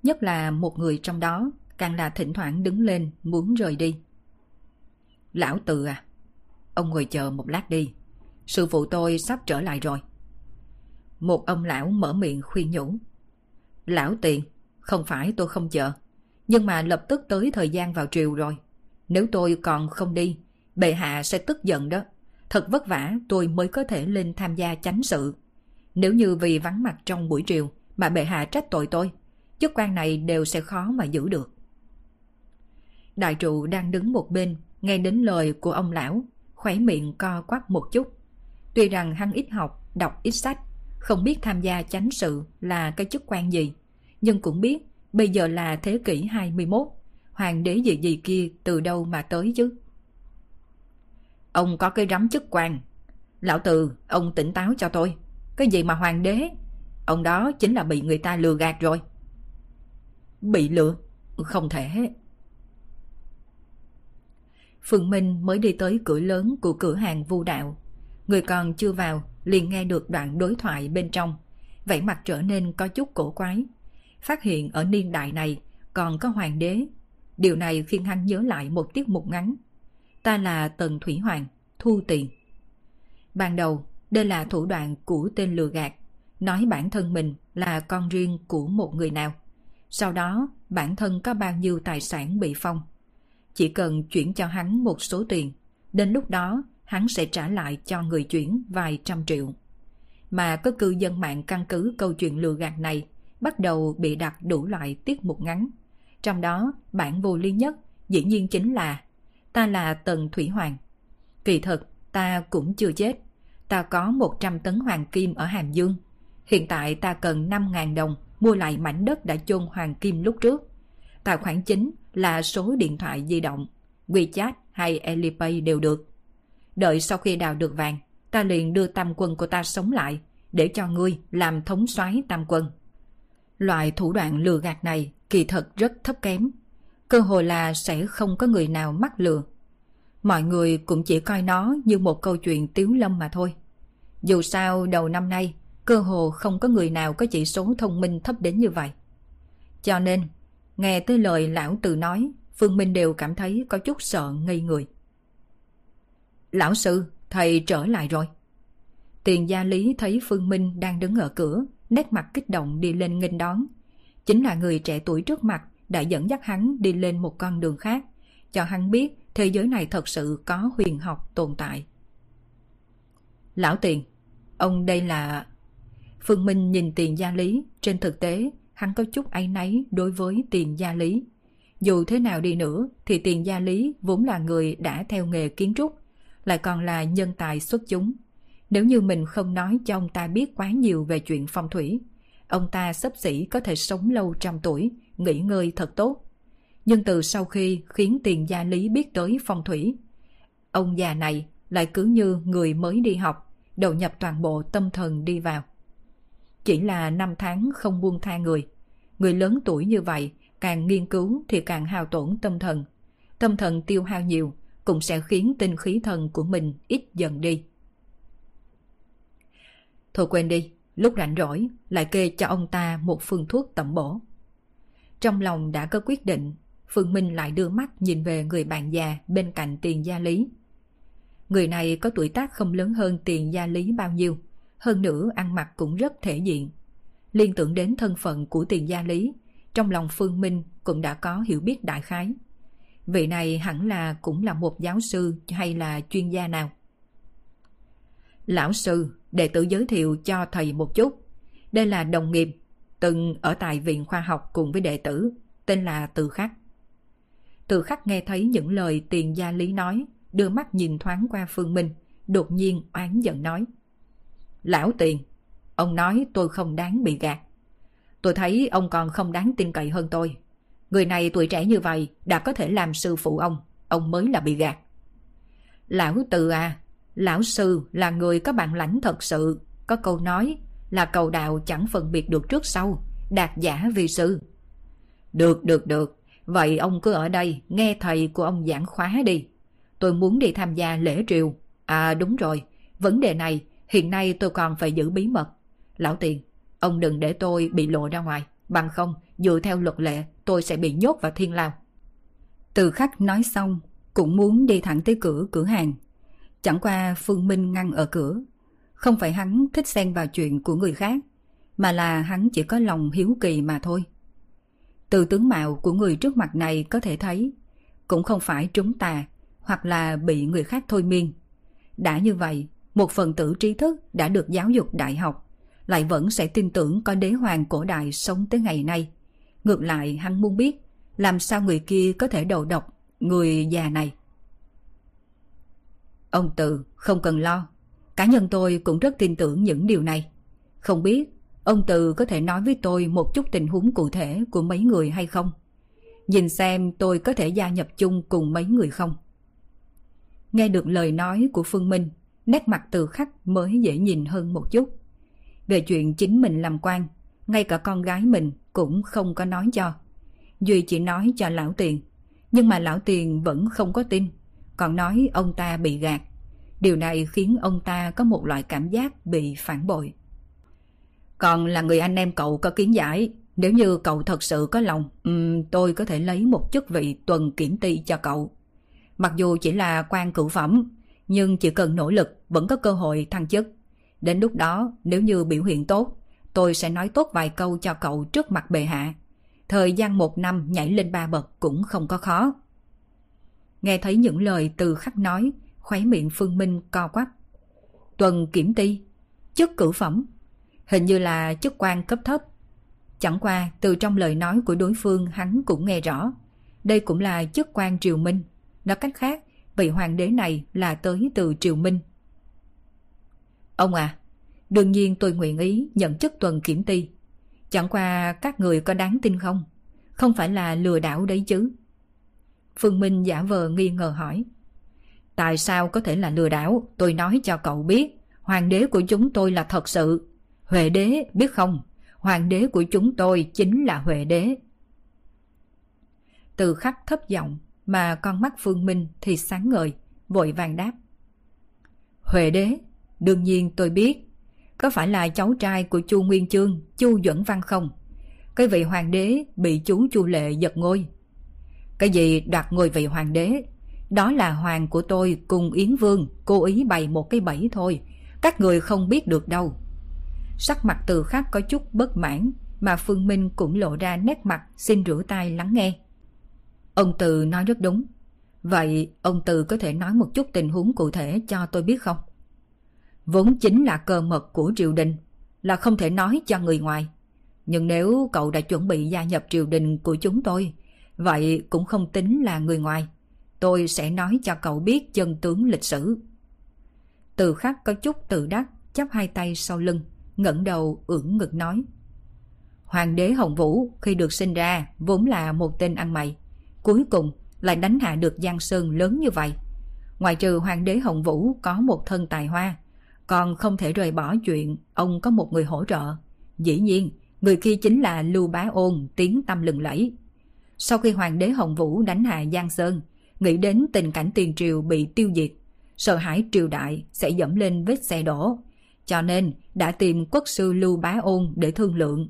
Nhất là một người trong đó càng là thỉnh thoảng đứng lên muốn rời đi. Lão tự à, ông ngồi chờ một lát đi. Sư phụ tôi sắp trở lại rồi. Một ông lão mở miệng khuyên nhủ. Lão tiền, không phải tôi không chờ. Nhưng mà lập tức tới thời gian vào triều rồi. Nếu tôi còn không đi, bệ hạ sẽ tức giận đó. Thật vất vả tôi mới có thể lên tham gia chánh sự. Nếu như vì vắng mặt trong buổi triều mà bệ hạ trách tội tôi, chức quan này đều sẽ khó mà giữ được. Đại trụ đang đứng một bên, nghe đến lời của ông lão, khỏe miệng co quắp một chút. Tuy rằng hắn ít học, đọc ít sách, không biết tham gia chánh sự là cái chức quan gì, nhưng cũng biết bây giờ là thế kỷ 21, hoàng đế gì gì kia từ đâu mà tới chứ. Ông có cái rắm chức quan. Lão Từ, ông tỉnh táo cho tôi. Cái gì mà hoàng đế? Ông đó chính là bị người ta lừa gạt rồi. Bị lừa? Không thể. Phương Minh mới đi tới cửa lớn của cửa hàng vu đạo. Người còn chưa vào liền nghe được đoạn đối thoại bên trong. Vẻ mặt trở nên có chút cổ quái. Phát hiện ở niên đại này còn có hoàng đế. Điều này khiến hắn nhớ lại một tiết mục ngắn. Ta là Tần Thủy Hoàng, thu tiền. Ban đầu, đây là thủ đoạn của tên lừa gạt, nói bản thân mình là con riêng của một người nào. Sau đó, bản thân có bao nhiêu tài sản bị phong. Chỉ cần chuyển cho hắn một số tiền, đến lúc đó hắn sẽ trả lại cho người chuyển vài trăm triệu. Mà có cư dân mạng căn cứ câu chuyện lừa gạt này bắt đầu bị đặt đủ loại tiết mục ngắn. Trong đó, bản vô lý nhất dĩ nhiên chính là Ta là Tần Thủy Hoàng. Kỳ thực, ta cũng chưa chết. Ta có 100 tấn hoàng kim ở Hàm Dương. Hiện tại ta cần 5.000 đồng mua lại mảnh đất đã chôn hoàng kim lúc trước. Tài khoản chính là số điện thoại di động, WeChat hay Alipay đều được. Đợi sau khi đào được vàng, ta liền đưa tam quân của ta sống lại để cho ngươi làm thống soái tam quân. Loại thủ đoạn lừa gạt này kỳ thật rất thấp kém. Cơ hội là sẽ không có người nào mắc lừa. Mọi người cũng chỉ coi nó như một câu chuyện tiếu lâm mà thôi. Dù sao đầu năm nay, cơ hồ không có người nào có chỉ số thông minh thấp đến như vậy. Cho nên, nghe tới lời lão từ nói, Phương Minh đều cảm thấy có chút sợ ngây người. Lão sư, thầy trở lại rồi. Tiền gia lý thấy Phương Minh đang đứng ở cửa, nét mặt kích động đi lên nghênh đón. Chính là người trẻ tuổi trước mặt đã dẫn dắt hắn đi lên một con đường khác, cho hắn biết thế giới này thật sự có huyền học tồn tại. Lão Tiền, ông đây là... Phương Minh nhìn tiền gia lý, trên thực tế hắn có chút áy náy đối với tiền gia lý. Dù thế nào đi nữa thì tiền gia lý vốn là người đã theo nghề kiến trúc, lại còn là nhân tài xuất chúng. Nếu như mình không nói cho ông ta biết quá nhiều về chuyện phong thủy, ông ta sắp xỉ có thể sống lâu trăm tuổi, nghỉ ngơi thật tốt. Nhưng từ sau khi khiến tiền gia lý biết tới phong thủy, ông già này lại cứ như người mới đi học, đầu nhập toàn bộ tâm thần đi vào. Chỉ là năm tháng không buông tha người. Người lớn tuổi như vậy, càng nghiên cứu thì càng hao tổn tâm thần. Tâm thần tiêu hao nhiều, cũng sẽ khiến tinh khí thần của mình ít dần đi. Thôi quên đi, lúc rảnh rỗi lại kê cho ông ta một phương thuốc tẩm bổ. Trong lòng đã có quyết định, Phương Minh lại đưa mắt nhìn về người bạn già bên cạnh tiền gia lý. Người này có tuổi tác không lớn hơn tiền gia lý bao nhiêu, hơn nữa ăn mặc cũng rất thể diện. Liên tưởng đến thân phận của tiền gia lý, trong lòng Phương Minh cũng đã có hiểu biết đại khái. Vị này hẳn là cũng là một giáo sư hay là chuyên gia nào. Lão sư, đệ tử giới thiệu cho thầy một chút. Đây là đồng nghiệp, từng ở tại viện khoa học cùng với đệ tử, tên là Từ Khắc. Từ Khắc nghe thấy những lời tiền gia lý nói, đưa mắt nhìn thoáng qua Phương Minh, đột nhiên oán giận nói. Lão tiền, ông nói tôi không đáng bị gạt. Tôi thấy ông còn không đáng tin cậy hơn tôi. Người này tuổi trẻ như vậy đã có thể làm sư phụ ông, ông mới là bị gạt. Lão từ à, lão sư là người có bản lãnh thật sự, có câu nói là cầu đạo chẳng phân biệt được trước sau, đạt giả vì sư. Được, được, được, vậy ông cứ ở đây nghe thầy của ông giảng khóa đi. Tôi muốn đi tham gia lễ triều. À đúng rồi, vấn đề này hiện nay tôi còn phải giữ bí mật. Lão tiền, ông đừng để tôi bị lộ ra ngoài, bằng không dựa theo luật lệ tôi sẽ bị nhốt vào thiên lao. Từ khắc nói xong, cũng muốn đi thẳng tới cửa cửa hàng. Chẳng qua Phương Minh ngăn ở cửa. Không phải hắn thích xen vào chuyện của người khác, mà là hắn chỉ có lòng hiếu kỳ mà thôi. Từ tướng mạo của người trước mặt này có thể thấy, cũng không phải trúng tà, hoặc là bị người khác thôi miên. Đã như vậy, một phần tử trí thức đã được giáo dục đại học, lại vẫn sẽ tin tưởng có đế hoàng cổ đại sống tới ngày nay. Ngược lại hắn muốn biết làm sao người kia có thể đầu độc người già này. Ông Từ không cần lo, cá nhân tôi cũng rất tin tưởng những điều này. Không biết ông Từ có thể nói với tôi một chút tình huống cụ thể của mấy người hay không? Nhìn xem tôi có thể gia nhập chung cùng mấy người không? Nghe được lời nói của Phương Minh, nét mặt từ khắc mới dễ nhìn hơn một chút. Về chuyện chính mình làm quan, ngay cả con gái mình cũng không có nói cho. Duy chỉ nói cho lão tiền, nhưng mà lão tiền vẫn không có tin, còn nói ông ta bị gạt. Điều này khiến ông ta có một loại cảm giác bị phản bội. Còn là người anh em cậu có kiến giải, nếu như cậu thật sự có lòng, um, tôi có thể lấy một chức vị tuần kiểm ty cho cậu. Mặc dù chỉ là quan cửu phẩm, nhưng chỉ cần nỗ lực vẫn có cơ hội thăng chức. Đến lúc đó, nếu như biểu hiện tốt, tôi sẽ nói tốt vài câu cho cậu trước mặt bệ hạ. Thời gian một năm nhảy lên ba bậc cũng không có khó. Nghe thấy những lời từ khắc nói, khóe miệng Phương Minh co quắp. Tuần kiểm ty, chức cử phẩm, hình như là chức quan cấp thấp. Chẳng qua từ trong lời nói của đối phương hắn cũng nghe rõ. Đây cũng là chức quan triều minh. Nói cách khác, vị hoàng đế này là tới từ triều minh. Ông à, đương nhiên tôi nguyện ý nhận chức tuần kiểm ty. Chẳng qua các người có đáng tin không? Không phải là lừa đảo đấy chứ. Phương Minh giả vờ nghi ngờ hỏi. Tại sao có thể là lừa đảo? Tôi nói cho cậu biết. Hoàng đế của chúng tôi là thật sự. Huệ đế, biết không? Hoàng đế của chúng tôi chính là Huệ đế. Từ khắc thấp giọng mà con mắt Phương Minh thì sáng ngời, vội vàng đáp. Huệ đế, đương nhiên tôi biết. Có phải là cháu trai của Chu Nguyên Chương, Chu Duẩn Văn không? Cái vị hoàng đế bị chú Chu Lệ giật ngôi. Cái gì đoạt ngôi vị hoàng đế? Đó là hoàng của tôi cùng Yến Vương cố ý bày một cái bẫy thôi. Các người không biết được đâu. Sắc mặt từ khắc có chút bất mãn mà Phương Minh cũng lộ ra nét mặt xin rửa tay lắng nghe. Ông Từ nói rất đúng. Vậy ông Từ có thể nói một chút tình huống cụ thể cho tôi biết không? Vốn chính là cơ mật của triều đình, là không thể nói cho người ngoài. Nhưng nếu cậu đã chuẩn bị gia nhập triều đình của chúng tôi, vậy cũng không tính là người ngoài. Tôi sẽ nói cho cậu biết chân tướng lịch sử. Từ khắc có chút tự đắc, chắp hai tay sau lưng, ngẩng đầu ưỡn ngực nói. Hoàng đế Hồng Vũ khi được sinh ra vốn là một tên ăn mày. Cuối cùng lại đánh hạ được Giang Sơn lớn như vậy. ngoài trừ hoàng đế Hồng Vũ có một thân tài hoa, còn không thể rời bỏ chuyện ông có một người hỗ trợ. Dĩ nhiên, người kia chính là Lưu Bá Ôn tiếng tâm lừng lẫy. Sau khi hoàng đế Hồng Vũ đánh hạ Giang Sơn, nghĩ đến tình cảnh tiền triều bị tiêu diệt, sợ hãi triều đại sẽ dẫm lên vết xe đổ, cho nên đã tìm quốc sư Lưu Bá Ôn để thương lượng.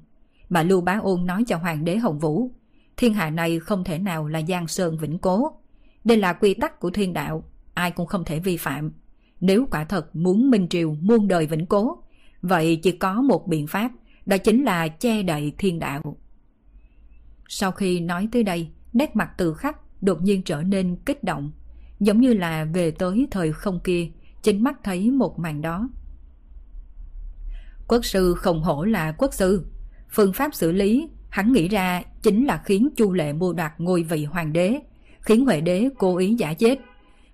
Mà Lưu Bá Ôn nói cho hoàng đế Hồng Vũ, thiên hạ này không thể nào là Giang Sơn vĩnh cố. Đây là quy tắc của thiên đạo, ai cũng không thể vi phạm. Nếu quả thật muốn Minh Triều muôn đời vĩnh cố, vậy chỉ có một biện pháp, đó chính là che đậy thiên đạo. Sau khi nói tới đây, nét mặt từ khắc đột nhiên trở nên kích động, giống như là về tới thời không kia, chính mắt thấy một màn đó. Quốc sư không hổ là quốc sư, phương pháp xử lý hắn nghĩ ra chính là khiến Chu Lệ mua đoạt ngôi vị hoàng đế, khiến Huệ đế cố ý giả chết.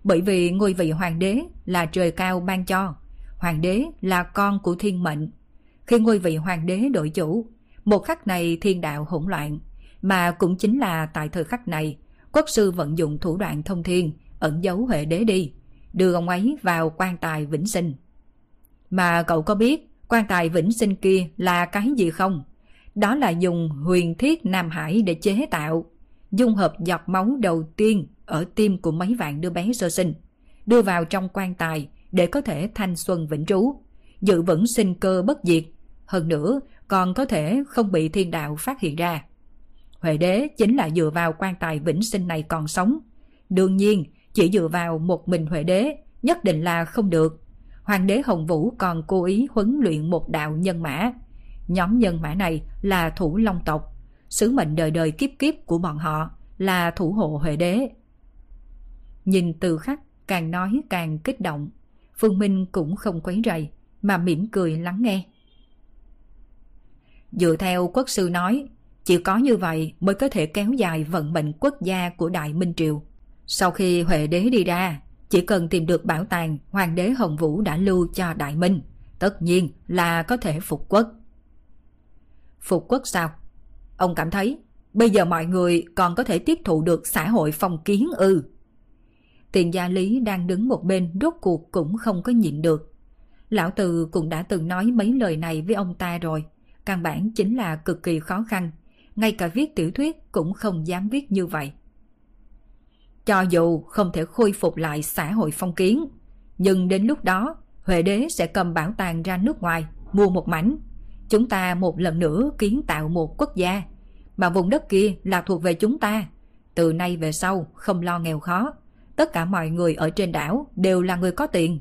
Bởi vì ngôi vị hoàng đế là trời cao ban cho, hoàng đế là con của thiên mệnh. Khi ngôi vị hoàng đế đổi chủ, một khắc này thiên đạo hỗn loạn, mà cũng chính là tại thời khắc này, quốc sư vận dụng thủ đoạn thông thiên, ẩn giấu Huệ đế đi, đưa ông ấy vào quan tài vĩnh sinh. Mà cậu có biết quan tài vĩnh sinh kia là cái gì không? Đó là dùng huyền thiết Nam Hải để chế tạo, dung hợp giọt máu đầu tiên ở tim của mấy vạn đứa bé sơ sinh, đưa vào trong quan tài để có thể thanh xuân vĩnh trú, giữ vững sinh cơ bất diệt, hơn nữa còn có thể không bị thiên đạo phát hiện ra. Huệ đế chính là dựa vào quan tài vĩnh sinh này còn sống. Đương nhiên, chỉ dựa vào một mình Huệ đế nhất định là không được. Hoàng đế Hồng Vũ còn cố ý huấn luyện một đạo nhân mã. Nhóm nhân mã này là thủ long tộc. Sứ mệnh đời đời kiếp kiếp của bọn họ là thủ hộ Huệ đế. Nhìn từ khắc càng nói càng kích động. Phương Minh cũng không quấy rầy mà mỉm cười lắng nghe. Dựa theo quốc sư nói, chỉ có như vậy mới có thể kéo dài vận mệnh quốc gia của Đại Minh Triều. Sau khi Huệ đế đi ra, chỉ cần tìm được bảo tàng Hoàng đế Hồng Vũ đã lưu cho Đại Minh, tất nhiên là có thể phục quốc. Phục quốc sao? Ông cảm thấy bây giờ mọi người còn có thể tiếp thụ được xã hội phong kiến ư? Tiền gia lý đang đứng một bên rốt cuộc cũng không có nhịn được. Lão Từ cũng đã từng nói mấy lời này với ông ta rồi. Căn bản chính là cực kỳ khó khăn. Ngay cả viết tiểu thuyết cũng không dám viết như vậy. Cho dù không thể khôi phục lại xã hội phong kiến, nhưng đến lúc đó Huệ đế sẽ cầm bảo tàng ra nước ngoài mua một mảnh. Chúng ta một lần nữa kiến tạo một quốc gia, mà vùng đất kia là thuộc về chúng ta. Từ nay về sau không lo nghèo khó, tất cả mọi người ở trên đảo đều là người có tiền.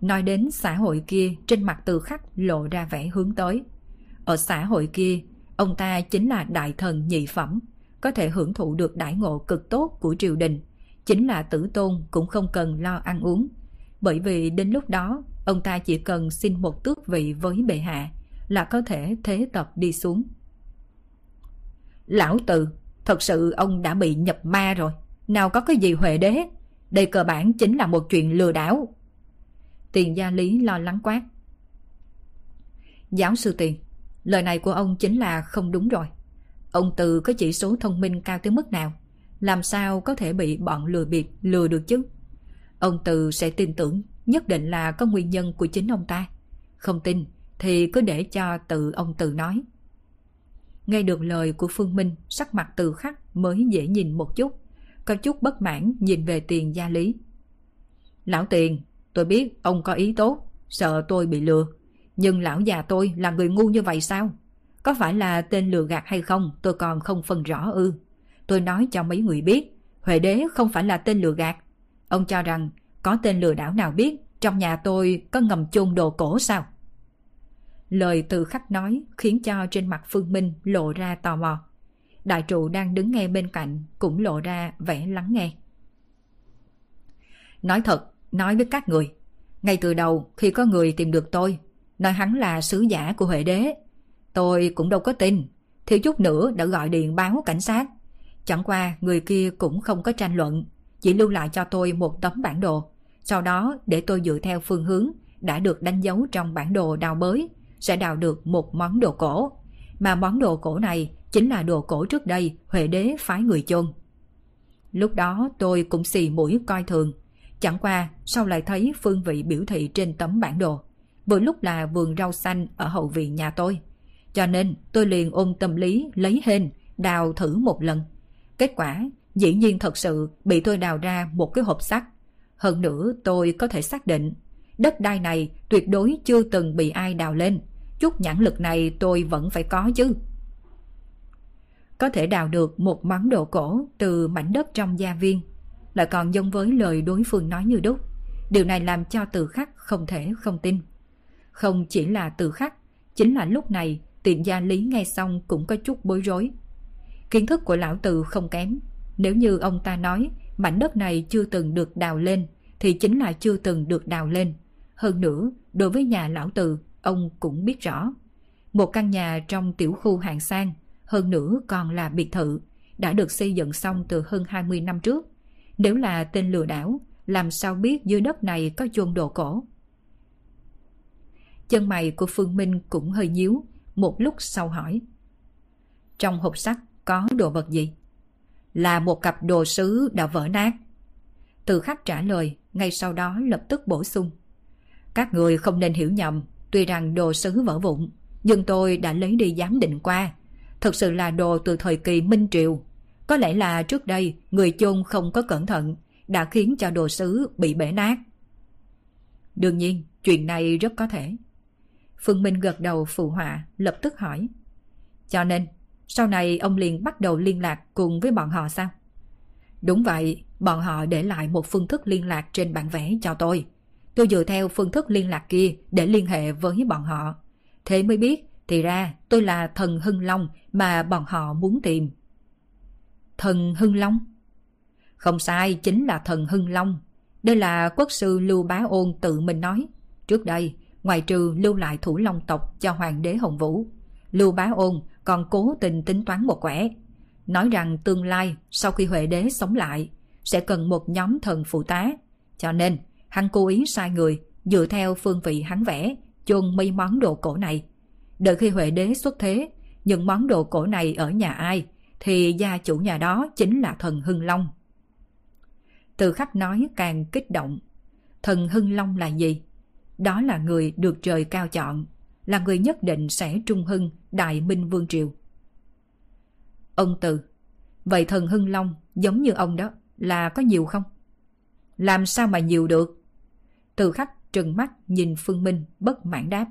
Nói đến xã hội kia trên mặt từ khắc lộ ra vẻ hướng tới. Ở xã hội kia, ông ta chính là đại thần nhị phẩm, có thể hưởng thụ được đãi ngộ cực tốt của triều đình. Chính là tử tôn cũng không cần lo ăn uống. Bởi vì đến lúc đó, ông ta chỉ cần xin một tước vị với bệ hạ là có thể thế tập đi xuống. Lão Từ, thật sự ông đã bị nhập ma rồi. Nào có cái gì huệ đế? Đây cơ bản chính là một chuyện lừa đảo. Tiền gia lý lo lắng quát. Giáo sư Tiền, lời này của ông chính là không đúng rồi. Ông Từ có chỉ số thông minh cao tới mức nào? Làm sao có thể bị bọn lừa bịp lừa được chứ? Ông Từ sẽ tin tưởng nhất định là có nguyên nhân của chính ông ta. Không tin thì cứ để cho tự ông Từ nói. Nghe được lời của Phương Minh, sắc mặt từ khắc mới dễ nhìn một chút. Có chút bất mãn nhìn về tiền gia lý. Lão tiền, tôi biết ông có ý tốt, sợ tôi bị lừa. Nhưng lão già tôi là người ngu như vậy sao? Có phải là tên lừa gạt hay không tôi còn không phân rõ ư. Tôi nói cho mấy người biết, Huệ đế không phải là tên lừa gạt. Ông cho rằng có tên lừa đảo nào biết trong nhà tôi có ngầm chôn đồ cổ sao? Lời từ khắc nói khiến cho trên mặt Phương Minh lộ ra tò mò. Đại trụ đang đứng nghe bên cạnh cũng lộ ra vẻ lắng nghe. Nói thật, nói với các người. Ngay từ đầu khi có người tìm được tôi, nói hắn là sứ giả của Huệ đế, Tôi cũng đâu có tin, thiếu chút nữa đã gọi điện báo cảnh sát. Chẳng qua người kia cũng không có tranh luận, chỉ lưu lại cho tôi một tấm bản đồ. Sau đó để tôi dựa theo phương hướng đã được đánh dấu trong bản đồ đào bới, sẽ đào được một món đồ cổ. Mà món đồ cổ này chính là đồ cổ trước đây Huệ đế phái người chôn. Lúc đó tôi cũng xì mũi coi thường. Chẳng qua sau lại thấy phương vị biểu thị trên tấm bản đồ. Vừa lúc là vườn rau xanh ở hậu viện nhà tôi. Cho nên tôi liền ôm tâm lý lấy hên, đào thử một lần. Kết quả dĩ nhiên thật sự bị tôi đào ra một cái hộp sắt. Hơn nữa tôi có thể xác định đất đai này tuyệt đối chưa từng bị ai đào lên. Chút nhãn lực này tôi vẫn phải có chứ. Có thể đào được một món đồ cổ từ mảnh đất trong gia viên, lại còn giống với lời đối phương nói như đúc. Điều này làm cho từ khắc không thể không tin. Không chỉ là từ khắc, chính là lúc này tiện gia lý nghe xong cũng có chút bối rối. Kiến thức của lão tử không kém. Nếu như ông ta nói mảnh đất này chưa từng được đào lên, thì chính là chưa từng được đào lên. Hơn nữa, đối với nhà lão tử ông cũng biết rõ. Một căn nhà trong tiểu khu hạng sang, hơn nữa còn là biệt thự, đã được xây dựng xong từ hơn 20 năm trước. Nếu là tên lừa đảo, làm sao biết dưới đất này có chôn đồ cổ? Chân mày của Phương Minh cũng hơi nhíu, một lúc sau hỏi. Trong hộp sắt có đồ vật gì? Là một cặp đồ sứ đã vỡ nát. Từ khắc trả lời, ngay sau đó lập tức bổ sung. Các người không nên hiểu nhầm, tuy rằng đồ sứ vỡ vụn, nhưng tôi đã lấy đi giám định qua. Thực sự là đồ từ thời kỳ Minh Triều. Có lẽ là trước đây người chôn không có cẩn thận, đã khiến cho đồ sứ bị bể nát. Đương nhiên, chuyện này rất có thể. Phương Minh gật đầu phụ họa, lập tức hỏi. Cho nên, sau này ông liền bắt đầu liên lạc cùng với bọn họ sao? Đúng vậy, bọn họ để lại một phương thức liên lạc trên bản vẽ cho tôi. Tôi dựa theo phương thức liên lạc kia để liên hệ với bọn họ. Thế mới biết, thì ra tôi là thần Hưng Long mà bọn họ muốn tìm. Thần Hưng Long? Không sai, chính là thần Hưng Long. Đây là quốc sư Lưu Bá Ôn tự mình nói. Trước đây, ngoài trừ lưu lại thủ long tộc cho hoàng đế Hồng Vũ, Lưu Bá Ôn còn cố tình tính toán một quẻ. Nói rằng tương lai sau khi Huệ đế sống lại sẽ cần một nhóm thần phụ tá. Cho nên hắn cố ý sai người dựa theo phương vị hắn vẽ chôn mấy món đồ cổ này. Đợi khi Huệ đế xuất thế, những món đồ cổ này ở nhà ai thì gia chủ nhà đó chính là thần Hưng Long. Từ khắc nói càng kích động. Thần Hưng Long là gì? Đó là người được trời cao chọn, là người nhất định sẽ trung hưng Đại Minh Vương Triều. Ông Từ, vậy thần Hưng Long giống như ông đó là có nhiều không? Làm sao mà nhiều được? Từ khắc trừng mắt nhìn Phương Minh bất mãn đáp.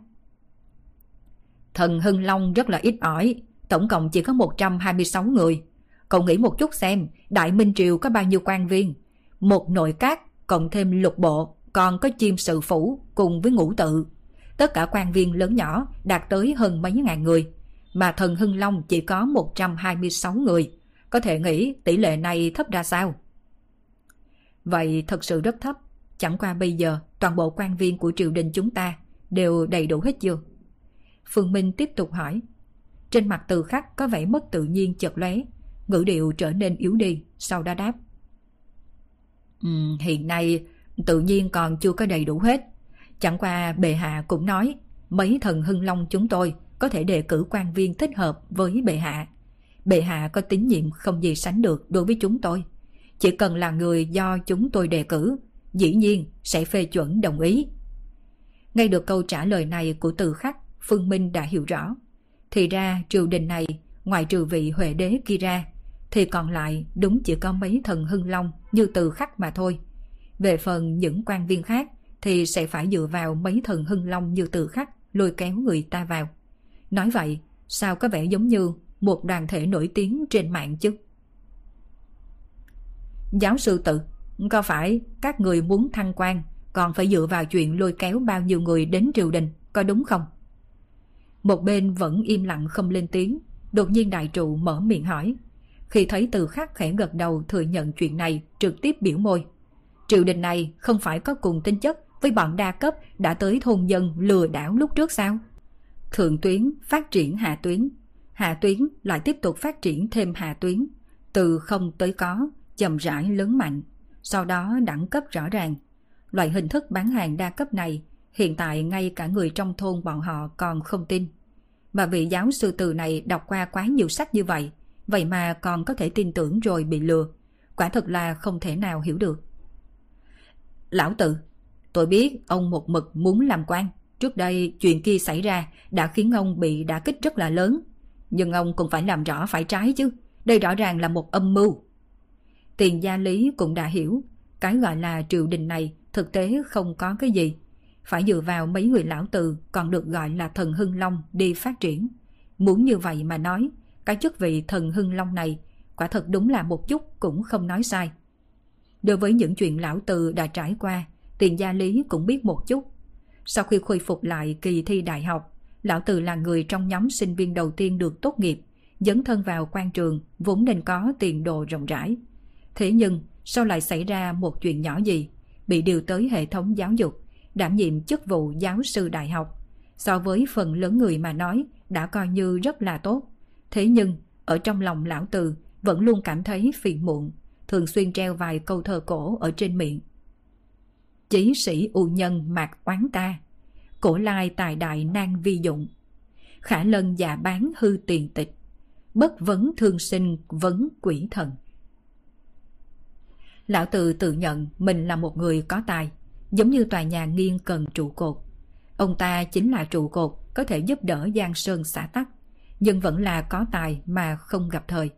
Thần Hưng Long rất là ít ỏi, tổng cộng chỉ có 126 người. Cậu nghĩ một chút xem, Đại Minh Triều có bao nhiêu quan viên? Một nội các, cộng thêm lục bộ, còn có chim sự phủ cùng với ngũ tự. Tất cả quan viên lớn nhỏ đạt tới hơn mấy ngàn người, mà thần Hưng Long chỉ có 126 người. Có thể nghĩ tỷ lệ này thấp ra sao? Vậy thật sự rất thấp. Chẳng qua bây giờ toàn bộ quan viên của triều đình chúng ta đều đầy đủ hết chưa? Phương Minh tiếp tục hỏi. Trên mặt từ khắc có vẻ mất tự nhiên chợt lóe, ngữ điệu trở nên yếu đi, sau đó đáp. Ừ, hiện nay tự nhiên còn chưa có đầy đủ hết. Chẳng qua bệ hạ cũng nói mấy thần hưng long chúng tôi có thể đề cử quan viên thích hợp với bệ hạ. Bệ hạ có tín nhiệm không gì sánh được đối với chúng tôi. Chỉ cần là người do chúng tôi đề cử, dĩ nhiên sẽ phê chuẩn đồng ý. Ngay được câu trả lời này của từ khắc, Phương Minh đã hiểu rõ. Thì ra triều đình này, ngoài trừ vị Huệ đế kia ra, thì còn lại đúng chỉ có mấy thần hưng long như từ khắc mà thôi. Về phần những quan viên khác thì sẽ phải dựa vào mấy thần hưng long như tự khắc lôi kéo người ta vào. Nói vậy, sao có vẻ giống như một đoàn thể nổi tiếng trên mạng chứ? Giáo sư tự, có phải các người muốn thăng quan còn phải dựa vào chuyện lôi kéo bao nhiêu người đến triều đình, có đúng không? Một bên vẫn im lặng không lên tiếng, đột nhiên đại trụ mở miệng hỏi. Khi thấy từ khắc khẽ gật đầu thừa nhận chuyện này, trực tiếp biểu môi. Triều đình này không phải có cùng tính chất với bọn đa cấp đã tới thôn dân lừa đảo lúc trước sao? Thượng tuyến phát triển hạ tuyến, hạ tuyến lại tiếp tục phát triển thêm hạ tuyến, từ không tới có, chậm rãi lớn mạnh, sau đó đẳng cấp rõ ràng. Loại hình thức bán hàng đa cấp này hiện tại ngay cả người trong thôn bọn họ còn không tin. Mà vị giáo sư từ này đọc qua quá nhiều sách như vậy, vậy mà còn có thể tin tưởng rồi bị lừa. quả thật là không thể nào hiểu được. Lão tự, tôi biết ông một mực muốn làm quan. Trước đây chuyện kia xảy ra đã khiến ông bị đả kích rất là lớn. Nhưng ông cũng phải làm rõ phải trái chứ. Đây rõ ràng là một âm mưu. Tiền gia lý cũng đã hiểu, cái gọi là triều đình này thực tế không có cái gì. Phải dựa vào mấy người lão từ còn được gọi là thần hưng long đi phát triển. Muốn như vậy mà nói, cái chức vị thần hưng long này quả thật đúng là một chút cũng không nói sai. Đối với những chuyện lão từ đã trải qua, tiền gia lý cũng biết một chút. Sau khi khôi phục lại kỳ thi đại học, lão từ là người trong nhóm sinh viên đầu tiên được tốt nghiệp, dấn thân vào quan trường vốn nên có tiền đồ rộng rãi. Thế nhưng, sau lại xảy ra một chuyện nhỏ gì, bị điều tới hệ thống giáo dục, đảm nhiệm chức vụ giáo sư đại học. So với phần lớn người mà nói, đã coi như rất là tốt. Thế nhưng, ở trong lòng lão từ vẫn luôn cảm thấy phiền muộn, thường xuyên treo vài câu thơ cổ ở trên miệng. Chí sĩ u nhân mạc oán ta, cổ lai tài đại nan vi dụng, khả lân giả bán hư tiền tịch, bất vấn thương sinh vấn quỷ thần. Lão Từ tự nhận mình là một người có tài, giống như tòa nhà nghiêng cần trụ cột. Ông ta chính là trụ cột có thể giúp đỡ Giang Sơn xã tắc, nhưng vẫn là có tài mà không gặp thời.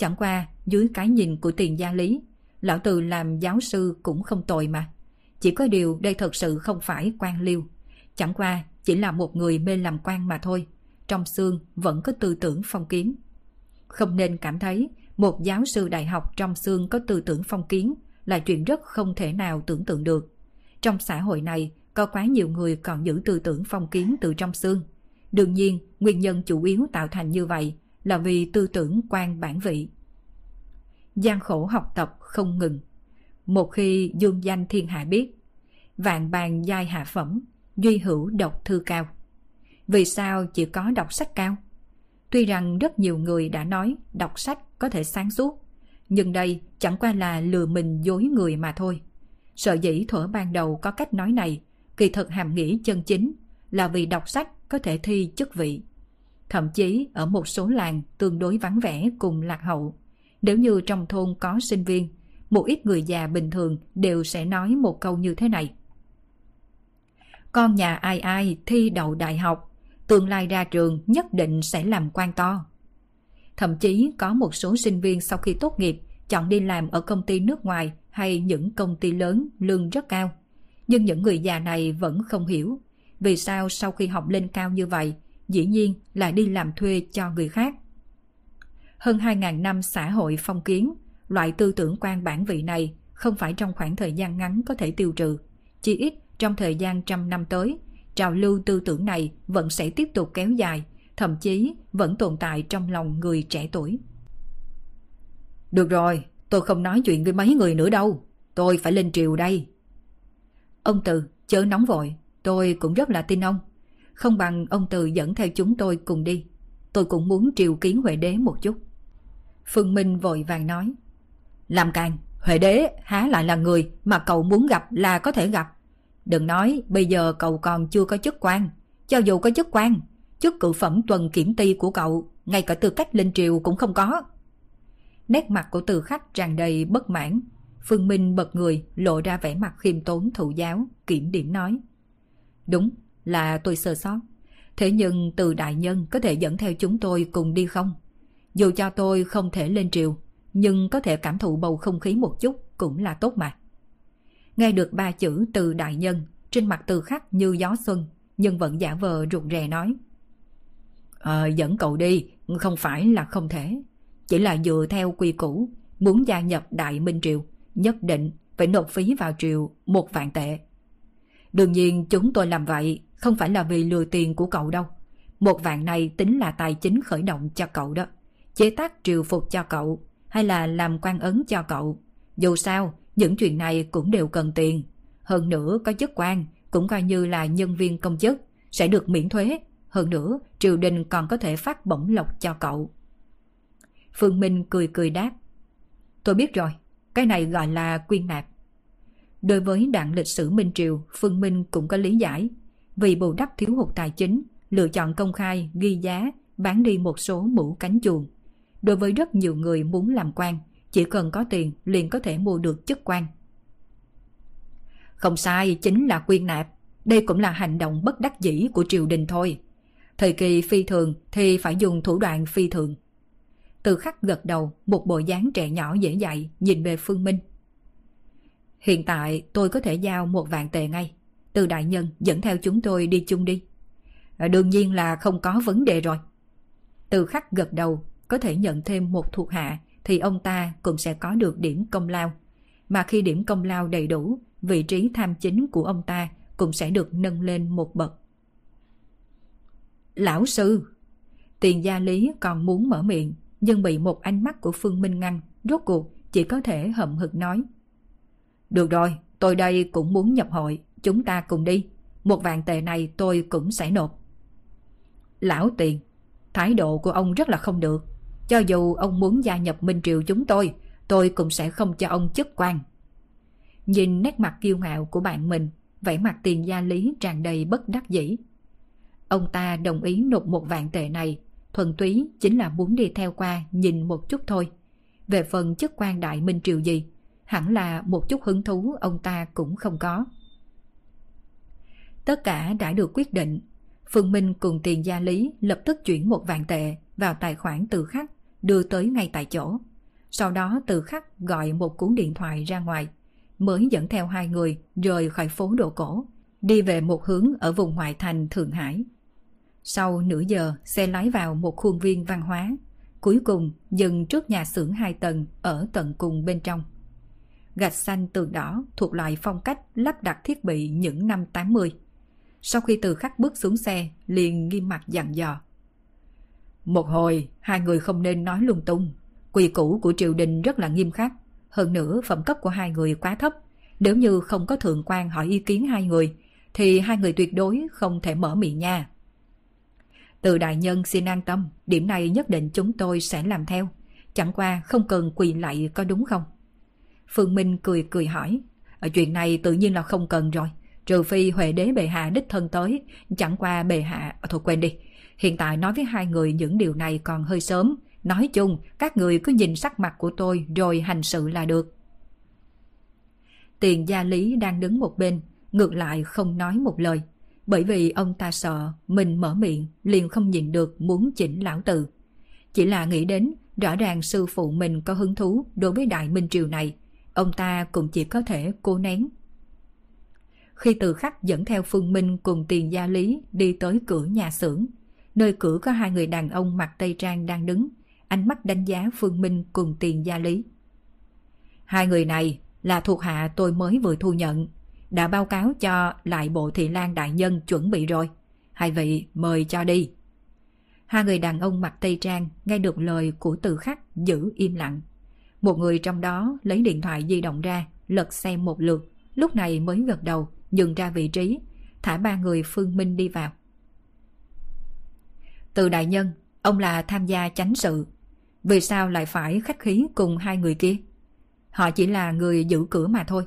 Chẳng qua, dưới cái nhìn của tiền gia lý, lão Từ làm giáo sư cũng không tồi mà. Chỉ có điều đây thật sự không phải quan liêu. Chẳng qua, chỉ là một người mê làm quan mà thôi. Trong xương vẫn có tư tưởng phong kiến. Không nên cảm thấy một giáo sư đại học trong xương có tư tưởng phong kiến là chuyện rất không thể nào tưởng tượng được. Trong xã hội này, có quá nhiều người còn giữ tư tưởng phong kiến từ trong xương. Đương nhiên, nguyên nhân chủ yếu tạo thành như vậy là vì tư tưởng quan bản vị. gian khổ học tập không ngừng. Một khi dương danh thiên hạ biết, vạn bàn giai hạ phẩm, duy hữu độc thư cao. Vì sao chỉ có đọc sách cao? Tuy rằng rất nhiều người đã nói đọc sách có thể sáng suốt, nhưng đây chẳng qua là lừa mình dối người mà thôi. Sợ dĩ thuở ban đầu có cách nói này, kỳ thực hàm nghĩ chân chính là vì đọc sách có thể thi chức vị. Thậm chí ở một số làng tương đối vắng vẻ cùng lạc hậu, nếu như trong thôn có sinh viên, một ít người già bình thường đều sẽ nói một câu như thế này. Con nhà ai ai thi đậu đại học, tương lai ra trường nhất định sẽ làm quan to. Thậm chí có một số sinh viên sau khi tốt nghiệp chọn đi làm ở công ty nước ngoài hay những công ty lớn lương rất cao. Nhưng những người già này vẫn không hiểu vì sao sau khi học lên cao như vậy dĩ nhiên lại đi làm thuê cho người khác. Hơn 2.000 năm xã hội phong kiến, loại tư tưởng quan bản vị này không phải trong khoảng thời gian ngắn có thể tiêu trừ. Chỉ ít trong thời gian trăm năm tới, trào lưu tư tưởng này vẫn sẽ tiếp tục kéo dài, thậm chí vẫn tồn tại trong lòng người trẻ tuổi. Được rồi, tôi không nói chuyện với mấy người nữa đâu. Tôi phải lên triều đây. Ông Từ, chớ nóng vội, tôi cũng rất là tin ông. Không bằng ông tự dẫn theo chúng tôi cùng đi. Tôi cũng muốn triều kiến Huệ Đế một chút. Phương Minh vội vàng nói. Làm càng, Huệ Đế há lại là người mà cậu muốn gặp là có thể gặp. Đừng nói bây giờ cậu còn chưa có chức quan. Cho dù có chức quan, chức cự phẩm tuần kiểm ty của cậu, ngay cả tư cách lên triều cũng không có. Nét mặt của từ khách tràn đầy bất mãn. Phương Minh bật người lộ ra vẻ mặt khiêm tốn thụ giáo, kiểm điểm nói. Đúng, là tôi sơ sót. Thế nhưng từ đại nhân có thể dẫn theo chúng tôi cùng đi không? Dù cho tôi không thể lên triều, nhưng có thể cảm thụ bầu không khí một chút cũng là tốt mà. Nghe được ba chữ từ đại nhân, trên mặt từ khắc như gió xuân, nhưng vẫn giả vờ ruột rè nói. Ờ, dẫn cậu đi, không phải là không thể. Chỉ là dựa theo quy củ, muốn gia nhập Đại Minh Triều, nhất định phải nộp phí vào triều một vạn tệ. Đương nhiên chúng tôi làm vậy không phải là vì lừa tiền của cậu đâu. Một vạn này tính là tài chính khởi động cho cậu đó. Chế tác triều phục cho cậu, hay là làm quan ấn cho cậu. Dù sao, những chuyện này cũng đều cần tiền. Hơn nữa có chức quan, cũng coi như là nhân viên công chức, sẽ được miễn thuế. Hơn nữa, triều đình còn có thể phát bổng lộc cho cậu. Phương Minh cười cười đáp. Tôi biết rồi, cái này gọi là quyên nạp. Đối với đoạn lịch sử Minh Triều, Phương Minh cũng có lý giải. Vì bù đắp thiếu hụt tài chính, lựa chọn công khai, ghi giá, bán đi một số mũ cánh chuồng. Đối với rất nhiều người muốn làm quan, chỉ cần có tiền liền có thể mua được chức quan. Không sai, chính là quyên nạp. Đây cũng là hành động bất đắc dĩ của triều đình thôi. Thời kỳ phi thường thì phải dùng thủ đoạn phi thường. Từ khắc gật đầu, một bộ dáng trẻ nhỏ dễ dạy, nhìn về Phương Minh. Hiện tại tôi có thể giao một vạn tệ ngay. Từ đại nhân dẫn theo chúng tôi đi chung đi. À, đương nhiên là không có vấn đề rồi. Từ khắc gật đầu, có thể nhận thêm một thuộc hạ thì ông ta cũng sẽ có được điểm công lao. Mà khi điểm công lao đầy đủ, vị trí tham chính của ông ta cũng sẽ được nâng lên một bậc. Lão sư! Tiền gia lý còn muốn mở miệng, nhưng bị một ánh mắt của Phương Minh ngăn, rốt cuộc chỉ có thể hậm hực nói. Được rồi, tôi đây cũng muốn nhập hội, chúng ta cùng đi. Một vạn tệ này tôi cũng sẽ nộp. Lão tiền, thái độ của ông rất là không được. Cho dù ông muốn gia nhập Minh Triều chúng tôi, tôi cũng sẽ không cho ông chức quan. Nhìn nét mặt kiêu ngạo của bạn mình, vẻ mặt tiền gia lý tràn đầy bất đắc dĩ. Ông ta đồng ý nộp một vạn tệ này, thuần túy chính là muốn đi theo qua nhìn một chút thôi. Về phần chức quan đại minh triều gì, hẳn là một chút hứng thú ông ta cũng không có. Tất cả đã được quyết định. Phương Minh cùng tiền gia lý lập tức chuyển một vạn tệ vào tài khoản từ khắc, đưa tới ngay tại chỗ. Sau đó từ khắc gọi một cuốn điện thoại ra ngoài, mới dẫn theo hai người rời khỏi phố đồ cổ, đi về một hướng ở vùng ngoại thành Thượng Hải. Sau nửa giờ, xe lái vào một khuôn viên văn hóa, cuối cùng dừng trước nhà xưởng hai tầng ở tận cùng bên trong. Gạch xanh tường đỏ thuộc loại phong cách lắp đặt thiết bị những năm 80. Sau khi từ khắc bước xuống xe, liền nghiêm mặt dặn dò. Một hồi, hai người không nên nói lung tung. Quy củ của triều đình rất là nghiêm khắc. Hơn nữa, phẩm cấp của hai người quá thấp. Nếu như không có thượng quan hỏi ý kiến hai người, thì hai người tuyệt đối không thể mở miệng nha. Từ đại nhân xin an tâm, điểm này nhất định chúng tôi sẽ làm theo. Chẳng qua không cần quỳ lại có đúng không? Phương Minh cười cười hỏi. Ở chuyện này tự nhiên là không cần rồi. Trừ phi Huệ đế bệ hạ đích thân tới. Chẳng qua bệ hạ... À, thôi quên đi. Hiện tại nói với hai người những điều này còn hơi sớm. Nói chung, các người cứ nhìn sắc mặt của tôi rồi hành sự là được. Tiền gia lý đang đứng một bên, ngược lại không nói một lời. Bởi vì ông ta sợ mình mở miệng liền không nhìn được muốn chỉnh lão tử. Chỉ là nghĩ đến rõ ràng sư phụ mình có hứng thú đối với đại minh triều này, ông ta cũng chỉ có thể cố nén. Khi từ khắc dẫn theo Phương Minh cùng tiền gia lý đi tới cửa nhà xưởng, nơi cửa có hai người đàn ông mặc tây trang đang đứng, ánh mắt đánh giá Phương Minh cùng tiền gia lý. Hai người này là thuộc hạ tôi mới vừa thu nhận, đã báo cáo cho lại bộ thị lan đại nhân chuẩn bị rồi. Hai vị mời cho đi. Hai người đàn ông mặc tây trang nghe được lời của từ khắc giữ im lặng. Một người trong đó lấy điện thoại di động ra, lật xem một lượt, lúc này mới gật đầu, dừng ra vị trí, thả ba người Phương Minh đi vào. Từ đại nhân, ông là tham gia chánh sự. Vì sao lại phải khách khí cùng hai người kia? Họ chỉ là người giữ cửa mà thôi.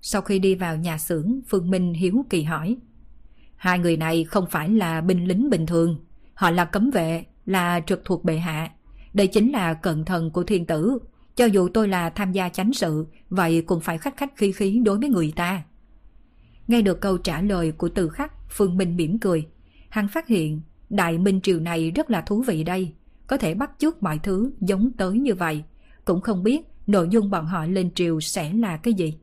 Sau khi đi vào nhà xưởng, Phương Minh hiếu kỳ hỏi. Hai người này không phải là binh lính bình thường. Họ là cấm vệ, là trực thuộc bệ hạ. Đây chính là cận thần của thiên tử. Cho dù tôi là tham gia chánh sự, vậy cũng phải khách khách khí khí đối với người ta. Nghe được câu trả lời của từ khắc, Phương Minh mỉm cười. Hắn phát hiện, Đại Minh Triều này rất là thú vị đây. Có thể bắt chước mọi thứ giống tới như vậy. Cũng không biết nội dung bọn họ lên triều sẽ là cái gì.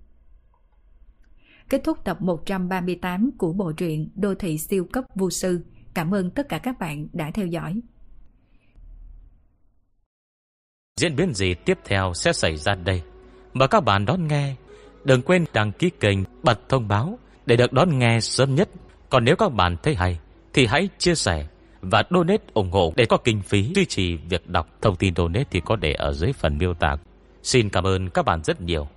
Kết thúc tập 138 của bộ truyện Đô thị siêu cấp vô sư. Cảm ơn tất cả các bạn đã theo dõi. Diễn biến gì tiếp theo sẽ xảy ra đây? Mời các bạn đón nghe. Đừng quên đăng ký kênh, bật thông báo để được đón nghe sớm nhất. Còn nếu các bạn thấy hay, thì hãy chia sẻ và donate ủng hộ để có kinh phí duy trì việc đọc. Thông tin donate thì có để ở dưới phần miêu tả. Xin cảm ơn các bạn rất nhiều.